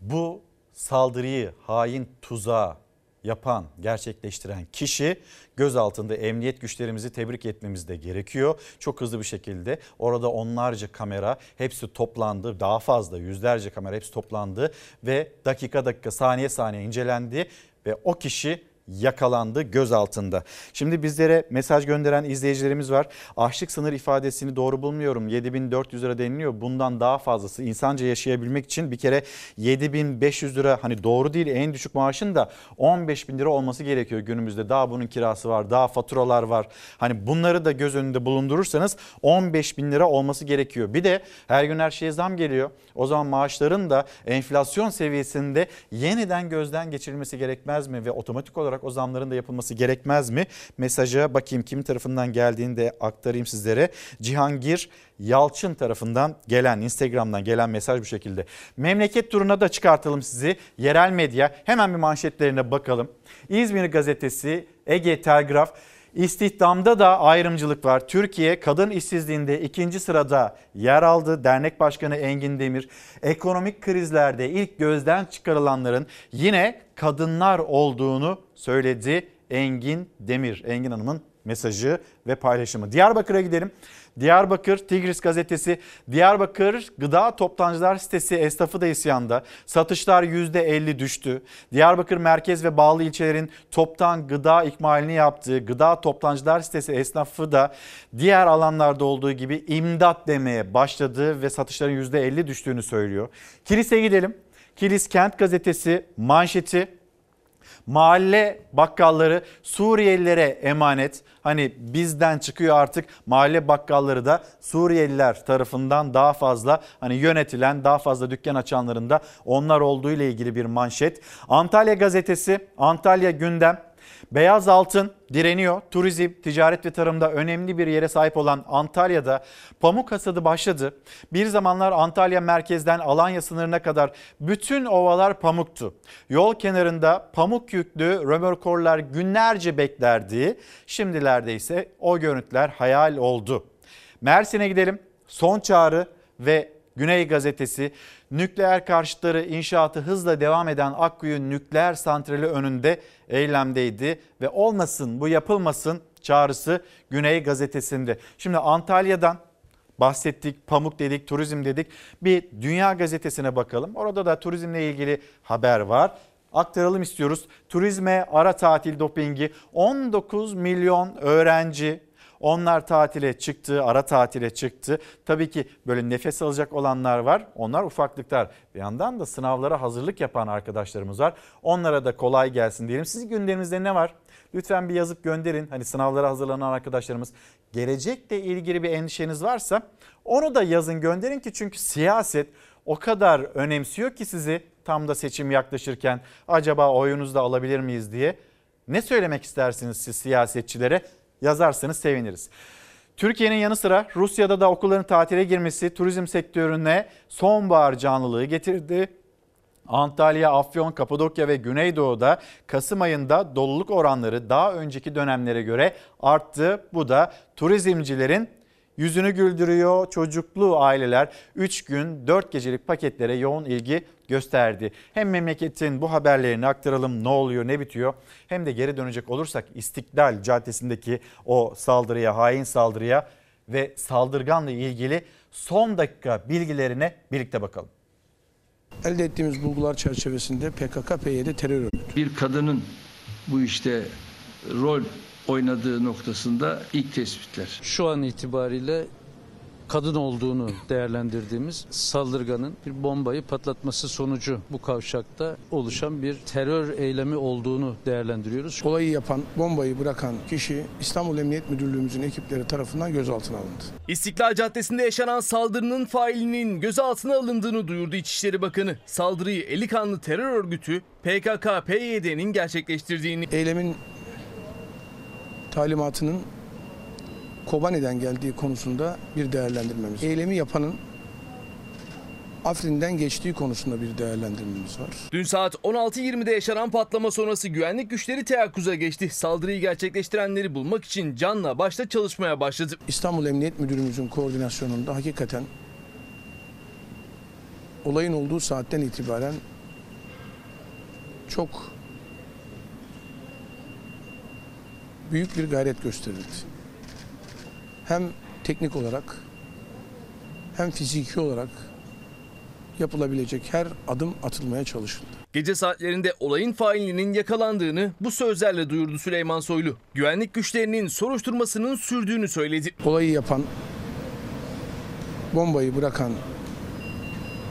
bu saldırıyı hain tuzağa yapan, gerçekleştiren kişi gözaltında emniyet güçlerimizi tebrik etmemiz de gerekiyor. Çok hızlı bir şekilde orada onlarca kamera hepsi toplandı. Daha fazla yüzlerce kamera hepsi toplandı ve dakika dakika saniye saniye incelendi ve o kişi yakalandı gözaltında. Şimdi bizlere mesaj gönderen izleyicilerimiz var. Açlık sınır ifadesini doğru bulmuyorum. 7400 lira deniliyor. Bundan daha fazlası insanca yaşayabilmek için bir kere 7500 lira hani doğru değil en düşük maaşın da 15 bin lira olması gerekiyor günümüzde. Daha bunun kirası var daha faturalar var. Hani bunları da göz önünde bulundurursanız 15 bin lira olması gerekiyor. Bir de her gün her şeye zam geliyor. O zaman maaşların da enflasyon seviyesinde yeniden gözden geçirilmesi gerekmez mi? Ve otomatik olarak o zamların da yapılması gerekmez mi? Mesaja bakayım kim tarafından geldiğini de aktarayım sizlere. Cihangir Yalçın tarafından gelen Instagram'dan gelen mesaj bu şekilde. Memleket turuna da çıkartalım sizi. Yerel medya hemen bir manşetlerine bakalım. İzmir gazetesi Ege Telgraf İstihdamda da ayrımcılık var. Türkiye kadın işsizliğinde ikinci sırada yer aldı. Dernek Başkanı Engin Demir ekonomik krizlerde ilk gözden çıkarılanların yine kadınlar olduğunu söyledi. Engin Demir, Engin Hanım'ın mesajı ve paylaşımı. Diyarbakır'a gidelim. Diyarbakır Tigris gazetesi Diyarbakır Gıda Toptancılar sitesi esnafı da isyanda. Satışlar %50 düştü. Diyarbakır merkez ve bağlı ilçelerin toptan gıda ikmalini yaptığı Gıda Toptancılar sitesi esnafı da diğer alanlarda olduğu gibi imdat demeye başladı ve satışların %50 düştüğünü söylüyor. Kilis'e gidelim. Kilis Kent gazetesi manşeti mahalle bakkalları Suriyelilere emanet. Hani bizden çıkıyor artık mahalle bakkalları da Suriyeliler tarafından daha fazla hani yönetilen daha fazla dükkan açanların da onlar olduğu ile ilgili bir manşet. Antalya gazetesi Antalya gündem Beyaz altın direniyor. Turizm, ticaret ve tarımda önemli bir yere sahip olan Antalya'da pamuk hasadı başladı. Bir zamanlar Antalya merkezden Alanya sınırına kadar bütün ovalar pamuktu. Yol kenarında pamuk yüklü römorkorlar günlerce beklerdi. Şimdilerde ise o görüntüler hayal oldu. Mersin'e gidelim. Son çağrı ve Güney Gazetesi nükleer karşıtları inşaatı hızla devam eden Akkuyu nükleer santrali önünde eylemdeydi ve olmasın bu yapılmasın çağrısı Güney Gazetesi'nde. Şimdi Antalya'dan bahsettik, pamuk dedik, turizm dedik. Bir Dünya Gazetesi'ne bakalım. Orada da turizmle ilgili haber var aktaralım istiyoruz. Turizme ara tatil dopingi 19 milyon öğrenci onlar tatile çıktı, ara tatile çıktı. Tabii ki böyle nefes alacak olanlar var. Onlar ufaklıklar. Bir yandan da sınavlara hazırlık yapan arkadaşlarımız var. Onlara da kolay gelsin diyelim. Sizin günlerinizde ne var? Lütfen bir yazıp gönderin. Hani sınavlara hazırlanan arkadaşlarımız gelecekle ilgili bir endişeniz varsa onu da yazın gönderin ki çünkü siyaset o kadar önemsiyor ki sizi tam da seçim yaklaşırken acaba oyunuzu da alabilir miyiz diye. Ne söylemek istersiniz siz siyasetçilere? Yazarsanız seviniriz. Türkiye'nin yanı sıra Rusya'da da okulların tatile girmesi turizm sektörüne sonbahar canlılığı getirdi. Antalya, Afyon, Kapadokya ve Güneydoğu'da Kasım ayında doluluk oranları daha önceki dönemlere göre arttı. Bu da turizmcilerin yüzünü güldürüyor. Çocuklu aileler 3 gün 4 gecelik paketlere yoğun ilgi gösterdi. Hem memleketin bu haberlerini aktaralım ne oluyor ne bitiyor hem de geri dönecek olursak İstiklal Caddesi'ndeki o saldırıya, hain saldırıya ve saldırganla ilgili son dakika bilgilerine birlikte bakalım.
Elde ettiğimiz bulgular çerçevesinde PKK-PYD terör örgütü.
Bir kadının bu işte rol oynadığı noktasında ilk tespitler.
Şu an itibariyle kadın olduğunu değerlendirdiğimiz saldırganın bir bombayı patlatması sonucu bu kavşakta oluşan bir terör eylemi olduğunu değerlendiriyoruz.
Olayı yapan, bombayı bırakan kişi İstanbul Emniyet Müdürlüğümüzün ekipleri tarafından gözaltına alındı.
İstiklal Caddesi'nde yaşanan saldırının failinin gözaltına alındığını duyurdu İçişleri Bakanı. Saldırıyı eli kanlı terör örgütü PKK-PYD'nin gerçekleştirdiğini.
Eylemin talimatının Kobani'den geldiği konusunda bir değerlendirmemiz. Eylemi yapanın Afrin'den geçtiği konusunda bir değerlendirmemiz var.
Dün saat 16.20'de yaşanan patlama sonrası güvenlik güçleri teyakkuza geçti. Saldırıyı gerçekleştirenleri bulmak için canla başla çalışmaya başladı.
İstanbul Emniyet Müdürümüzün koordinasyonunda hakikaten olayın olduğu saatten itibaren çok büyük bir gayret gösterildi hem teknik olarak hem fiziki olarak yapılabilecek her adım atılmaya çalışıldı.
Gece saatlerinde olayın failinin yakalandığını bu sözlerle duyurdu Süleyman Soylu. Güvenlik güçlerinin soruşturmasının sürdüğünü söyledi.
Olayı yapan, bombayı bırakan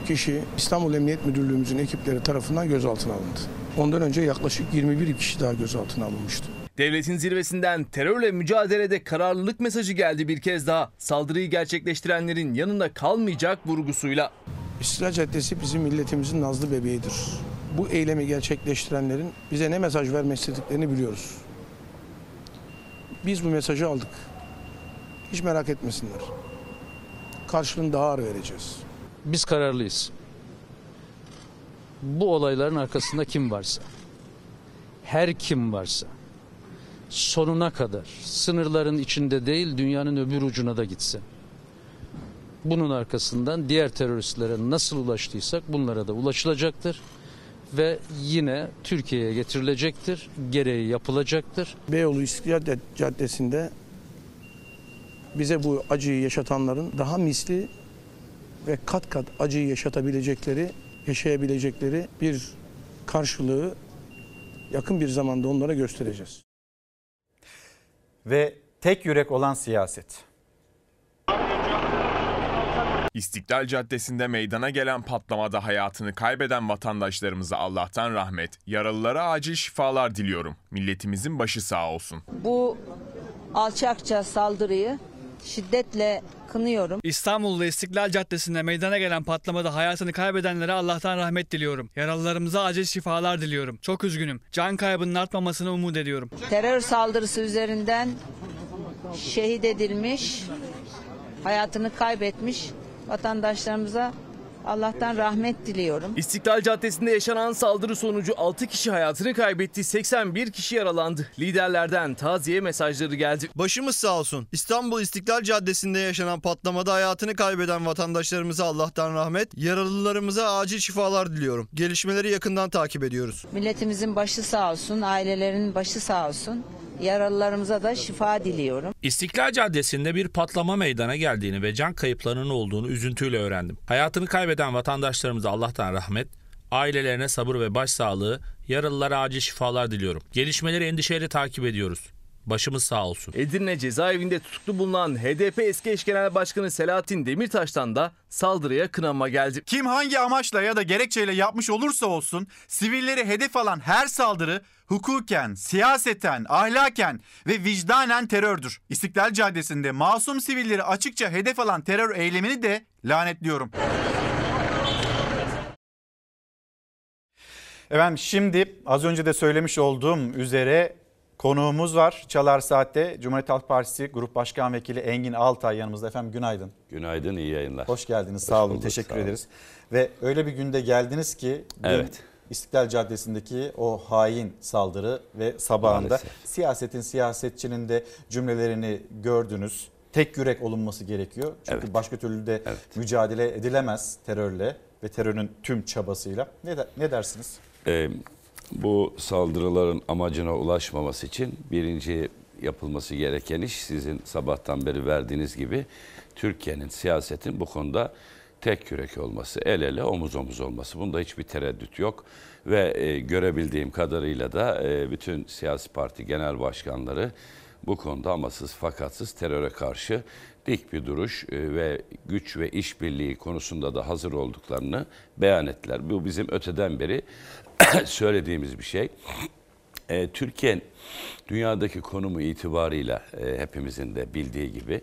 kişi İstanbul Emniyet Müdürlüğümüzün ekipleri tarafından gözaltına alındı. Ondan önce yaklaşık 21 kişi daha gözaltına alınmıştı.
Devletin zirvesinden terörle mücadelede kararlılık mesajı geldi bir kez daha. Saldırıyı gerçekleştirenlerin yanında kalmayacak vurgusuyla.
İstiklal Caddesi bizim milletimizin nazlı bebeğidir. Bu eylemi gerçekleştirenlerin bize ne mesaj vermek istediklerini biliyoruz. Biz bu mesajı aldık. Hiç merak etmesinler. Karşılığını daha ağır vereceğiz.
Biz kararlıyız. Bu olayların arkasında kim varsa, her kim varsa sonuna kadar sınırların içinde değil dünyanın öbür ucuna da gitsin. Bunun arkasından diğer teröristlere nasıl ulaştıysak bunlara da ulaşılacaktır ve yine Türkiye'ye getirilecektir, gereği yapılacaktır.
Beyoğlu İstiklal Caddesi'nde bize bu acıyı yaşatanların daha misli ve kat kat acıyı yaşatabilecekleri, yaşayabilecekleri bir karşılığı yakın bir zamanda onlara göstereceğiz.
Ve tek yürek olan siyaset.
İstiklal Caddesi'nde meydana gelen patlamada hayatını kaybeden vatandaşlarımıza Allah'tan rahmet, yaralılara acil şifalar diliyorum. Milletimizin başı sağ olsun.
Bu alçakça saldırıyı şiddetle kınıyorum.
İstanbul'da İstiklal Caddesi'nde meydana gelen patlamada hayatını kaybedenlere Allah'tan rahmet diliyorum. Yaralılarımıza acil şifalar diliyorum. Çok üzgünüm. Can kaybının artmamasını umut ediyorum.
Terör saldırısı üzerinden şehit edilmiş, hayatını kaybetmiş vatandaşlarımıza Allah'tan rahmet diliyorum.
İstiklal Caddesi'nde yaşanan saldırı sonucu 6 kişi hayatını kaybetti, 81 kişi yaralandı. Liderlerden taziye mesajları geldi.
Başımız sağ olsun. İstanbul İstiklal Caddesi'nde yaşanan patlamada hayatını kaybeden vatandaşlarımıza Allah'tan rahmet, yaralılarımıza acil şifalar diliyorum. Gelişmeleri yakından takip ediyoruz.
Milletimizin başı sağ olsun, ailelerinin başı sağ olsun. Yaralılarımıza da şifa diliyorum.
İstiklal Caddesi'nde bir patlama meydana geldiğini ve can kayıplarının olduğunu üzüntüyle öğrendim. Hayatını kaybeden vatandaşlarımıza Allah'tan rahmet, ailelerine sabır ve başsağlığı, yaralılara acil şifalar diliyorum. Gelişmeleri endişeyle takip ediyoruz. Başımız sağ olsun.
Edirne cezaevinde tutuklu bulunan HDP eski eş genel başkanı Selahattin Demirtaş'tan da saldırıya kınanma geldi.
Kim hangi amaçla ya da gerekçeyle yapmış olursa olsun sivilleri hedef alan her saldırı hukuken, siyaseten, ahlaken ve vicdanen terördür. İstiklal Caddesi'nde masum sivilleri açıkça hedef alan terör eylemini de lanetliyorum. Efendim şimdi az önce de söylemiş olduğum üzere konuğumuz var. Çalar Saat'te Cumhuriyet Halk Partisi Grup Başkan Vekili Engin Altay yanımızda. Efendim günaydın.
Günaydın, iyi yayınlar.
Hoş geldiniz. Sağ olun.
bulduk,
Teşekkür
sağ olun.
ederiz. Ve öyle bir günde geldiniz ki
Evet.
İstiklal Caddesi'ndeki o hain saldırı ve sabahında
Maalesef.
siyasetin siyasetçinin de cümlelerini gördünüz. Tek yürek olunması gerekiyor. Çünkü başka türlü de mücadele edilemez terörle ve terörün tüm çabasıyla. Ne, de- ne dersiniz?
Ee, bu saldırıların amacına ulaşmaması için birinci yapılması gereken iş sizin sabahtan beri verdiğiniz gibi Türkiye'nin siyasetin bu konuda tek yürek olması, el ele omuz omuz olması. Bunda hiçbir tereddüt yok ve e, görebildiğim kadarıyla da e, bütün siyasi parti genel başkanları bu konuda amasız fakatsız teröre karşı dik bir duruş e, ve güç ve işbirliği konusunda da hazır olduklarını beyan ettiler. Bu bizim öteden beri [coughs] söylediğimiz bir şey. E, Türkiye dünyadaki konumu itibarıyla e, hepimizin de bildiği gibi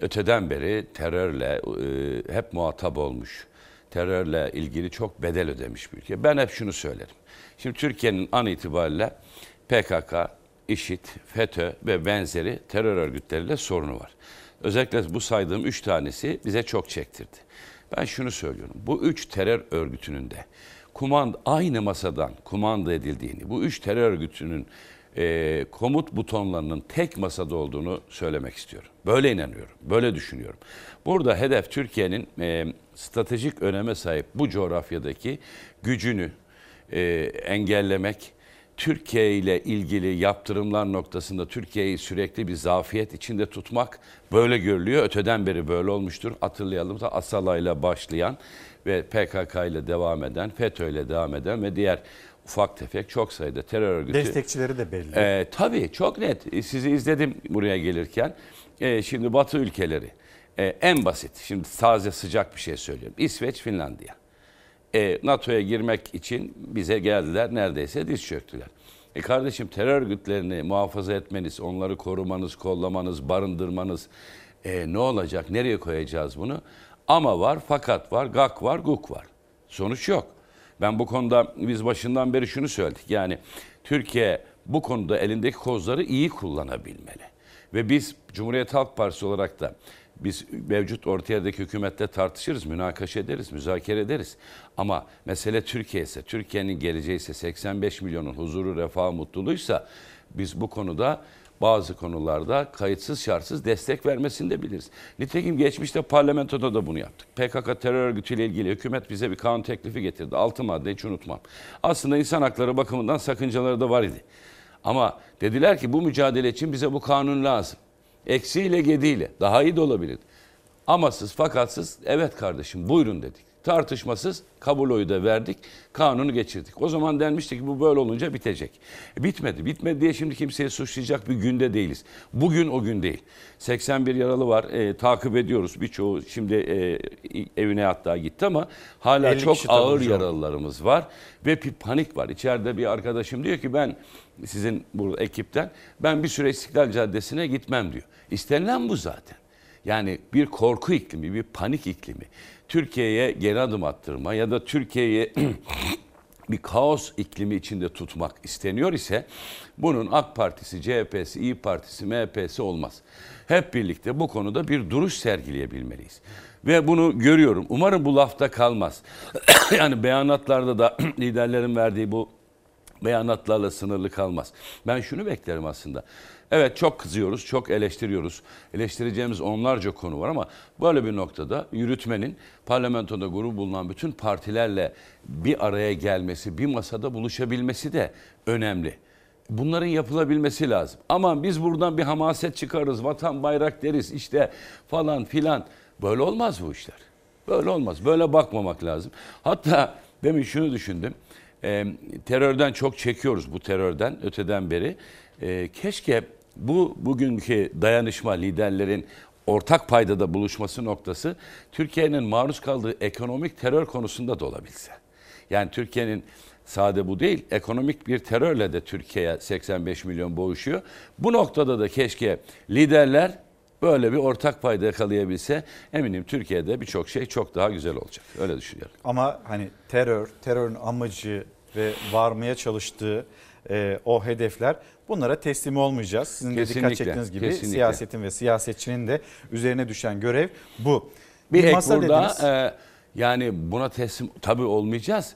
öteden beri terörle e, hep muhatap olmuş. Terörle ilgili çok bedel ödemiş bir ülke. Ben hep şunu söylerim. Şimdi Türkiye'nin an itibariyle PKK, IŞİD, FETÖ ve benzeri terör örgütleriyle sorunu var. Özellikle bu saydığım üç tanesi bize çok çektirdi. Ben şunu söylüyorum. Bu üç terör örgütünün de kumand aynı masadan kumanda edildiğini, bu üç terör örgütünün e, komut butonlarının tek masada olduğunu söylemek istiyorum. Böyle inanıyorum, böyle düşünüyorum. Burada hedef Türkiye'nin e, stratejik öneme sahip bu coğrafyadaki gücünü e, engellemek Türkiye ile ilgili yaptırımlar noktasında Türkiye'yi sürekli bir zafiyet içinde tutmak böyle görülüyor. Öteden beri böyle olmuştur. Hatırlayalım da Asala ile başlayan ve PKK ile devam eden, FETÖ ile devam eden ve diğer ufak tefek çok sayıda terör örgütü.
Destekçileri de belli.
Ee, tabii çok net. Ee, Sizi izledim buraya gelirken. Ee, şimdi Batı ülkeleri ee, en basit. Şimdi taze sıcak bir şey söylüyorum. İsveç, Finlandiya. Ee, NATO'ya girmek için bize geldiler. Neredeyse diz çöktüler. E kardeşim terör örgütlerini muhafaza etmeniz, onları korumanız, kollamanız, barındırmanız e, ne olacak? Nereye koyacağız bunu? Ama var, fakat var, gak var, guk var. Sonuç yok. Ben bu konuda biz başından beri şunu söyledik. Yani Türkiye bu konuda elindeki kozları iyi kullanabilmeli. Ve biz Cumhuriyet Halk Partisi olarak da biz mevcut orta yerdeki hükümette tartışırız, münakaşa ederiz, müzakere ederiz. Ama mesele Türkiye ise, Türkiye'nin geleceği ise 85 milyonun huzuru, refahı, mutluluğuysa biz bu konuda bazı konularda kayıtsız şartsız destek vermesini de biliriz. Nitekim geçmişte parlamentoda da bunu yaptık. PKK terör örgütüyle ilgili hükümet bize bir kanun teklifi getirdi. Altı madde hiç unutmam. Aslında insan hakları bakımından sakıncaları da var idi. Ama dediler ki bu mücadele için bize bu kanun lazım. Eksiyle gediyle daha iyi de olabilir. Amasız fakatsız evet kardeşim buyurun dedik. Tartışmasız kabul oyu da verdik. Kanunu geçirdik. O zaman denmişti ki bu böyle olunca bitecek. E, bitmedi. Bitmedi diye şimdi kimseyi suçlayacak bir günde değiliz. Bugün o gün değil. 81 yaralı var. E, takip ediyoruz. Birçoğu şimdi e, evine hatta gitti ama hala
50
çok ağır yaralılarımız var. Ve bir panik var. İçeride bir arkadaşım diyor ki ben sizin bu ekipten ben bir süre İstiklal Caddesi'ne gitmem diyor. İstenilen bu zaten. Yani bir korku iklimi, bir panik iklimi. Türkiye'ye geri adım attırma ya da Türkiye'yi [clears throat] bir kaos iklimi içinde tutmak isteniyor ise bunun AK Partisi, CHP'si, İyi Partisi, MHP'si olmaz. Hep birlikte bu konuda bir duruş sergileyebilmeliyiz. Ve bunu görüyorum. Umarım bu lafta kalmaz. [clears throat] yani beyanatlarda da [clears throat] liderlerin verdiği bu beyanatlarla sınırlı kalmaz. Ben şunu beklerim aslında. Evet çok kızıyoruz, çok eleştiriyoruz. Eleştireceğimiz onlarca konu var ama böyle bir noktada yürütmenin parlamentoda grubu bulunan bütün partilerle bir araya gelmesi, bir masada buluşabilmesi de önemli. Bunların yapılabilmesi lazım. Ama biz buradan bir hamaset çıkarırız, vatan bayrak deriz işte falan filan. Böyle olmaz bu işler. Böyle olmaz. Böyle bakmamak lazım. Hatta demin şunu düşündüm. Ee, terörden çok çekiyoruz bu terörden öteden beri. Ee, keşke bu bugünkü dayanışma liderlerin ortak paydada buluşması noktası Türkiye'nin maruz kaldığı ekonomik terör konusunda da olabilse. Yani Türkiye'nin sade bu değil, ekonomik bir terörle de Türkiye 85 milyon boğuşuyor. Bu noktada da keşke liderler böyle bir ortak payda yakalayabilse eminim Türkiye'de birçok şey çok daha güzel olacak. Öyle düşünüyorum.
Ama hani terör, terörün amacı ve varmaya çalıştığı e, o hedefler bunlara teslim olmayacağız. Sizin de dikkat
Kesinlikle,
çektiğiniz gibi
kesinlikle.
siyasetin ve siyasetçinin de üzerine düşen görev bu.
Bir ek
masa
burada
dediniz.
e, yani buna teslim tabii olmayacağız.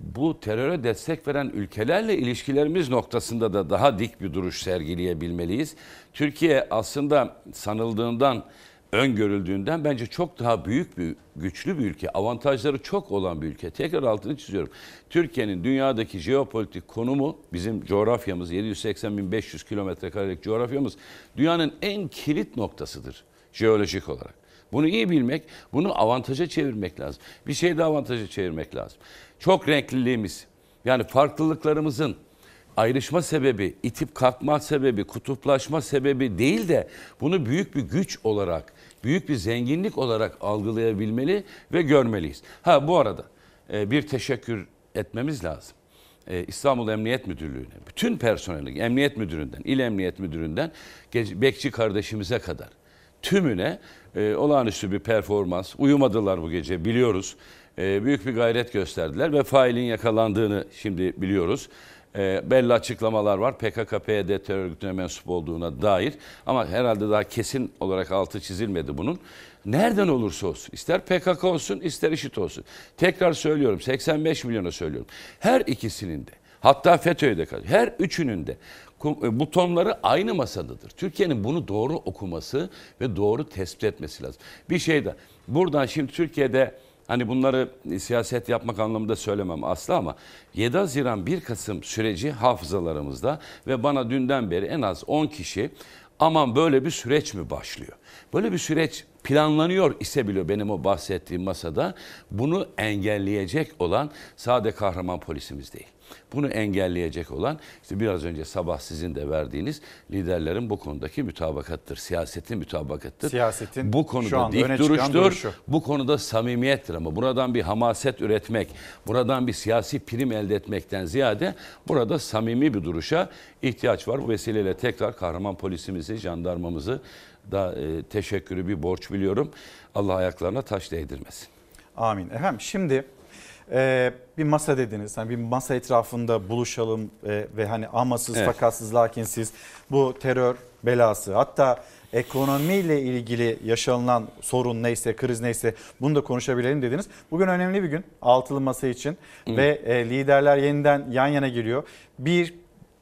Bu teröre destek veren ülkelerle ilişkilerimiz noktasında da daha dik bir duruş sergileyebilmeliyiz. Türkiye aslında sanıldığından, öngörüldüğünden bence çok daha büyük bir, güçlü bir ülke. Avantajları çok olan bir ülke. Tekrar altını çiziyorum. Türkiye'nin dünyadaki jeopolitik konumu, bizim coğrafyamız 780.500 kilometre karelik coğrafyamız dünyanın en kilit noktasıdır jeolojik olarak. Bunu iyi bilmek, bunu avantaja çevirmek lazım. Bir şey de avantaja çevirmek lazım. Çok renkliliğimiz, yani farklılıklarımızın ayrışma sebebi, itip kalkma sebebi, kutuplaşma sebebi değil de bunu büyük bir güç olarak, büyük bir zenginlik olarak algılayabilmeli ve görmeliyiz. Ha bu arada e, bir teşekkür etmemiz lazım. E, İstanbul Emniyet Müdürlüğü'ne, bütün personeli, emniyet müdüründen, il emniyet müdüründen, bekçi kardeşimize kadar tümüne e, olağanüstü bir performans. Uyumadılar bu gece biliyoruz. E, büyük bir gayret gösterdiler ve failin yakalandığını şimdi biliyoruz. E, belli açıklamalar var PKK-PYD terör örgütüne mensup olduğuna dair ama herhalde daha kesin olarak altı çizilmedi bunun. Nereden olursa olsun ister PKK olsun ister IŞİD olsun. Tekrar söylüyorum 85 milyona söylüyorum. Her ikisinin de hatta FETÖ'ye de kalıyor. Her üçünün de e, butonları aynı masadadır. Türkiye'nin bunu doğru okuması ve doğru tespit etmesi lazım. Bir şey de buradan şimdi Türkiye'de Hani bunları siyaset yapmak anlamında söylemem asla ama 7 Haziran 1 Kasım süreci hafızalarımızda ve bana dünden beri en az 10 kişi aman böyle bir süreç mi başlıyor? Böyle bir süreç planlanıyor ise bile benim o bahsettiğim masada bunu engelleyecek olan sade kahraman polisimiz değil. Bunu engelleyecek olan işte biraz önce sabah sizin de verdiğiniz liderlerin bu konudaki mütabakattır. Siyasetin mütabakattır.
Siyasetin
bu konuda dik duruştur.
duruşu.
Bu konuda samimiyettir ama buradan bir hamaset üretmek, buradan bir siyasi prim elde etmekten ziyade burada samimi bir duruşa ihtiyaç var. Bu vesileyle tekrar kahraman polisimizi, jandarmamızı da e, teşekkürü bir borç biliyorum. Allah ayaklarına taş değdirmesin.
Amin. Efendim şimdi e, bir masa dediniz. Hani bir masa etrafında buluşalım e, ve hani amasız
Evet.
fakatsız lakinsiz bu terör belası hatta ekonomiyle ilgili yaşanılan sorun neyse kriz neyse bunu da konuşabilelim dediniz. Bugün önemli bir gün altılı masa için ve e, liderler yeniden yan yana geliyor. Bir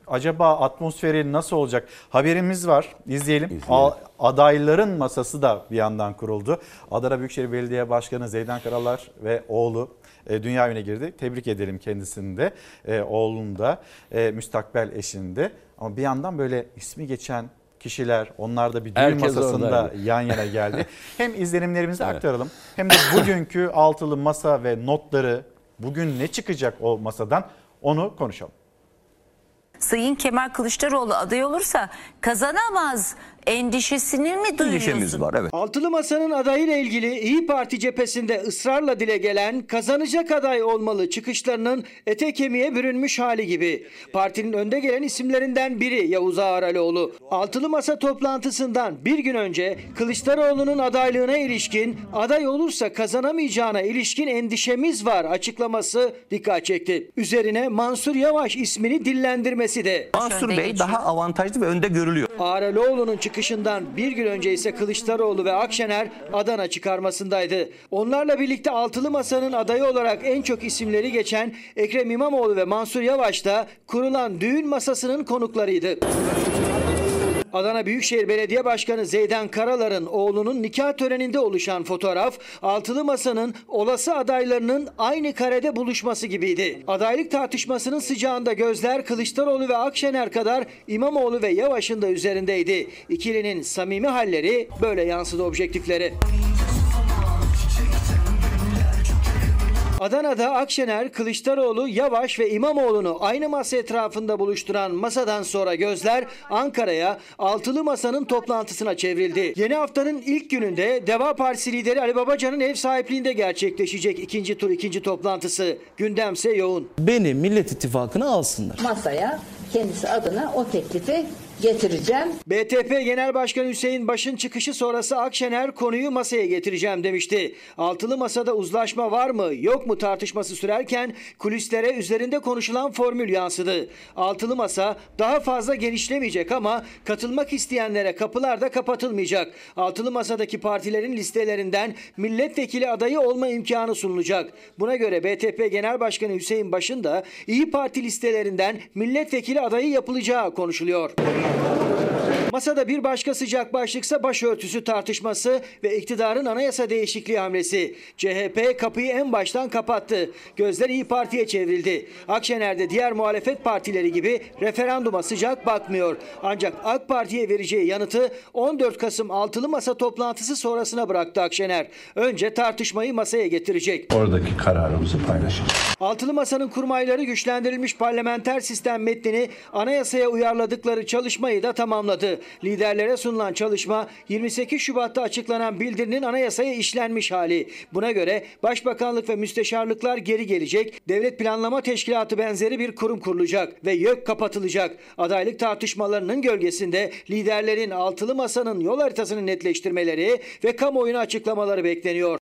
acaba atmosferi nasıl olacak? Haberimiz var. İzleyelim. A- adayların masası da bir yandan kuruldu. Adana Büyükşehir Belediye Başkanı Zeydan Karalar ve oğlu dünya evine girdi. Tebrik edelim kendisini de. E, oğlunu da e, müstakbel eşini de. Ama bir yandan böyle ismi geçen kişiler onlar da bir düğün
Herkes
masasında
oradaydı.
yan yana geldi. [laughs] hem izlenimlerimizi
Evet.
aktaralım hem de bugünkü [laughs] altılı masa ve notları bugün ne çıkacak o masadan onu konuşalım.
Sayın Kemal Kılıçdaroğlu aday olursa kazanamaz endişesini mi duyuyorsun?
Altılı Masa'nın adayıyla ilgili İyi Parti cephesinde ısrarla dile gelen kazanacak aday olmalı çıkışlarının ete kemiğe bürünmüş hali gibi. Partinin önde gelen isimlerinden biri Yavuz Ağralioğlu. Altılı Masa toplantısından bir gün önce Kılıçdaroğlu'nun adaylığına ilişkin aday olursa kazanamayacağına ilişkin endişemiz var açıklaması dikkat çekti. Üzerine Mansur Yavaş ismini dillendirmesi de.
Mansur Bey daha avantajlı ve önde görülüyor.
Ağralioğlu'nun çıkışından bir gün önce ise Kılıçdaroğlu ve Akşener Adana çıkarmasındaydı. Onlarla birlikte Altılı Masa'nın adayı olarak en çok isimleri geçen Ekrem İmamoğlu ve Mansur Yavaş da kurulan düğün masasının konuklarıydı. Adana Büyükşehir Belediye Başkanı Zeydan Karalar'ın oğlunun nikah töreninde oluşan fotoğraf Altılı Masa'nın olası adaylarının aynı karede buluşması gibiydi. Adaylık tartışmasının sıcağında gözler Kılıçdaroğlu ve Akşener kadar İmamoğlu ve Yavaş'ın da üzerindeydi. İkilinin samimi halleri böyle yansıdı objektiflere. Adana'da Akşener, Kılıçdaroğlu, Yavaş ve İmamoğlu'nu aynı masa etrafında buluşturan masadan sonra gözler Ankara'ya altılı masanın toplantısına çevrildi. Yeni haftanın ilk gününde Deva Partisi lideri Ali Babacan'ın ev sahipliğinde gerçekleşecek ikinci tur ikinci toplantısı. Gündemse yoğun.
Beni Millet İttifakı'na alsınlar.
Masaya kendisi adına o teklifi getireceğim.
BTP Genel Başkanı Hüseyin Baş'ın çıkışı sonrası Akşener konuyu masaya getireceğim demişti. Altılı masada uzlaşma var mı yok mu tartışması sürerken kulislere üzerinde konuşulan formül yansıdı. Altılı masa daha fazla genişlemeyecek ama katılmak isteyenlere kapılar da kapatılmayacak. Altılı masadaki partilerin listelerinden milletvekili adayı olma imkanı sunulacak. Buna göre BTP Genel Başkanı Hüseyin Baş'ın da İyi Parti listelerinden milletvekili adayı yapılacağı konuşuluyor. thank Masada bir başka sıcak başlıksa başörtüsü tartışması ve iktidarın anayasa değişikliği hamlesi. CHP kapıyı en baştan kapattı. Gözler İyi Parti'ye çevrildi. Akşener de diğer muhalefet partileri gibi referanduma sıcak bakmıyor. Ancak AK Parti'ye vereceği yanıtı 14 Kasım altılı masa toplantısı sonrasına bıraktı Akşener. Önce tartışmayı masaya getirecek.
Oradaki kararımızı paylaşacağız.
Altılı Masa'nın kurmayları güçlendirilmiş parlamenter sistem metnini anayasaya uyarladıkları çalışmayı da tamamladı. Liderlere sunulan çalışma 28 Şubat'ta açıklanan bildirinin anayasaya işlenmiş hali. Buna göre Başbakanlık ve müsteşarlıklar geri gelecek, Devlet Planlama Teşkilatı benzeri bir kurum kurulacak ve YÖK kapatılacak. Adaylık tartışmalarının gölgesinde liderlerin Altılı Masa'nın yol haritasını netleştirmeleri ve kamuoyuna açıklamaları bekleniyor.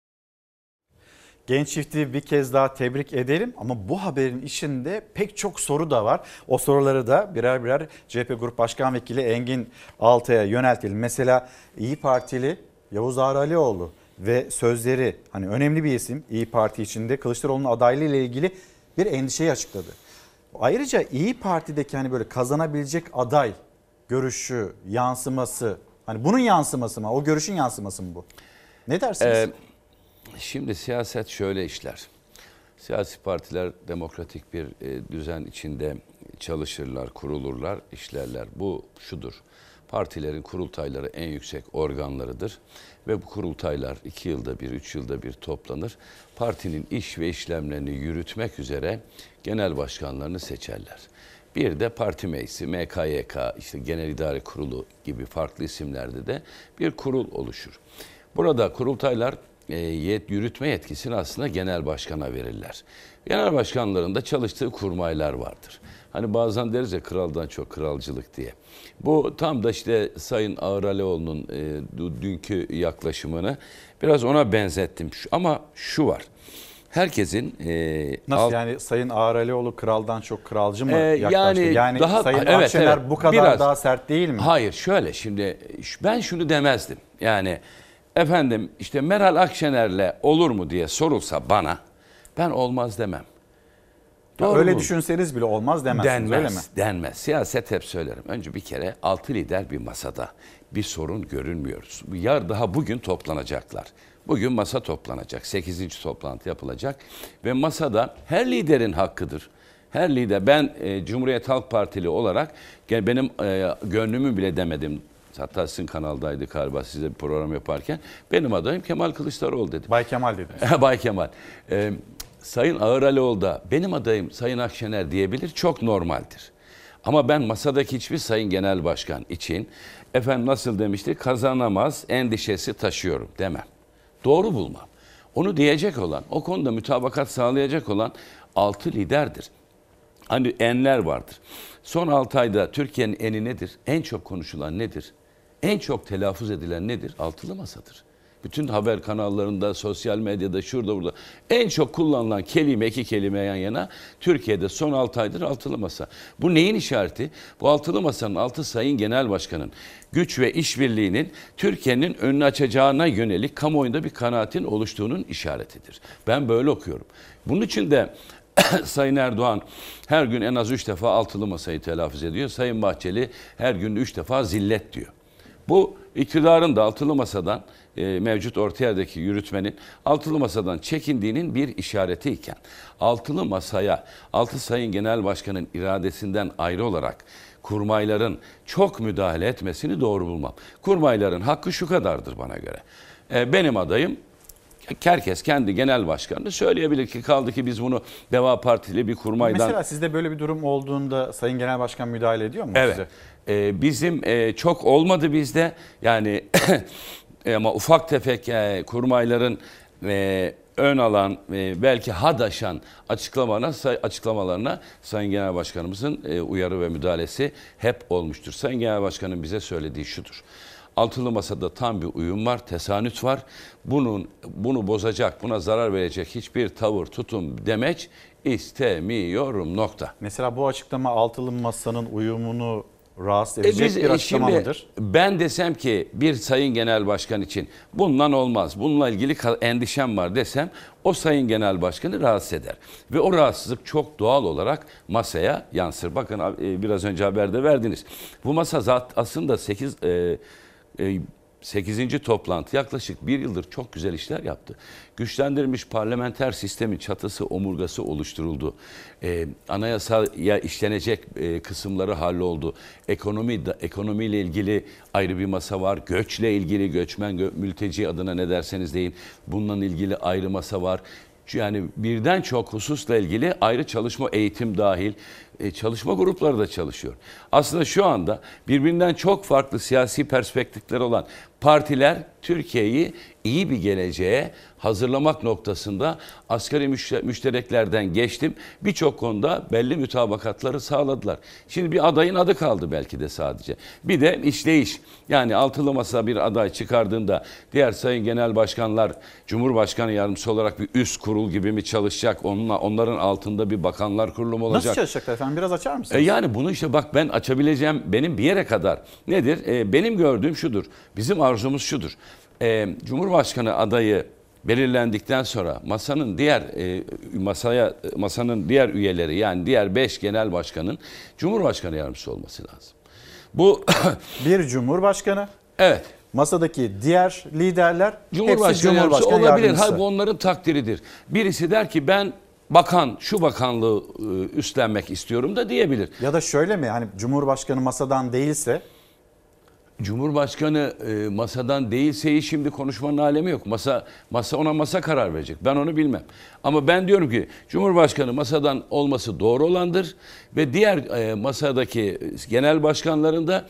Genç çifti bir kez daha tebrik edelim ama bu haberin içinde pek çok soru da var. O soruları da birer birer CHP Grup Başkan Vekili Engin Altay'a yöneltelim. Mesela İyi Partili Yavuz Ağralioğlu ve sözleri hani önemli bir isim İyi Parti içinde Kılıçdaroğlu'nun adaylığı ile ilgili bir endişeyi açıkladı. Ayrıca İyi Parti'deki hani böyle kazanabilecek aday görüşü, yansıması hani bunun yansıması mı? O görüşün yansıması mı bu? Ne dersiniz?
Ee, Şimdi siyaset şöyle işler. Siyasi partiler demokratik bir e, düzen içinde çalışırlar, kurulurlar, işlerler. Bu şudur. Partilerin kurultayları en yüksek organlarıdır. Ve bu kurultaylar iki yılda bir, üç yılda bir toplanır. Partinin iş ve işlemlerini yürütmek üzere genel başkanlarını seçerler. Bir de parti meclisi, MKYK, işte Genel İdare Kurulu gibi farklı isimlerde de bir kurul oluşur. Burada kurultaylar e, yet, yürütme yetkisini aslında genel başkana verirler. Genel başkanların da çalıştığı kurmaylar vardır. Hani bazen deriz ya kraldan çok kralcılık diye. Bu tam da işte Sayın Ağır Alioğlu'nun e, dünkü yaklaşımını biraz ona benzettim. Ama şu var. Herkesin e,
Nasıl
alt-
yani Sayın Ağar Alioğlu kraldan çok kralcı mı
Ee,
yaklaştı?
yani
Yani,
daha-
Sayın
evet,
Akşener
evet.
bu kadar
Biraz.
daha sert değil mi?
Hayır şöyle şimdi ben şunu demezdim. Yani efendim işte Meral Akşener'le olur mu diye sorulsa bana ben olmaz demem. Doğru
öyle
mu?
düşünseniz bile olmaz demezsiniz
denmez,
öyle mi?
Denmez. Siyaset hep söylerim. Önce bir kere altı lider bir masada. Bir sorun görünmüyor. Yar daha bugün toplanacaklar. Bugün masa toplanacak. Sekizinci toplantı yapılacak. Ve masada her liderin hakkıdır. Her lider ben e, Cumhuriyet Halk Partili olarak benim e, gönlümü bile demedim. Hatta sizin kanaldaydı galiba size bir program yaparken. Benim adayım Kemal Kılıçdaroğlu dedim.
Bay Kemal dediniz. [laughs]
Bay Kemal. Ee, Sayın Ağır Alioğlu da benim adayım Sayın Akşener diyebilir. Çok normaldir. Ama ben masadaki hiçbir Sayın Genel Başkan için efendim nasıl demişti kazanamaz endişesi taşıyorum demem. Doğru bulmam. Onu diyecek olan, o konuda mütabakat sağlayacak olan altı liderdir. Hani enler vardır. Son 6 ayda Türkiye'nin eni nedir? En çok konuşulan nedir? En çok telaffuz edilen nedir? Altılı masadır. Bütün haber kanallarında, sosyal medyada, şurada burada en çok kullanılan kelime, iki kelime yan yana Türkiye'de son 6 aydır altılı masa. Bu neyin işareti? Bu altılı masanın altı sayın genel başkanın güç ve işbirliğinin Türkiye'nin önünü açacağına yönelik kamuoyunda bir kanaatin oluştuğunun işaretidir. Ben böyle okuyorum. Bunun için de [coughs] Sayın Erdoğan her gün en az üç defa altılı masayı telaffuz ediyor. Sayın Bahçeli her gün üç defa zillet diyor. Bu iktidarın da altılı masadan e, mevcut orta yerdeki yürütmenin altılı masadan çekindiğinin bir işareti iken altılı masaya altı sayın genel başkanın iradesinden ayrı olarak kurmayların çok müdahale etmesini doğru bulmam. Kurmayların hakkı şu kadardır bana göre. E, benim adayım herkes kendi genel başkanını söyleyebilir ki kaldı ki biz bunu Deva Partili bir kurmaydan
Mesela sizde böyle bir durum olduğunda Sayın Genel Başkan müdahale ediyor mu
Evet.
size?
Ee, bizim e, çok olmadı bizde. Yani [clears throat] ama ufak tefek e, kurmayların e, ön alan e, belki had aşan açıklamana, açıklamalarına Sayın Genel Başkanımızın e, uyarı ve müdahalesi hep olmuştur. Sayın Genel Başkanın bize söylediği şudur. Altılı masada tam bir uyum var, tesanüt var. Bunun bunu bozacak, buna zarar verecek hiçbir tavır, tutum, demeç istemiyorum nokta.
Mesela bu açıklama altılı masanın uyumunu rahatsız
E
edecek
biz,
bir
e,
açıklama
şimdi
mıdır?
Ben desem ki bir sayın genel başkan için bundan olmaz, bununla ilgili endişem var desem o sayın genel başkanı rahatsız eder. Ve o rahatsızlık çok doğal olarak masaya yansır. Bakın e, biraz önce haberde verdiniz. Bu masa zat aslında 8 8. toplantı yaklaşık bir yıldır çok güzel işler yaptı. Güçlendirilmiş parlamenter sistemin çatısı, omurgası oluşturuldu. Ee, anayasaya işlenecek e, kısımları halloldu. Ekonomi, da- ekonomiyle ilgili ayrı bir masa var. Göçle ilgili, göçmen, gö- mülteci adına ne derseniz deyin. Bununla ilgili ayrı masa var. Yani birden çok hususla ilgili ayrı çalışma eğitim dahil e, çalışma grupları da çalışıyor. Aslında şu anda birbirinden çok farklı siyasi perspektifleri olan partiler Türkiye'yi iyi bir geleceğe hazırlamak noktasında asgari müşte- müştereklerden geçtim. Birçok konuda belli mütabakatları sağladılar. Şimdi bir adayın adı kaldı belki de sadece. Bir de işleyiş. Yani altılı masa bir aday çıkardığında diğer sayın genel başkanlar Cumhurbaşkanı yardımcısı olarak bir üst kurul gibi mi çalışacak? Onunla, onların altında bir bakanlar kurulu mu olacak?
Nasıl çalışacaklar efendim? Biraz açar mısınız?
E yani bunu işte bak ben açabileceğim benim bir yere kadar nedir? E, benim gördüğüm şudur. Bizim arzumuz şudur. E, Cumhurbaşkanı adayı belirlendikten sonra masanın diğer e, masaya masanın diğer üyeleri yani diğer beş genel başkanın Cumhurbaşkanı yardımcısı olması lazım. Bu [coughs]
bir cumhurbaşkanı
Evet.
Masadaki diğer liderler hepsi
Cumhurbaşkanı yardımcısı
Cumhurbaşkanı
olabilir.
yardımcısı.
Ha, bu onların takdiridir. Birisi der ki ben bakan şu bakanlığı e, üstlenmek istiyorum da diyebilir.
Ya da şöyle mi hani Cumhurbaşkanı masadan değilse
Cumhurbaşkanı e, masadan değilse şimdi konuşmanın alemi yok. Masa masa ona masa karar verecek. Ben onu bilmem. Ama ben diyorum ki Cumhurbaşkanı masadan olması doğru olandır ve diğer e, masadaki genel başkanların da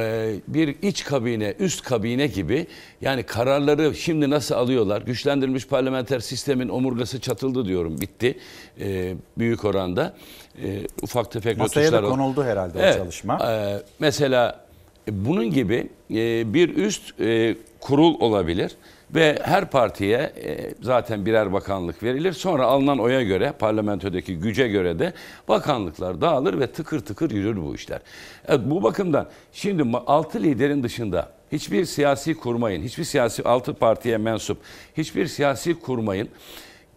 e, bir iç kabine, üst kabine gibi yani kararları şimdi nasıl alıyorlar? Güçlendirilmiş parlamenter sistemin omurgası çatıldı diyorum. Bitti. E, büyük oranda. E, ufak tefek
masaya da konuldu herhalde
Evet.
o çalışma.
Ee, mesela bunun gibi e, bir üst e, kurul olabilir ve her partiye e, zaten birer bakanlık verilir. Sonra alınan oya göre parlamentodaki güce göre de bakanlıklar dağılır ve tıkır tıkır yürür bu işler. Evet, bu bakımdan şimdi ma- altı liderin dışında hiçbir siyasi kurmayın, hiçbir siyasi altı partiye mensup hiçbir siyasi kurmayın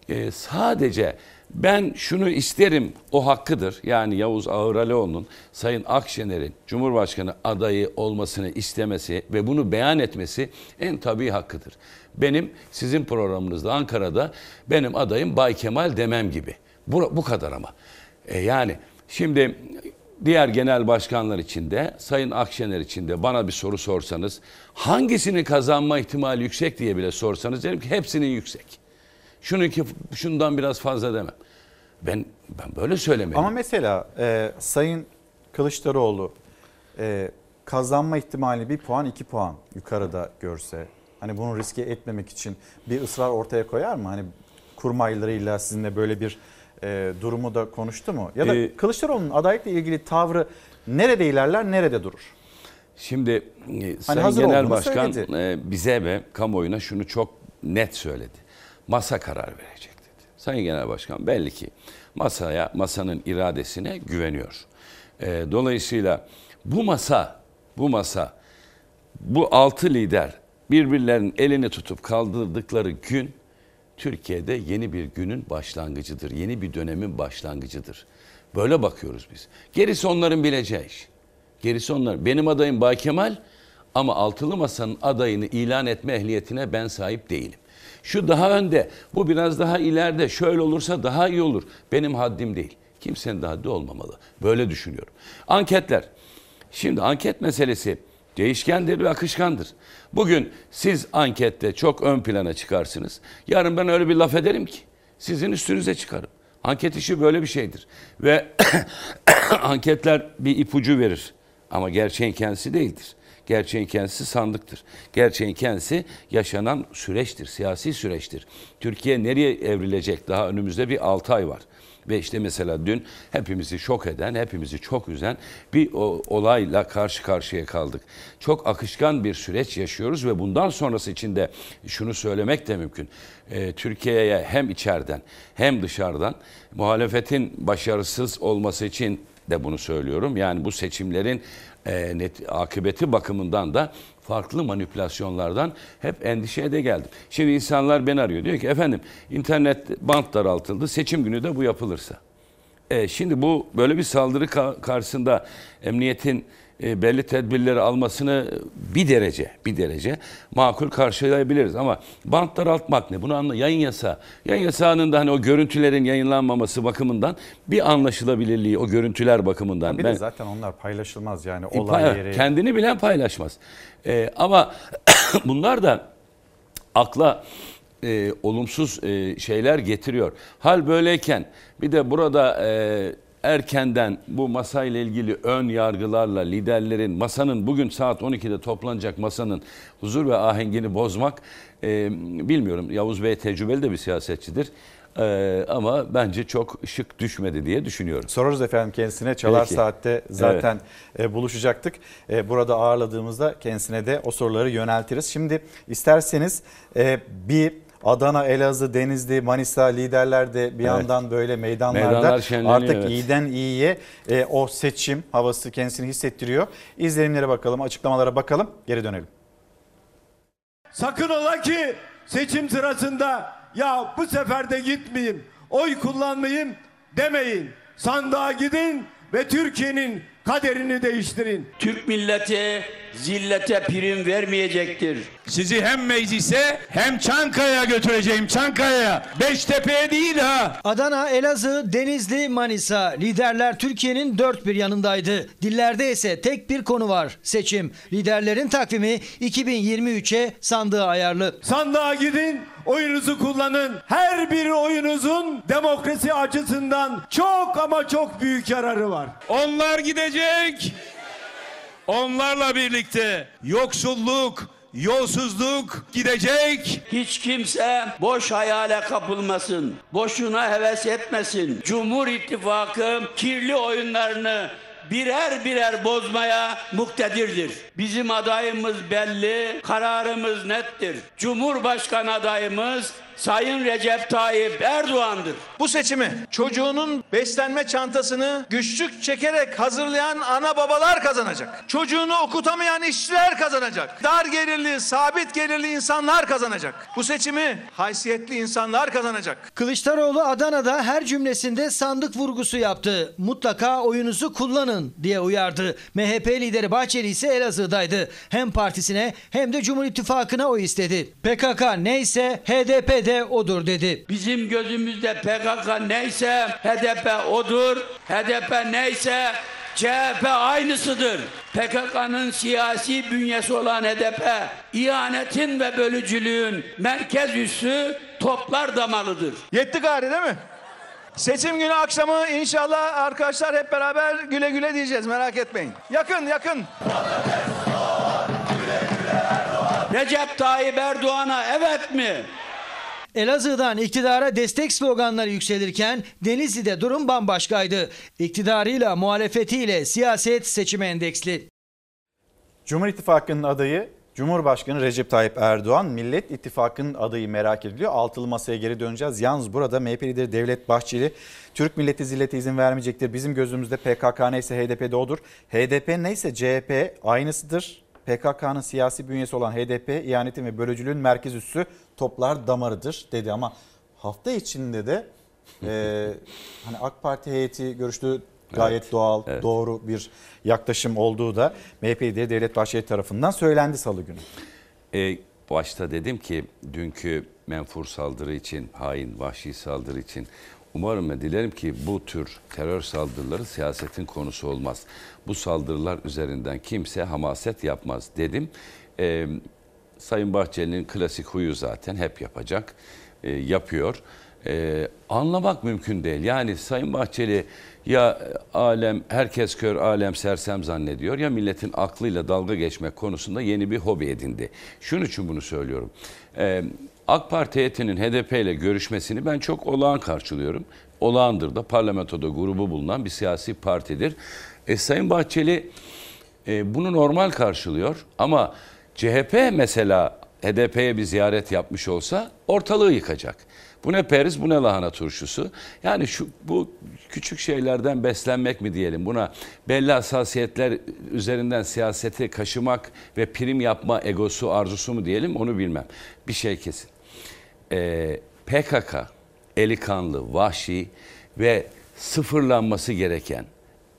e, sadece ben şunu isterim o hakkıdır. Yani Yavuz Ağıralioğlu'nun Sayın Akşener'in Cumhurbaşkanı adayı olmasını istemesi ve bunu beyan etmesi en tabii hakkıdır. Benim sizin programınızda Ankara'da benim adayım Bay Kemal demem gibi. Bu, bu kadar ama. E, yani şimdi diğer genel başkanlar için de Sayın Akşener için de bana bir soru sorsanız hangisinin kazanma ihtimali yüksek diye bile sorsanız derim ki hepsinin yüksek. Şununki şundan biraz fazla demem. Ben ben böyle söylemeliyim.
Ama mesela e, Sayın Kılıçdaroğlu e, kazanma ihtimali bir puan iki puan yukarıda görse hani bunu riske etmemek için bir ısrar ortaya koyar mı? Hani kurmaylarıyla sizinle böyle bir e, durumu da konuştu mu? Ya da
Ee,
Kılıçdaroğlu'nun adaylıkla ilgili tavrı nerede ilerler nerede durur?
Şimdi e, Sayın
hazır
Genel Başkan
söyledi.
e, bize ve kamuoyuna şunu çok net söyledi. Masa karar verecek dedi. Sayın Genel Başkan belli ki masaya, masanın iradesine güveniyor. E, dolayısıyla bu masa, bu masa, bu altı lider birbirlerinin elini tutup kaldırdıkları gün Türkiye'de yeni bir günün başlangıcıdır. Yeni bir dönemin başlangıcıdır. Böyle bakıyoruz biz. Gerisi onların bileceği iş. Gerisi onlar. Benim adayım Bay Kemal ama altılı masanın adayını ilan etme ehliyetine ben sahip değilim. Şu daha önde, bu biraz daha ileride, şöyle olursa daha iyi olur. Benim haddim değil. Kimsenin de haddi olmamalı. Böyle düşünüyorum. Anketler. Şimdi anket meselesi değişkendir ve akışkandır. Bugün siz ankette çok ön plana çıkarsınız. Yarın ben öyle bir laf ederim ki sizin üstünüze çıkarım. Anket işi böyle bir şeydir. Ve [coughs] anketler bir ipucu verir. Ama gerçeğin kendisi değildir. Gerçeğin kendisi sandıktır. Gerçeğin kendisi yaşanan süreçtir, siyasi süreçtir. Türkiye nereye evrilecek? Daha önümüzde bir 6 ay var. Ve işte mesela dün hepimizi şok eden, hepimizi çok üzen bir olayla karşı karşıya kaldık. Çok akışkan bir süreç yaşıyoruz ve bundan sonrası için de şunu söylemek de mümkün. Ee, Türkiye'ye hem içeriden hem dışarıdan muhalefetin başarısız olması için de bunu söylüyorum. Yani bu seçimlerin e, net, akıbeti bakımından da farklı manipülasyonlardan hep endişeye de geldim. Şimdi insanlar beni arıyor. Diyor ki efendim internet bant daraltıldı. Seçim günü de bu yapılırsa. E, şimdi bu böyle bir saldırı ka- karşısında emniyetin e, belli tedbirleri almasını bir derece bir derece makul karşılayabiliriz ama bant daraltmak ne? Bunu anla yayın yasağı. Yayın yasağının da hani o görüntülerin yayınlanmaması bakımından bir anlaşılabilirliği o görüntüler bakımından.
Bir
ben-
de zaten onlar paylaşılmaz yani
e,
olay
pay-
yeri.
Kendini bilen paylaşmaz. E, ama [coughs] bunlar da akla e, olumsuz e, şeyler getiriyor. Hal böyleyken bir de burada e, erkenden bu masayla ilgili ön yargılarla liderlerin masanın bugün saat 12'de toplanacak masanın huzur ve ahengini bozmak e, bilmiyorum. Yavuz Bey tecrübeli de bir siyasetçidir. E, ama bence çok şık düşmedi diye düşünüyorum.
Sorarız efendim kendisine. Çalar
Peki.
Saatte zaten e, buluşacaktık. E, burada ağırladığımızda kendisine de o soruları yöneltiriz. Şimdi isterseniz e, bir Adana, Elazığ, Denizli, Manisa liderler de bir yandan böyle meydanlarda
Meydanlar şenleniyor,
artık
evet.
iyiden iyiye e, o seçim havası kendisini hissettiriyor. İzlenimlere bakalım, açıklamalara bakalım, geri dönelim.
Sakın ola ki seçim sırasında ya bu sefer de gitmeyeyim, oy kullanmayayım demeyin. Sandığa gidin ve Türkiye'nin kaderini değiştirin.
Türk milleti zillete prim vermeyecektir.
Sizi hem meclise hem Çankaya'ya götüreceğim Çankaya'ya. Beştepe'ye değil ha.
Adana, Elazığ, Denizli, Manisa. Liderler Türkiye'nin dört bir yanındaydı. Dillerde ise tek bir konu var. Seçim. Liderlerin takvimi 2023'e sandığı ayarlı.
Sandığa gidin, oyunuzu kullanın. Her bir oyunuzun demokrasi açısından çok ama çok büyük yararı var.
Onlar gidecek. Onlarla birlikte yoksulluk, yolsuzluk gidecek.
Hiç kimse boş hayale kapılmasın. Boşuna heves etmesin. Cumhur İttifakı kirli oyunlarını birer birer bozmaya muktedirdir. Bizim adayımız belli, kararımız nettir. Cumhurbaşkanı adayımız Sayın Recep Tayyip Erdoğan'dır.
Bu seçimi çocuğunun beslenme çantasını güçlük çekerek hazırlayan ana babalar kazanacak. Çocuğunu okutamayan işçiler kazanacak. Dar gelirli, sabit gelirli insanlar kazanacak. Bu seçimi haysiyetli insanlar kazanacak.
Kılıçdaroğlu Adana'da her cümlesinde sandık vurgusu yaptı. Mutlaka oyunuzu kullanın diye uyardı. MHP lideri Bahçeli ise Elazığ'daydı. Hem partisine hem de Cumhur İttifakı'na oy istedi. PKK neyse HDP de odur dedi.
Bizim gözümüzde PKK neyse HDP odur. HDP neyse CHP aynısıdır. PKK'nın siyasi bünyesi olan HDP, ihanetin ve bölücülüğün merkez üssü toplar damalıdır.
Yetti gari değil mi? Seçim günü akşamı inşallah arkadaşlar hep beraber güle güle diyeceğiz merak etmeyin. Yakın yakın.
Recep Tayyip Erdoğan'a evet mi?
Elazığ'dan iktidara destek sloganları yükselirken Denizli'de durum bambaşkaydı. İktidarıyla muhalefetiyle siyaset seçime endeksli.
Cumhur İttifakı'nın adayı Cumhurbaşkanı Recep Tayyip Erdoğan, Millet İttifakı'nın adayı merak ediliyor. Altılı masaya geri döneceğiz. Yalnız burada MHP lideri Devlet Bahçeli, Türk milleti zillete izin vermeyecektir. Bizim gözümüzde PKK neyse HDP'de odur. HDP neyse CHP aynısıdır. PKK'nın siyasi bünyesi olan HDP, ihanetin ve bölücülüğün merkez üssü toplar damarıdır dedi. Ama hafta içinde de [laughs] e, hani AK Parti heyeti görüştüğü gayet
Evet,
doğal,
evet.
doğru bir yaklaşım olduğu da MHP lideri Devlet Bahçeli tarafından söylendi salı günü.
E, başta dedim ki dünkü menfur saldırı için, hain, vahşi saldırı için umarım ve dilerim ki bu tür terör saldırıları siyasetin konusu olmaz. Bu saldırılar üzerinden kimse hamaset yapmaz dedim. E, Sayın Bahçeli'nin klasik huyu zaten hep yapacak, e, yapıyor. E, anlamak mümkün değil. Yani Sayın Bahçeli ya alem herkes kör alem sersem zannediyor ya milletin aklıyla dalga geçmek konusunda yeni bir hobi edindi. Şunun için bunu söylüyorum. Ee, AK Parti heyetinin HDP ile görüşmesini ben çok olağan karşılıyorum. Olağandır da parlamentoda grubu bulunan bir siyasi partidir. E, Sayın Bahçeli e, bunu normal karşılıyor ama CHP mesela HDP'ye bir ziyaret yapmış olsa ortalığı yıkacak. Bu ne periz bu ne lahana turşusu. Yani şu bu küçük şeylerden beslenmek mi diyelim buna belli hassasiyetler üzerinden siyaseti kaşımak ve prim yapma egosu arzusu mu diyelim onu bilmem. Bir şey kesin. Ee, PKK eli kanlı, vahşi ve sıfırlanması gereken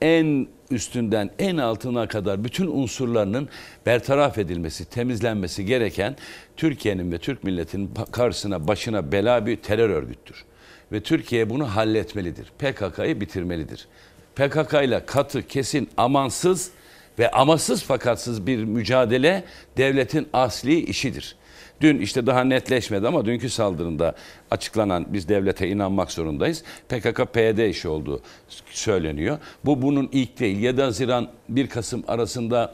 en üstünden en altına kadar bütün unsurlarının bertaraf edilmesi, temizlenmesi gereken Türkiye'nin ve Türk milletinin karşısına başına bela bir terör örgüttür. Ve Türkiye bunu halletmelidir. PKK'yı bitirmelidir. PKK ile katı, kesin, amansız ve amasız fakatsız bir mücadele devletin asli işidir. Dün işte daha netleşmedi ama dünkü saldırında açıklanan biz devlete inanmak zorundayız. PKK-PYD işi olduğu söyleniyor. Bu bunun ilk değil. 7 Haziran 1 Kasım arasında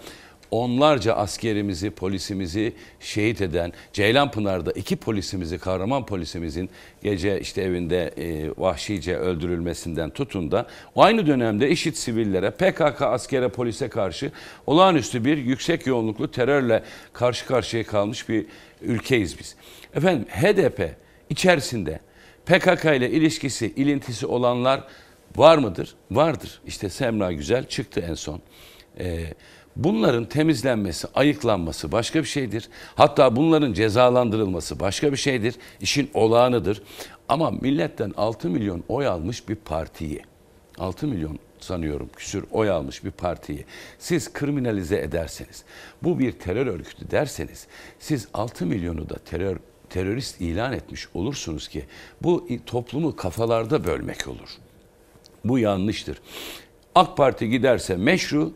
onlarca askerimizi, polisimizi şehit eden Ceylanpınar'da iki polisimizi, kahraman polisimizin gece işte evinde e, vahşice öldürülmesinden tutun da aynı dönemde işit sivillere, PKK askere, polise karşı olağanüstü bir yüksek yoğunluklu terörle karşı karşıya kalmış bir ülkeyiz biz. Efendim HDP içerisinde PKK ile ilişkisi, ilintisi olanlar var mıdır? Vardır. İşte Semra Güzel çıktı en son. Ee, bunların temizlenmesi, ayıklanması başka bir şeydir. Hatta bunların cezalandırılması başka bir şeydir. İşin olağanıdır. Ama milletten 6 milyon oy almış bir partiyi 6 milyon sanıyorum küsür oy almış bir partiyi siz kriminalize ederseniz, bu bir terör örgütü derseniz, siz 6 milyonu da terör terörist ilan etmiş olursunuz ki bu toplumu kafalarda bölmek olur. Bu yanlıştır. AK Parti giderse meşru,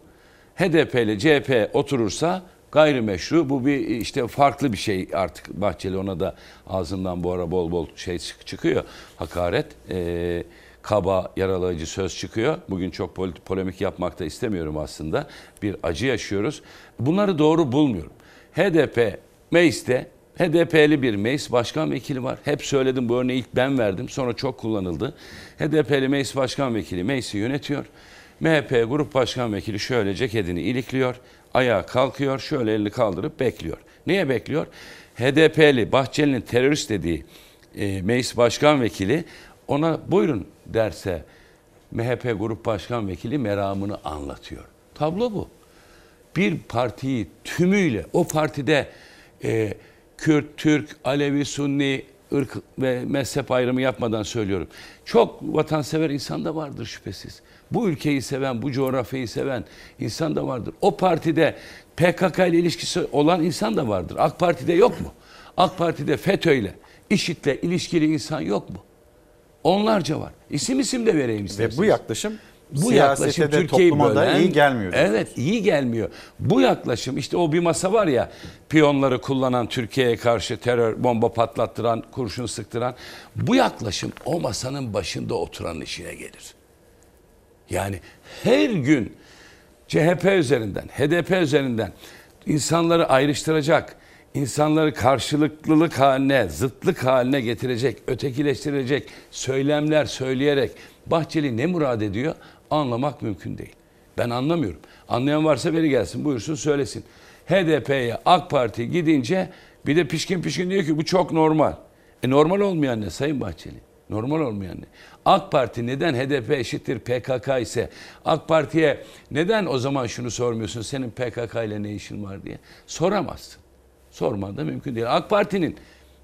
HDP ile CHP oturursa gayrimeşru. Bu bir işte farklı bir şey artık Bahçeli ona da ağzından bu ara bol bol şey çıkıyor. Hakaret, e, kaba, yaralayıcı söz çıkıyor. Bugün çok polemik yapmak da istemiyorum aslında. Bir acı yaşıyoruz. Bunları doğru bulmuyorum. HDP mecliste HDP'li bir meclis başkan vekili var. Hep söyledim bu örneği ilk ben verdim. Sonra çok kullanıldı. HDP'li meclis başkan vekili meclisi yönetiyor. MHP grup başkan vekili şöyle ceketini ilikliyor. Ayağa kalkıyor. Şöyle elini kaldırıp bekliyor. Niye bekliyor? HDP'li Bahçeli'nin terörist dediği e, meclis başkan vekili ona buyurun derse MHP grup başkan vekili meramını anlatıyor. Tablo bu. Bir partiyi tümüyle o partide e, Kürt, Türk, Alevi, Sunni, ırk ve mezhep ayrımı yapmadan söylüyorum. Çok vatansever insan da vardır şüphesiz. Bu ülkeyi seven, bu coğrafyayı seven insan da vardır. O partide PKK ile ilişkisi olan insan da vardır. AK Parti'de yok mu? AK Parti'de FETÖ ile, IŞİD'le ilişkili insan yok mu? Onlarca var. İsim isim de vereyim isterseniz.
Ve bu yaklaşım
bu yaklaşım
de
Türkiye'yi bölen,
iyi gelmiyor.
Evet iyi gelmiyor. Bu yaklaşım işte o bir masa var ya piyonları kullanan Türkiye'ye karşı terör bomba patlattıran, kurşun sıktıran. Bu yaklaşım o masanın başında oturanın işine gelir. Yani her gün CHP üzerinden, HDP üzerinden insanları ayrıştıracak, insanları karşılıklılık haline, zıtlık haline getirecek, ötekileştirecek söylemler söyleyerek Bahçeli ne murad ediyor anlamak mümkün değil. Ben anlamıyorum. Anlayan varsa beri gelsin buyursun söylesin. HDP'ye AK Parti gidince bir de pişkin pişkin diyor ki bu çok normal. E normal olmayan ne Sayın Bahçeli? Normal olmayan ne? AK Parti neden HDP eşittir PKK ise AK Parti'ye neden o zaman şunu sormuyorsun senin PKK ile ne işin var diye soramazsın. Sorman da mümkün değil. AK Parti'nin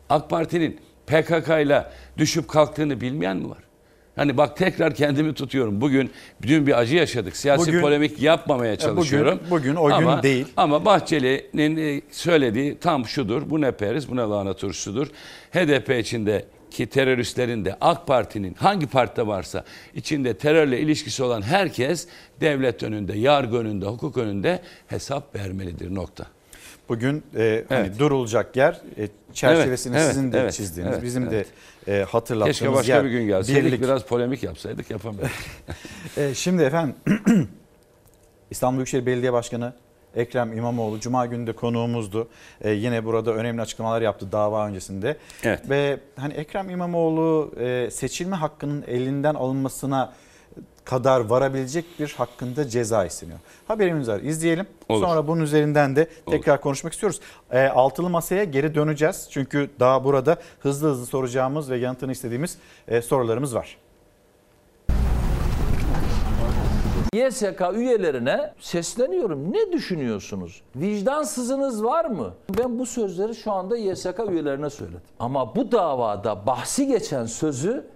AK Parti'nin PKK ile düşüp kalktığını bilmeyen mi var? Hani bak tekrar kendimi tutuyorum. Bugün dün bir acı yaşadık. Siyasi
Bugün-
polemik yapmamaya çalışıyorum.
bugün- bugün o gün
ama,
değil.
Ama Bahçeli'nin e, söylediği tam şudur. Bu ne periz, bu ne lahana turşusudur. HDP içinde ki teröristlerin de AK Parti'nin hangi partide varsa içinde terörle ilişkisi olan herkes devlet önünde, yargı önünde, hukuk önünde hesap vermelidir nokta.
Bugün e, hani
Evet.
durulacak yer e, çerçevesini
Evet, evet,
sizin de
evet,
çizdiğiniz,
evet,
bizim
evet.
de e, hatırlattığımız
Keşke başka
yer.
bir gün gelseydik
birlik.
biraz polemik yapsaydık yapamadık. [laughs]
E, şimdi efendim [clears throat] İstanbul Büyükşehir Belediye Başkanı Ekrem İmamoğlu Cuma günü de konuğumuzdu. E, yine burada önemli açıklamalar yaptı dava öncesinde.
Evet.
Ve hani Ekrem İmamoğlu e, seçilme hakkının elinden alınmasına kadar varabilecek bir hakkında ceza isteniyor. Haberimiz var. İzleyelim.
Olur.
Sonra bunun üzerinden de tekrar konuşmak istiyoruz. E, altılı masaya geri döneceğiz. Çünkü daha burada hızlı hızlı soracağımız ve yanıtını istediğimiz e, sorularımız var.
YSK üyelerine sesleniyorum. Ne düşünüyorsunuz? Vicdansızınız var mı? Ben bu sözleri şu anda YSK üyelerine söyledim. Ama bu davada bahsi geçen sözü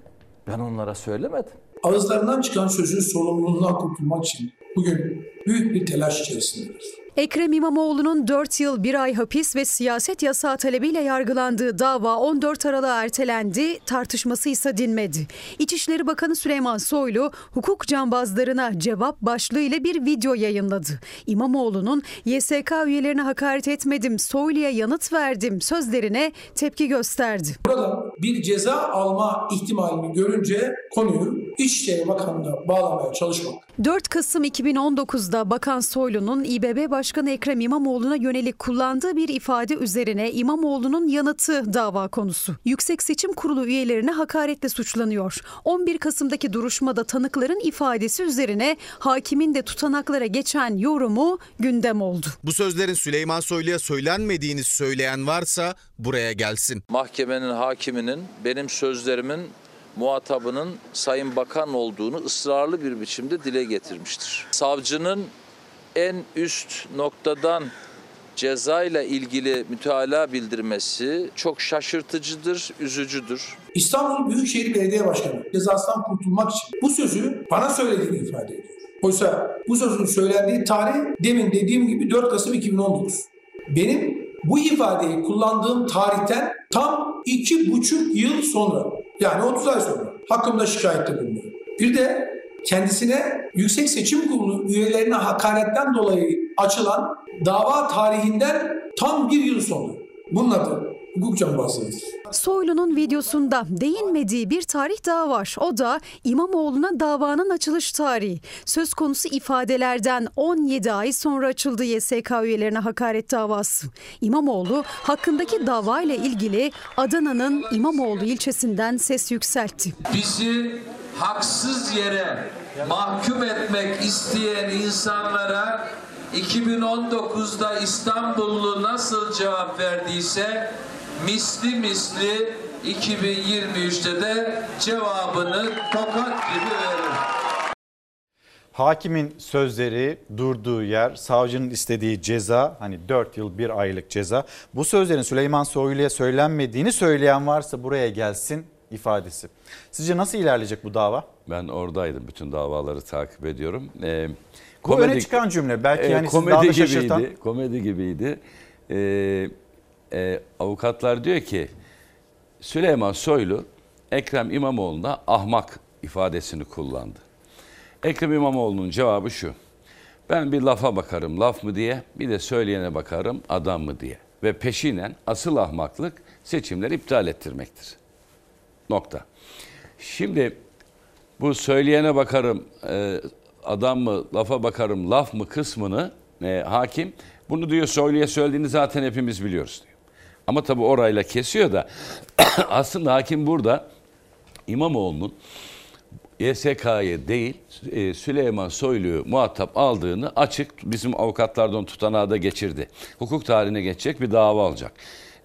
ben onlara söylemedim.
Ağızlarından çıkan sözün sorumluluğundan kurtulmak için bugün büyük bir telaş içerisindeyiz.
Ekrem İmamoğlu'nun 4 yıl 1 ay hapis ve siyaset yasağı talebiyle yargılandığı dava 14 Aralık'a ertelendi, tartışması ise dinmedi. İçişleri Bakanı Süleyman Soylu hukuk cambazlarına cevap başlığıyla bir video yayınladı. İmamoğlu'nun YSK üyelerine hakaret etmedim, Soylu'ya yanıt verdim sözlerine tepki gösterdi.
Burada bir ceza alma ihtimalini görünce konuyu İçişleri Bakanı'na bağlamaya çalışmak
4 Kasım 2019'da Bakan Soylu'nun İBB Başkanı Ekrem İmamoğlu'na yönelik kullandığı bir ifade üzerine İmamoğlu'nun yanıtı dava konusu. Yüksek Seçim Kurulu üyelerine hakaretle suçlanıyor. 11 Kasım'daki duruşmada tanıkların ifadesi üzerine hakimin de tutanaklara geçen yorumu gündem oldu.
Bu sözlerin Süleyman Soylu'ya söylenmediğini söyleyen varsa buraya gelsin.
Mahkemenin hakiminin benim sözlerimin muhatabının Sayın Bakan olduğunu ısrarlı bir biçimde dile getirmiştir. Savcının en üst noktadan ceza ile ilgili mütalaa bildirmesi çok şaşırtıcıdır, üzücüdür.
İstanbul Büyükşehir Belediye Başkanı cezasından kurtulmak için bu sözü bana söylediğini ifade ediyor. Oysa bu sözün söylendiği tarih demin dediğim gibi 4 Kasım 2019. Benim bu ifadeyi kullandığım tarihten tam iki buçuk yıl sonra yani 30 ay sonra hakkımda şikayette bulunuyor. Bir de kendisine Yüksek Seçim Kurulu üyelerine hakaretten dolayı açılan dava tarihinden tam bir yıl sonra. Bunun adı hukuk cambazlığıdır.
Soylu'nun videosunda değinmediği bir tarih daha var. O da İmamoğlu'na davanın açılış tarihi. Söz konusu ifadelerden 17 ay sonra açıldı YSK üyelerine hakaret davası. İmamoğlu hakkındaki davayla ilgili Adana'nın İmamoğlu ilçesinden ses yükseltti.
Bizi haksız yere mahkum etmek isteyen insanlara 2019'da İstanbullu nasıl cevap verdiyse misli misli 2023'te de cevabını tokat gibi verir.
Hakimin sözleri, durduğu yer, savcının istediği ceza hani 4 yıl 1 aylık ceza. Bu sözlerin Süleyman Soylu'ya söylenmediğini söyleyen varsa buraya gelsin ifadesi. Sizce nasıl ilerleyecek bu dava?
Ben oradaydım. Bütün davaları takip ediyorum. Ee,
Bu öne çıkan cümle. Belki yani sizi
komedi
daha da
gibiydi,
şaşırtan.
Komedi gibiydi. Ee, e, avukatlar diyor ki Süleyman Soylu Ekrem İmamoğlu'na ahmak ifadesini kullandı. Ekrem İmamoğlu'nun cevabı şu. Ben bir lafa bakarım laf mı diye bir de söyleyene bakarım adam mı diye. Ve peşinen asıl ahmaklık seçimleri iptal ettirmektir. Nokta. Şimdi bu söyleyene bakarım e, adam mı lafa bakarım laf mı kısmını e, hakim bunu diyor söyleye söylediğini zaten hepimiz biliyoruz diyor. Ama tabii orayla kesiyor da [clears throat] aslında hakim burada İmamoğlu'nun YSK'yı değil e, Süleyman Soylu'yu muhatap aldığını açık bizim avukatlardan tutanağı da geçirdi. Hukuk tarihine geçecek bir dava olacak.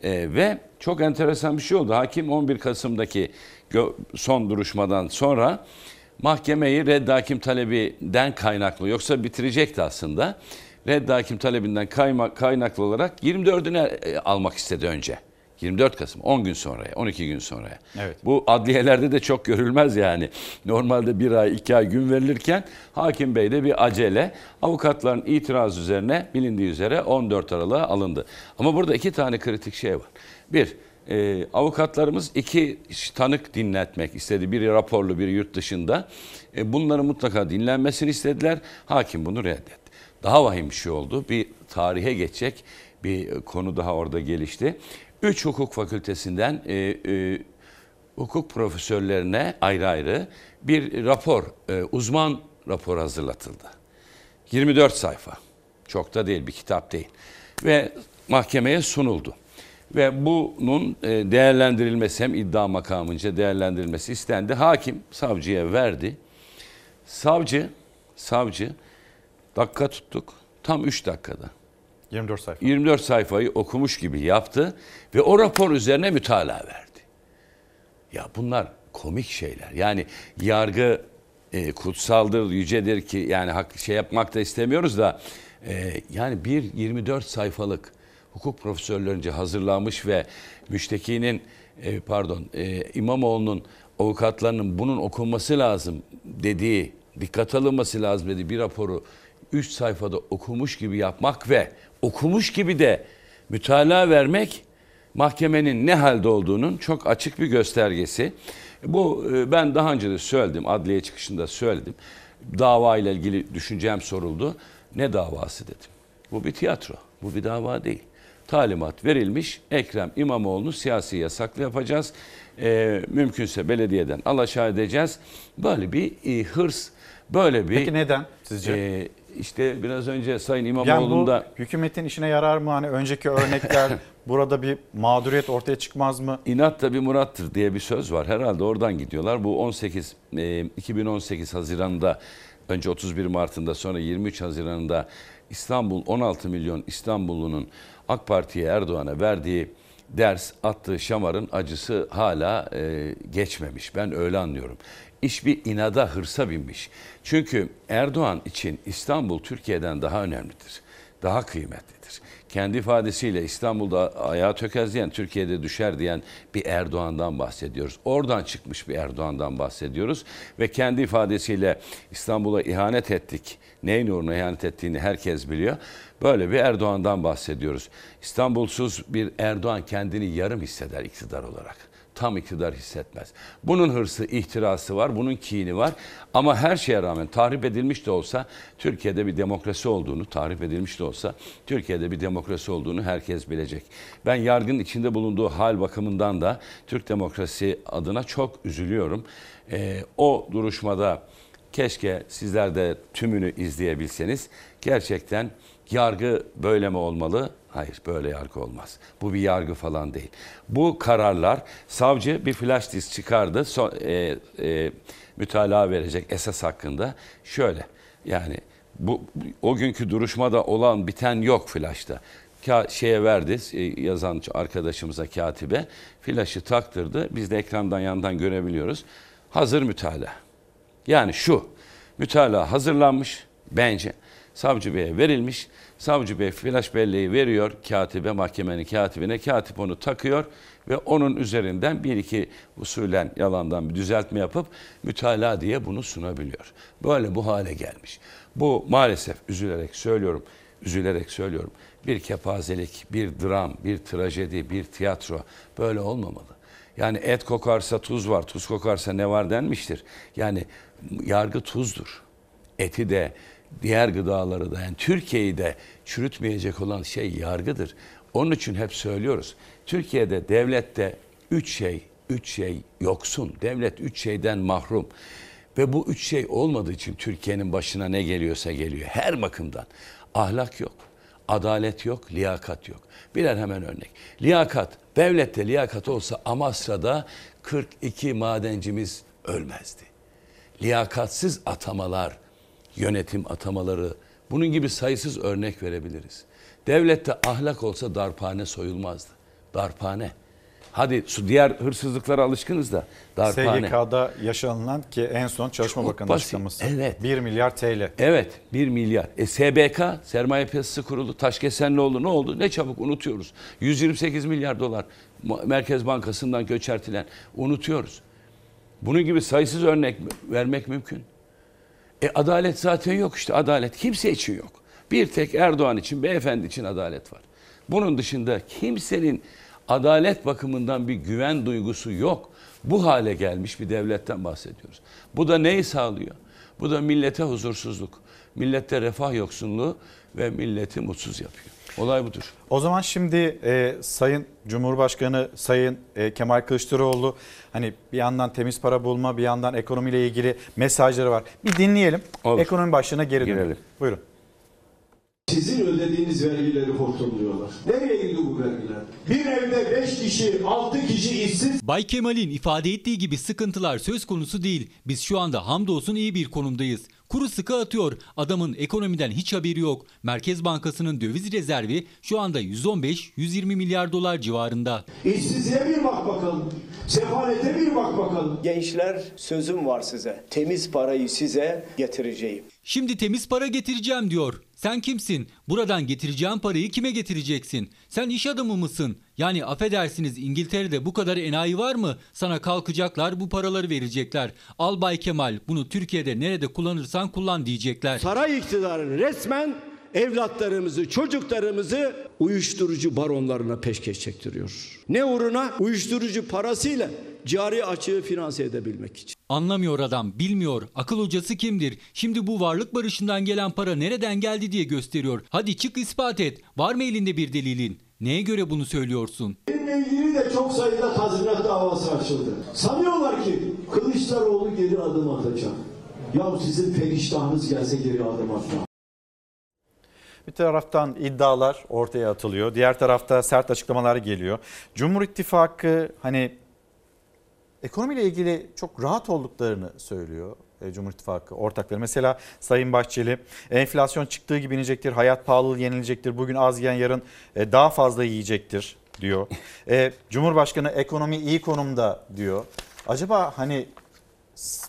E, ve çok enteresan bir şey oldu. Hakim 11 Kasım'daki son duruşmadan sonra mahkemeyi reddi hakim talebinden kaynaklı yoksa bitirecekti aslında. Reddi hakim talebinden kayma- kaynaklı olarak 24'üne e, almak istedi önce. 24 Kasım 10 gün sonraya 12 gün sonraya.
Evet.
Bu adliyelerde de çok görülmez yani. Normalde bir ay iki ay gün verilirken hakim bey de bir acele avukatların itiraz üzerine bilindiği üzere 14 Aralık'a alındı. Ama burada iki tane kritik şey var. Bir, e, avukatlarımız iki tanık dinletmek istedi. Biri raporlu, biri yurt dışında. E, bunların mutlaka dinlenmesini istediler. Hakim bunu reddetti. Daha vahim bir şey oldu. Bir tarihe geçecek bir konu daha orada gelişti. Üç hukuk fakültesinden e, e, hukuk profesörlerine ayrı ayrı bir rapor, e, uzman rapor hazırlatıldı. 24 sayfa. Çok da değil, bir kitap değil. Ve mahkemeye sunuldu. Ve bunun e, değerlendirilmesi hem iddia makamınca değerlendirilmesi istendi. Hakim savcıya verdi. Savcı, savcı dakika tuttuk. Tam 3 dakikada
24 sayfa.
24 sayfayı okumuş gibi yaptı ve o rapor üzerine mütalaa verdi. Ya bunlar komik şeyler. Yani yargı e, kutsaldır, yücedir ki yani hak şey yapmak da istemiyoruz da e, yani bir 24 sayfalık hukuk profesörlerince hazırlanmış ve müştekinin e, pardon e, İmamoğlu'nun avukatlarının bunun okunması lazım dediği, dikkat alınması lazım dediği bir raporu 3 sayfada okumuş gibi yapmak ve okumuş gibi de mütalaa vermek mahkemenin ne halde olduğunun çok açık bir göstergesi. Bu e, ben daha önce de söyledim, adliye çıkışında söyledim. Dava ile ilgili düşüncem soruldu. Ne davası dedim. Bu bir tiyatro, bu bir dava değil. Talimat verilmiş, Ekrem İmamoğlu'nu siyasi yasaklı yapacağız. E, mümkünse belediyeden alaşağı edeceğiz. Böyle bir e, hırs, böyle bir...
Peki neden sizce?
E, işte biraz önce Sayın
Yani bu
İmamoğlu'nda...
hükümetin işine yarar mı? Hani önceki örnekler [laughs] burada bir mağduriyet ortaya çıkmaz mı?
İnat tabi murattır diye bir söz var. Herhalde oradan gidiyorlar. Bu 18 e, 2018 Haziran'da önce 31 Mart'ında sonra 23 Haziran'da İstanbul 16 milyon İstanbullunun AK Parti'ye Erdoğan'a verdiği ders attığı şamarın acısı hala e, geçmemiş. Ben öyle anlıyorum. İş bir inada hırsa binmiş. Çünkü Erdoğan için İstanbul Türkiye'den daha önemlidir. Daha kıymetlidir. kendi ifadesiyle İstanbul'da ayağı tökezleyen Türkiye'de düşer diyen bir Erdoğan'dan bahsediyoruz. Oradan çıkmış bir Erdoğan'dan bahsediyoruz ve kendi ifadesiyle İstanbul'a ihanet ettik. Neyin uğruna ihanet ettiğini herkes biliyor. Böyle bir Erdoğan'dan bahsediyoruz. İstanbulsuz bir Erdoğan kendini yarım hisseder iktidar olarak tam iktidar hissetmez. Bunun hırsı, ihtirası var, bunun kini var. Ama her şeye rağmen tahrip edilmiş de olsa Türkiye'de bir demokrasi olduğunu, tahrip edilmiş de olsa Türkiye'de bir demokrasi olduğunu herkes bilecek. Ben yargın içinde bulunduğu hal bakımından da Türk demokrasi adına çok üzülüyorum. Ee, o duruşmada keşke sizler de tümünü izleyebilseniz. Gerçekten yargı böyle mi olmalı? Hayır böyle yargı olmaz. Bu bir yargı falan değil. Bu kararlar savcı bir flash disk çıkardı. So, e, e, mütalaa verecek esas hakkında. Şöyle yani bu o günkü duruşmada olan biten yok flashta. Ka şeye verdi e, yazan arkadaşımıza katibe flaşı taktırdı. Biz de ekrandan yandan görebiliyoruz. Hazır mütalaa. Yani şu mütalaa hazırlanmış bence savcı beye verilmiş. Savcı bey flash belleği veriyor katibe, mahkemenin katibine. Katip onu takıyor ve onun üzerinden bir iki usulen yalandan bir düzeltme yapıp mütalaa diye bunu sunabiliyor. Böyle bu hale gelmiş. Bu maalesef üzülerek söylüyorum, üzülerek söylüyorum. Bir kepazelik, bir dram, bir trajedi, bir tiyatro böyle olmamalı. Yani et kokarsa tuz var, tuz kokarsa ne var denmiştir. Yani yargı tuzdur. Eti de, diğer gıdaları da yani Türkiye'yi de çürütmeyecek olan şey yargıdır. Onun için hep söylüyoruz. Türkiye'de devlette üç şey, üç şey yoksun. Devlet üç şeyden mahrum. Ve bu üç şey olmadığı için Türkiye'nin başına ne geliyorsa geliyor. Her bakımdan. Ahlak yok, adalet yok, liyakat yok. Birer hemen örnek. Liyakat, devlette liyakat olsa Amasra'da 42 madencimiz ölmezdi. Liyakatsız atamalar, yönetim atamaları, bunun gibi sayısız örnek verebiliriz. Devlette ahlak olsa darphane soyulmazdı. Darphane. Hadi su diğer hırsızlıklara alışkınız da darphane.
SGK'da yaşanılan ki en son Çalışma
Çok
Bakanı
basit.
açıklaması.
Evet.
1 milyar TL.
Evet 1 milyar. E, SBK Sermaye Piyasası Kurulu Taşkesenlioğlu ne oldu? Ne çabuk unutuyoruz. 128 milyar dolar Merkez Bankası'ndan göçertilen unutuyoruz. Bunun gibi sayısız örnek vermek mümkün. E adalet zaten yok işte adalet kimse için yok. Bir tek Erdoğan için, beyefendi için adalet var. Bunun dışında kimsenin adalet bakımından bir güven duygusu yok. Bu hale gelmiş bir devletten bahsediyoruz. Bu da neyi sağlıyor? Bu da millete huzursuzluk, millette refah yoksunluğu ve milleti mutsuz yapıyor. Olay budur.
O zaman şimdi e, Sayın Cumhurbaşkanı Sayın e, Kemal Kılıçdaroğlu hani bir yandan temiz para bulma bir yandan ekonomiyle ilgili mesajları var. Bir dinleyelim. Ekonomi başlığına geri dönelim.
Girelim.
Buyurun.
Sizin ödediğiniz vergileri hortumluyorlar. Nereye gidiyor bu vergiler? Bir evde 5 kişi, 6 kişi işsiz.
Bay Kemal'in ifade ettiği gibi sıkıntılar söz konusu değil. Biz şu anda hamdolsun iyi bir konumdayız. Kuru sıkı atıyor. Adamın ekonomiden hiç haberi yok. Merkez Bankası'nın döviz rezervi şu anda 115-120 milyar dolar civarında.
İşsizliğe bir bak bakalım. Sefalete bir bak bakalım.
Gençler sözüm var size. Temiz parayı size getireceğim.
Şimdi temiz para getireceğim diyor. Sen kimsin? Buradan getireceğin parayı kime getireceksin? Sen iş adamı mısın? Yani affedersiniz İngiltere'de bu kadar enayi var mı? Sana kalkacaklar bu paraları verecekler. Al Bay Kemal bunu Türkiye'de nerede kullanırsan kullan diyecekler.
Saray iktidarı resmen evlatlarımızı, çocuklarımızı uyuşturucu baronlarına peşkeş çektiriyor. Ne uğruna? Uyuşturucu parasıyla cari açığı finanse edebilmek için.
Anlamıyor adam, bilmiyor. Akıl hocası kimdir? Şimdi bu varlık barışından gelen para nereden geldi diye gösteriyor. Hadi çık ispat et. Var mı elinde bir delilin? Neye göre bunu söylüyorsun?
Benimle ilgili de çok sayıda tazminat davası açıldı. Sanıyorlar ki Kılıçdaroğlu geri adım atacak. Ya sizin periştahınız gelse geri adım atma.
Bir taraftan iddialar ortaya atılıyor. Diğer tarafta sert açıklamalar geliyor. Cumhur İttifakı hani ekonomiyle ilgili çok rahat olduklarını söylüyor. E, Cumhur İttifakı ortakları. Mesela Sayın Bahçeli enflasyon çıktığı gibi inecektir, hayat pahalılığı yenilecektir, bugün az yiyen yarın e, daha fazla yiyecektir diyor. E, Cumhurbaşkanı ekonomi iyi konumda diyor. Acaba hani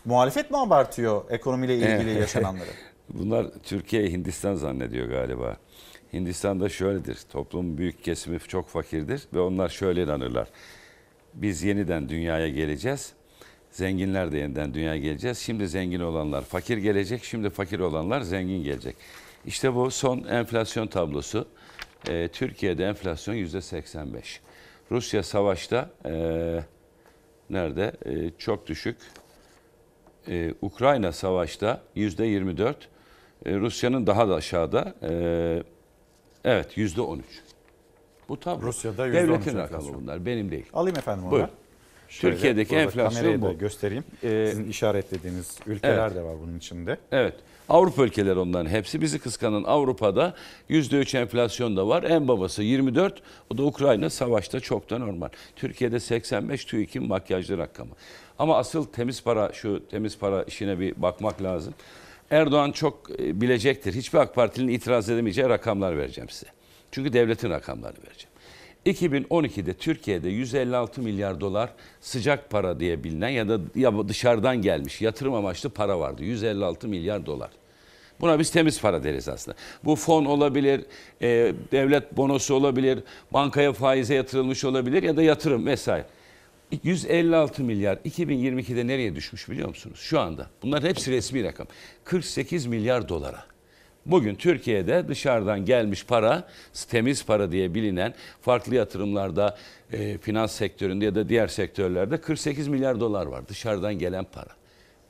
muhalefet mi abartıyor ekonomiyle ilgili yaşananları? [laughs]
Bunlar Türkiye Hindistan zannediyor galiba. Hindistan'da şöyledir. Toplumun büyük kesimi çok fakirdir ve onlar şöyle inanırlar. Biz yeniden dünyaya geleceğiz. Zenginler de yeniden dünyaya geleceğiz. Şimdi zengin olanlar fakir gelecek. Şimdi fakir olanlar zengin gelecek. İşte bu son enflasyon tablosu. Ee, Türkiye'de enflasyon yüzde 85. Rusya savaşta ee, nerede? Ee, çok düşük. Ee, Ukrayna savaşta yüzde 24. Ee, Rusya'nın daha da aşağıda. Ee, evet yüzde 13. Bu tablo.
Rusya'da %13
Devletin rakamı bunlar. Benim değil.
Alayım efendim onu.
Buyurun.
Şöyle,
Türkiye'deki enflasyon bu.
göstereyim.
Ee,
Sizin işaretlediğiniz ülkeler
evet.
de var bunun içinde.
Evet. Avrupa ülkeleri onların hepsi. Bizi kıskanan Avrupa'da %3 enflasyon da var. En babası 24. O da Ukrayna savaşta çok da normal. Türkiye'de 85 TÜİK'in makyajlı rakamı. Ama asıl temiz para şu temiz para işine bir bakmak lazım. Erdoğan çok e, bilecektir. Hiçbir AK Partili'nin itiraz edemeyeceği rakamlar vereceğim size. Çünkü devletin rakamlarını vereceğim. 2012'de Türkiye'de 156 milyar dolar sıcak para diye bilinen ya da dışarıdan gelmiş yatırım amaçlı para vardı. 156 milyar dolar. Buna biz temiz para deriz aslında. Bu fon olabilir, e, devlet bonosu olabilir, bankaya faize yatırılmış olabilir ya da yatırım vesaire. 156 milyar 2022'de nereye düşmüş biliyor musunuz? Şu anda. Bunların hepsi resmi rakam. 48 milyar dolara. Bugün Türkiye'de dışarıdan gelmiş para, temiz para diye bilinen farklı yatırımlarda, e, finans sektöründe ya da diğer sektörlerde 48 milyar dolar var dışarıdan gelen para.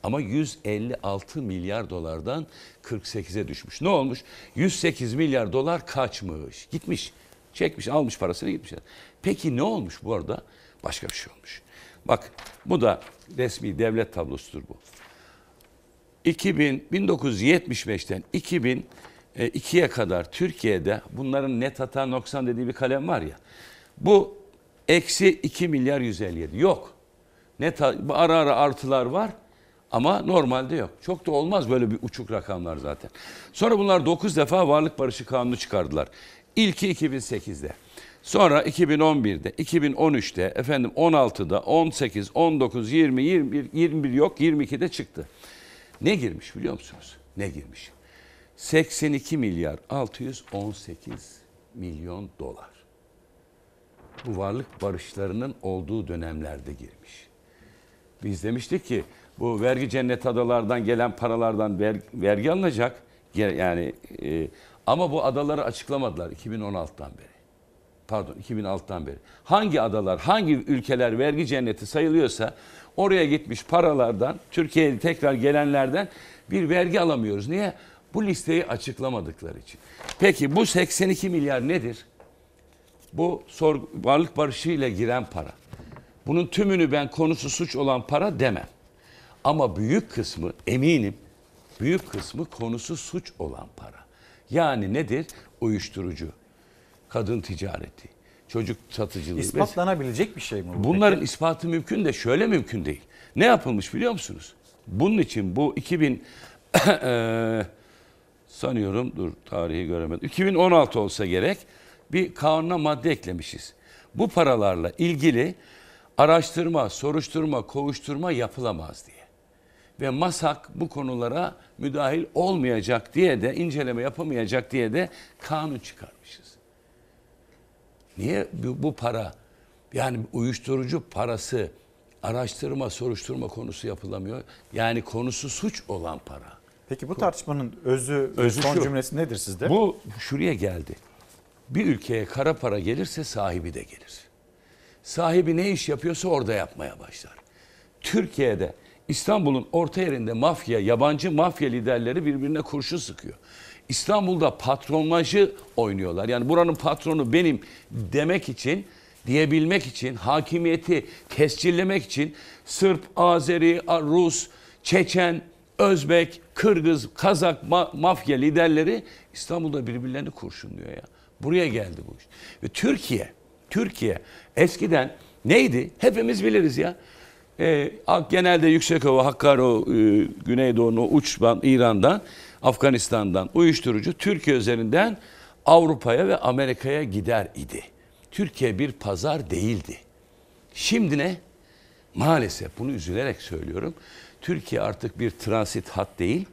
Ama 156 milyar dolardan 48'e düşmüş. Ne olmuş? 108 milyar dolar kaçmış, gitmiş. Çekmiş, almış parasını gitmiş. Peki ne olmuş bu arada? Başka bir şey olmuş. Bak bu da resmi devlet tablosudur bu. 2000 1975'ten 2002'ye kadar Türkiye'de bunların net hata noksan dediği bir kalem var ya. Bu eksi 2 milyar 157 yok. Net ara ara artılar var ama normalde yok. Çok da olmaz böyle bir uçuk rakamlar zaten. Sonra bunlar 9 defa varlık barışı kanunu çıkardılar. İlki 2008'de. Sonra 2011'de, 2013'te, efendim 16'da, 18, 19, 20, 21, 21 yok, 22'de çıktı. Ne girmiş biliyor musunuz? Ne girmiş? 82 milyar 618 milyon dolar. Bu varlık barışlarının olduğu dönemlerde girmiş. Biz demiştik ki bu vergi cennet adalardan gelen paralardan ver- vergi alınacak. Yani e, ama bu adaları açıklamadılar 2016'dan beri. Pardon 2006'dan beri. Hangi adalar, hangi ülkeler vergi cenneti sayılıyorsa oraya gitmiş paralardan, Türkiye'ye tekrar gelenlerden bir vergi alamıyoruz. Niye? Bu listeyi açıklamadıkları için. Peki bu 82 milyar nedir? Bu sor, varlık barışıyla giren para. Bunun tümünü ben konusu suç olan para demem. Ama büyük kısmı eminim büyük kısmı konusu suç olan para. Yani nedir? Uyuşturucu, kadın ticareti, çocuk satıcılığı.
İspatlanabilecek bir şey mi bu?
Bunların ispatı mümkün de şöyle mümkün değil. Ne yapılmış biliyor musunuz? Bunun için bu 2000 [coughs] eee, sanıyorum dur tarihi göremedim. 2016 olsa gerek bir kanuna madde eklemişiz. Bu paralarla ilgili araştırma, soruşturma, kovuşturma yapılamaz diye. Ve MASAK bu konulara müdahil olmayacak diye de inceleme yapamayacak diye de kanun çıkarmışız. Niye bu, bu para yani uyuşturucu parası araştırma, soruşturma konusu yapılamıyor? Yani konusu suç olan para.
Peki bu tartışmanın özü,
Özü
son
şu.
cümlesi nedir sizde?
Bu şuraya geldi. Bir ülkeye kara para gelirse sahibi de gelir. Sahibi ne iş yapıyorsa orada yapmaya başlar. Türkiye'de İstanbul'un orta yerinde mafya, yabancı mafya liderleri birbirine kurşun sıkıyor. İstanbul'da patronajı oynuyorlar. Yani buranın patronu benim demek için, diyebilmek için, hakimiyeti tescillemek için Sırp, Azeri, Rus, Çeçen, Özbek, Kırgız, Kazak ma- mafya liderleri İstanbul'da birbirlerini kurşunluyor ya. Buraya geldi bu iş. Ve Türkiye, Türkiye eskiden neydi? Hepimiz biliriz ya. Ee, genelde Yüksekova, Hakkari, e, Güneydoğu'nun uçban İran'dan, Afganistan'dan uyuşturucu Türkiye üzerinden Avrupa'ya ve Amerika'ya gider idi. Türkiye bir pazar değildi. Şimdi ne? Maalesef bunu üzülerek söylüyorum. Türkiye artık bir transit hat değil,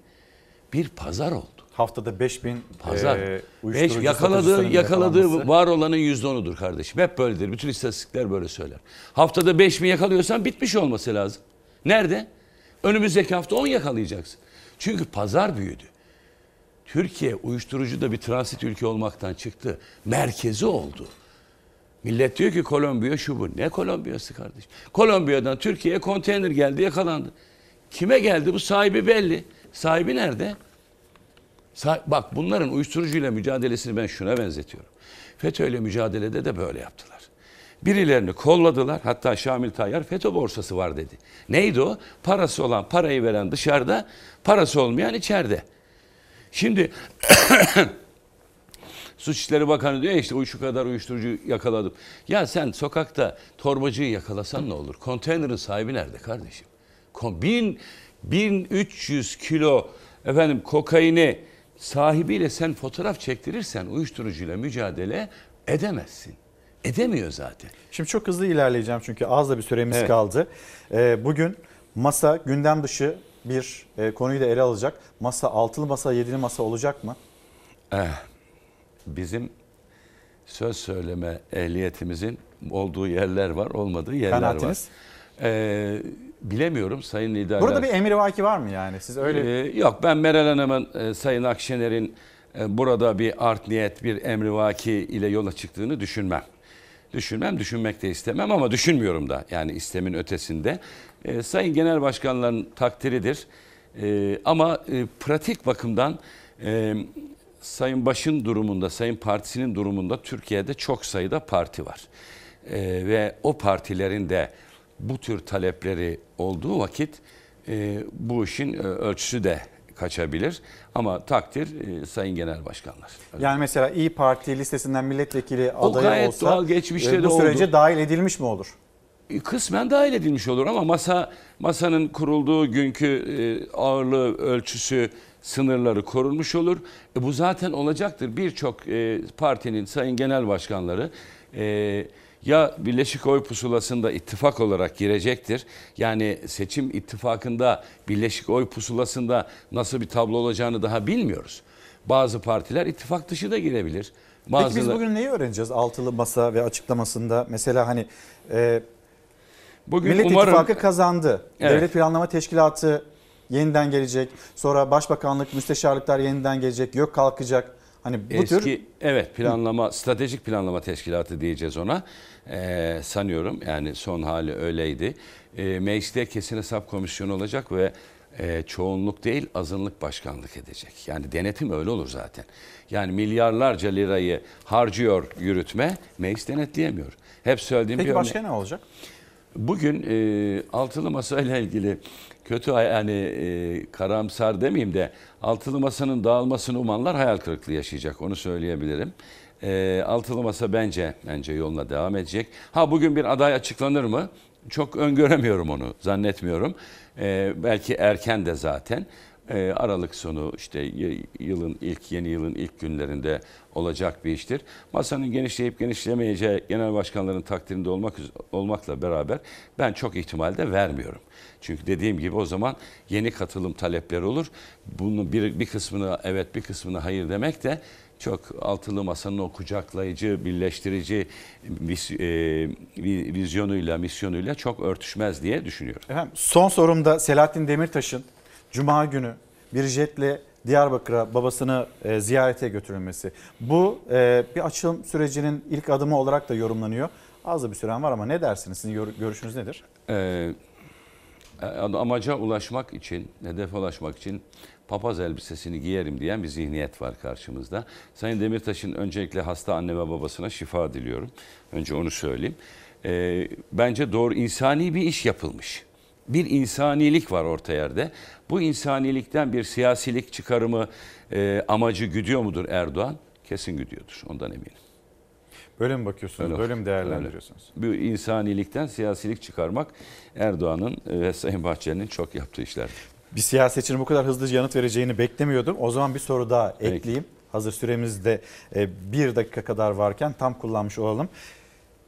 bir pazar oldu.
Haftada 5000
Pazar.
e,
5
uyuşturucu
yakaladığı yakaladığı var olanın yüzde onudur kardeşim. Hep böyledir. Bütün istatistikler böyle söyler. Haftada 5 bin yakalıyorsan bitmiş olması lazım. Nerede? Önümüzdeki hafta 10 yakalayacaksın. Çünkü pazar büyüdü. Türkiye uyuşturucu da bir transit ülke olmaktan çıktı. Merkezi oldu. Millet diyor ki Kolombiya şu bu. Ne Kolombiyası kardeşim? Kolombiya'dan Türkiye'ye konteyner geldi yakalandı. Kime geldi? Bu sahibi belli. Sahibi nerede? Sa- Bak bunların uyuşturucuyla mücadelesini ben şuna benzetiyorum. FETÖ'yle mücadelede de böyle yaptılar. Birilerini kolladılar. Hatta Şamil Tayyar FETÖ borsası var dedi. Neydi o? Parası olan parayı veren dışarıda, parası olmayan içeride. Şimdi [coughs] Suç İşleri Bakanı diyor ya işte "Uy, şu kadar uyuşturucu yakaladım. Ya sen sokakta torbacıyı yakalasan ne olur? Konteynerin sahibi nerede kardeşim? Kon- Bin, 1300 kilo efendim kokaini sahibiyle sen fotoğraf çektirirsen uyuşturucuyla mücadele edemezsin. Edemiyor zaten.
Şimdi çok hızlı ilerleyeceğim çünkü az da bir süremiz
Evet.
kaldı. Ee, bugün masa gündem dışı bir e, konuyu da ele alacak. Masa altılı masa, yedili masa olacak mı?
Eh, bizim söz söyleme ehliyetimizin olduğu yerler var, olmadığı yerler
Kanaatiniz?
var. Ee, bilemiyorum Sayın liderler.
Burada bir emrivaki var mı yani? Siz öyle
Ee, yok ben Meral Hanım'ın e, Sayın Akşener'in e, burada bir art niyet, bir emrivaki ile yola çıktığını düşünmem. Düşünmem, düşünmek de istemem ama düşünmüyorum da yani istemin ötesinde. E, Sayın Genel Başkanların takdiridir. E, ama e, pratik bakımdan e, Sayın Baş'ın durumunda, Sayın Partisi'nin durumunda Türkiye'de çok sayıda parti var. E, ve o partilerin de bu tür talepleri olduğu vakit e, bu işin e, ölçüsü de kaçabilir. Ama takdir e, Sayın Genel Başkanlar.
yani mesela İyi Parti listesinden milletvekili
O
adayı olsa
doğal, geçmişte
e,
de
bu sürece
oldu.
dahil edilmiş mi olur?
E, Kısmen dahil edilmiş olur ama masa masanın kurulduğu günkü e, ağırlığı, ölçüsü, sınırları korunmuş olur. E, bu zaten olacaktır. Birçok e, partinin sayın genel başkanları e, ya Birleşik Oy Pusulası'nda ittifak olarak girecektir. Yani seçim ittifakında Birleşik Oy Pusulası'nda nasıl bir tablo olacağını daha bilmiyoruz. Bazı partiler ittifak dışı da girebilir.
Peki biz bugün neyi öğreneceğiz altılı masa ve açıklamasında? Mesela hani e,
Bugün
Millet
umarım-
İttifakı kazandı.
Evet.
Devlet Planlama Teşkilatı yeniden gelecek. Sonra Başbakanlık, müsteşarlıklar yeniden gelecek. Yok kalkacak. Hani bu
Eski,
tür
evet planlama, stratejik planlama teşkilatı diyeceğiz ona. Ee, sanıyorum yani son hali öyleydi. Ee, mecliste kesin hesap komisyonu olacak ve e, çoğunluk değil azınlık başkanlık edecek. Yani denetim öyle olur zaten. Yani milyarlarca lirayı harcıyor yürütme, meclis denetleyemiyor. Hep söylediğim
Peki
bir
başka
örnek.
ne olacak?
Bugün e, altılı masa ile ilgili kötü yani e, karamsar demeyeyim de altılı masanın dağılmasını umanlar hayal kırıklığı yaşayacak onu söyleyebilirim. E, altılı masa bence bence yoluna devam edecek. Ha bugün bir aday açıklanır mı? Çok öngöremiyorum onu zannetmiyorum. E, belki erken de zaten. E, Aralık sonu işte yılın ilk yeni yılın ilk günlerinde olacak bir iştir. Masanın genişleyip genişlemeyeceği genel başkanların takdirinde olmak olmakla beraber ben çok ihtimal de vermiyorum. Çünkü dediğim gibi o zaman yeni katılım talepleri olur. Bunu bir, bir kısmını evet bir kısmını hayır demek de çok altılı masanın o kucaklayıcı, birleştirici vis- e, vi- vizyonuyla, misyonuyla çok örtüşmez diye düşünüyorum.
Efendim, son sorumda Selahattin Demirtaş'ın Cuma günü bir jetle Diyarbakır'a babasını e, ziyarete götürülmesi. Bu e, bir açılım sürecinin ilk adımı olarak da yorumlanıyor. Az da bir süren var ama ne dersiniz? Sizin görüşünüz nedir?
Ee, amaca ulaşmak için, hedefe ulaşmak için papaz elbisesini giyerim diyen bir zihniyet var karşımızda. Sayın Demirtaş'ın öncelikle hasta anne ve babasına şifa diliyorum. Önce onu söyleyeyim. Ee, bence doğru insani bir iş yapılmış. Bir insanilik var orta yerde. Bu insanilikten bir siyasilik çıkarımı e, amacı güdüyor mudur Erdoğan? Kesin güdüyordur. Ondan eminim.
Böyle mi bakıyorsunuz?
Öyle.
Böyle mi değerlendiriyorsunuz?
Bu insanilikten siyasilik çıkarmak Erdoğan'ın ve Sayın Bahçeli'nin çok yaptığı işler.
Bir siyasetçinin bu kadar hızlı yanıt vereceğini beklemiyordum. O zaman bir soru daha
Peki.
ekleyeyim. Hazır süremiz de e, bir dakika kadar varken tam kullanmış olalım.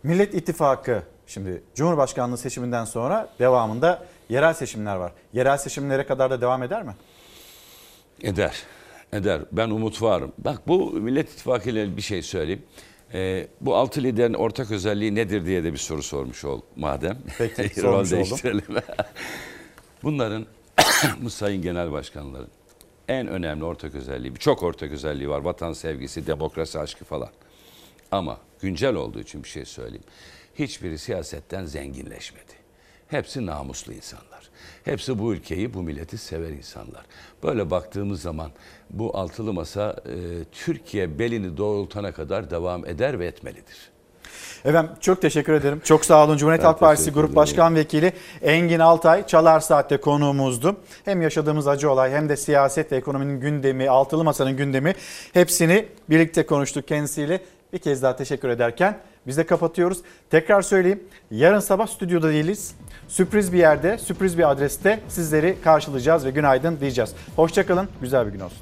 Millet İttifakı şimdi Cumhurbaşkanlığı seçiminden sonra devamında yerel seçimler var. Yerel seçimlere kadar da devam eder mi?
Eder. Eder. Ben umut varım. Bak bu Millet İttifakı ile bir şey söyleyeyim. Ee, bu altı liderin ortak özelliği nedir diye de bir soru sormuş ol madem.
Peki, [laughs] sormuş oldum. [laughs]
Bunların [coughs] bu sayın genel başkanların en önemli ortak özelliği, çok ortak özelliği var. Vatan sevgisi, demokrasi aşkı falan. Ama güncel olduğu için bir şey söyleyeyim. Hiçbiri siyasetten zenginleşmedi. Hepsi namuslu insanlar. Hepsi bu ülkeyi, bu milleti sever insanlar. Böyle baktığımız zaman bu altılı masa e, Türkiye belini doğrultana kadar devam eder ve etmelidir.
Efendim çok teşekkür ederim. Çok sağ olun. Cumhuriyet Halk Partisi Grup. Başkan Vekili Engin Altay Çalar Saat'te konuğumuzdu. Hem yaşadığımız acı olay hem de siyaset ve ekonominin gündemi, altılı masanın gündemi hepsini birlikte konuştuk kendisiyle. Bir kez daha teşekkür ederken biz de kapatıyoruz. Tekrar söyleyeyim. Yarın sabah stüdyoda değiliz. Sürpriz bir yerde, sürpriz bir adreste sizleri karşılayacağız ve günaydın diyeceğiz. Hoşçakalın. Güzel bir gün olsun.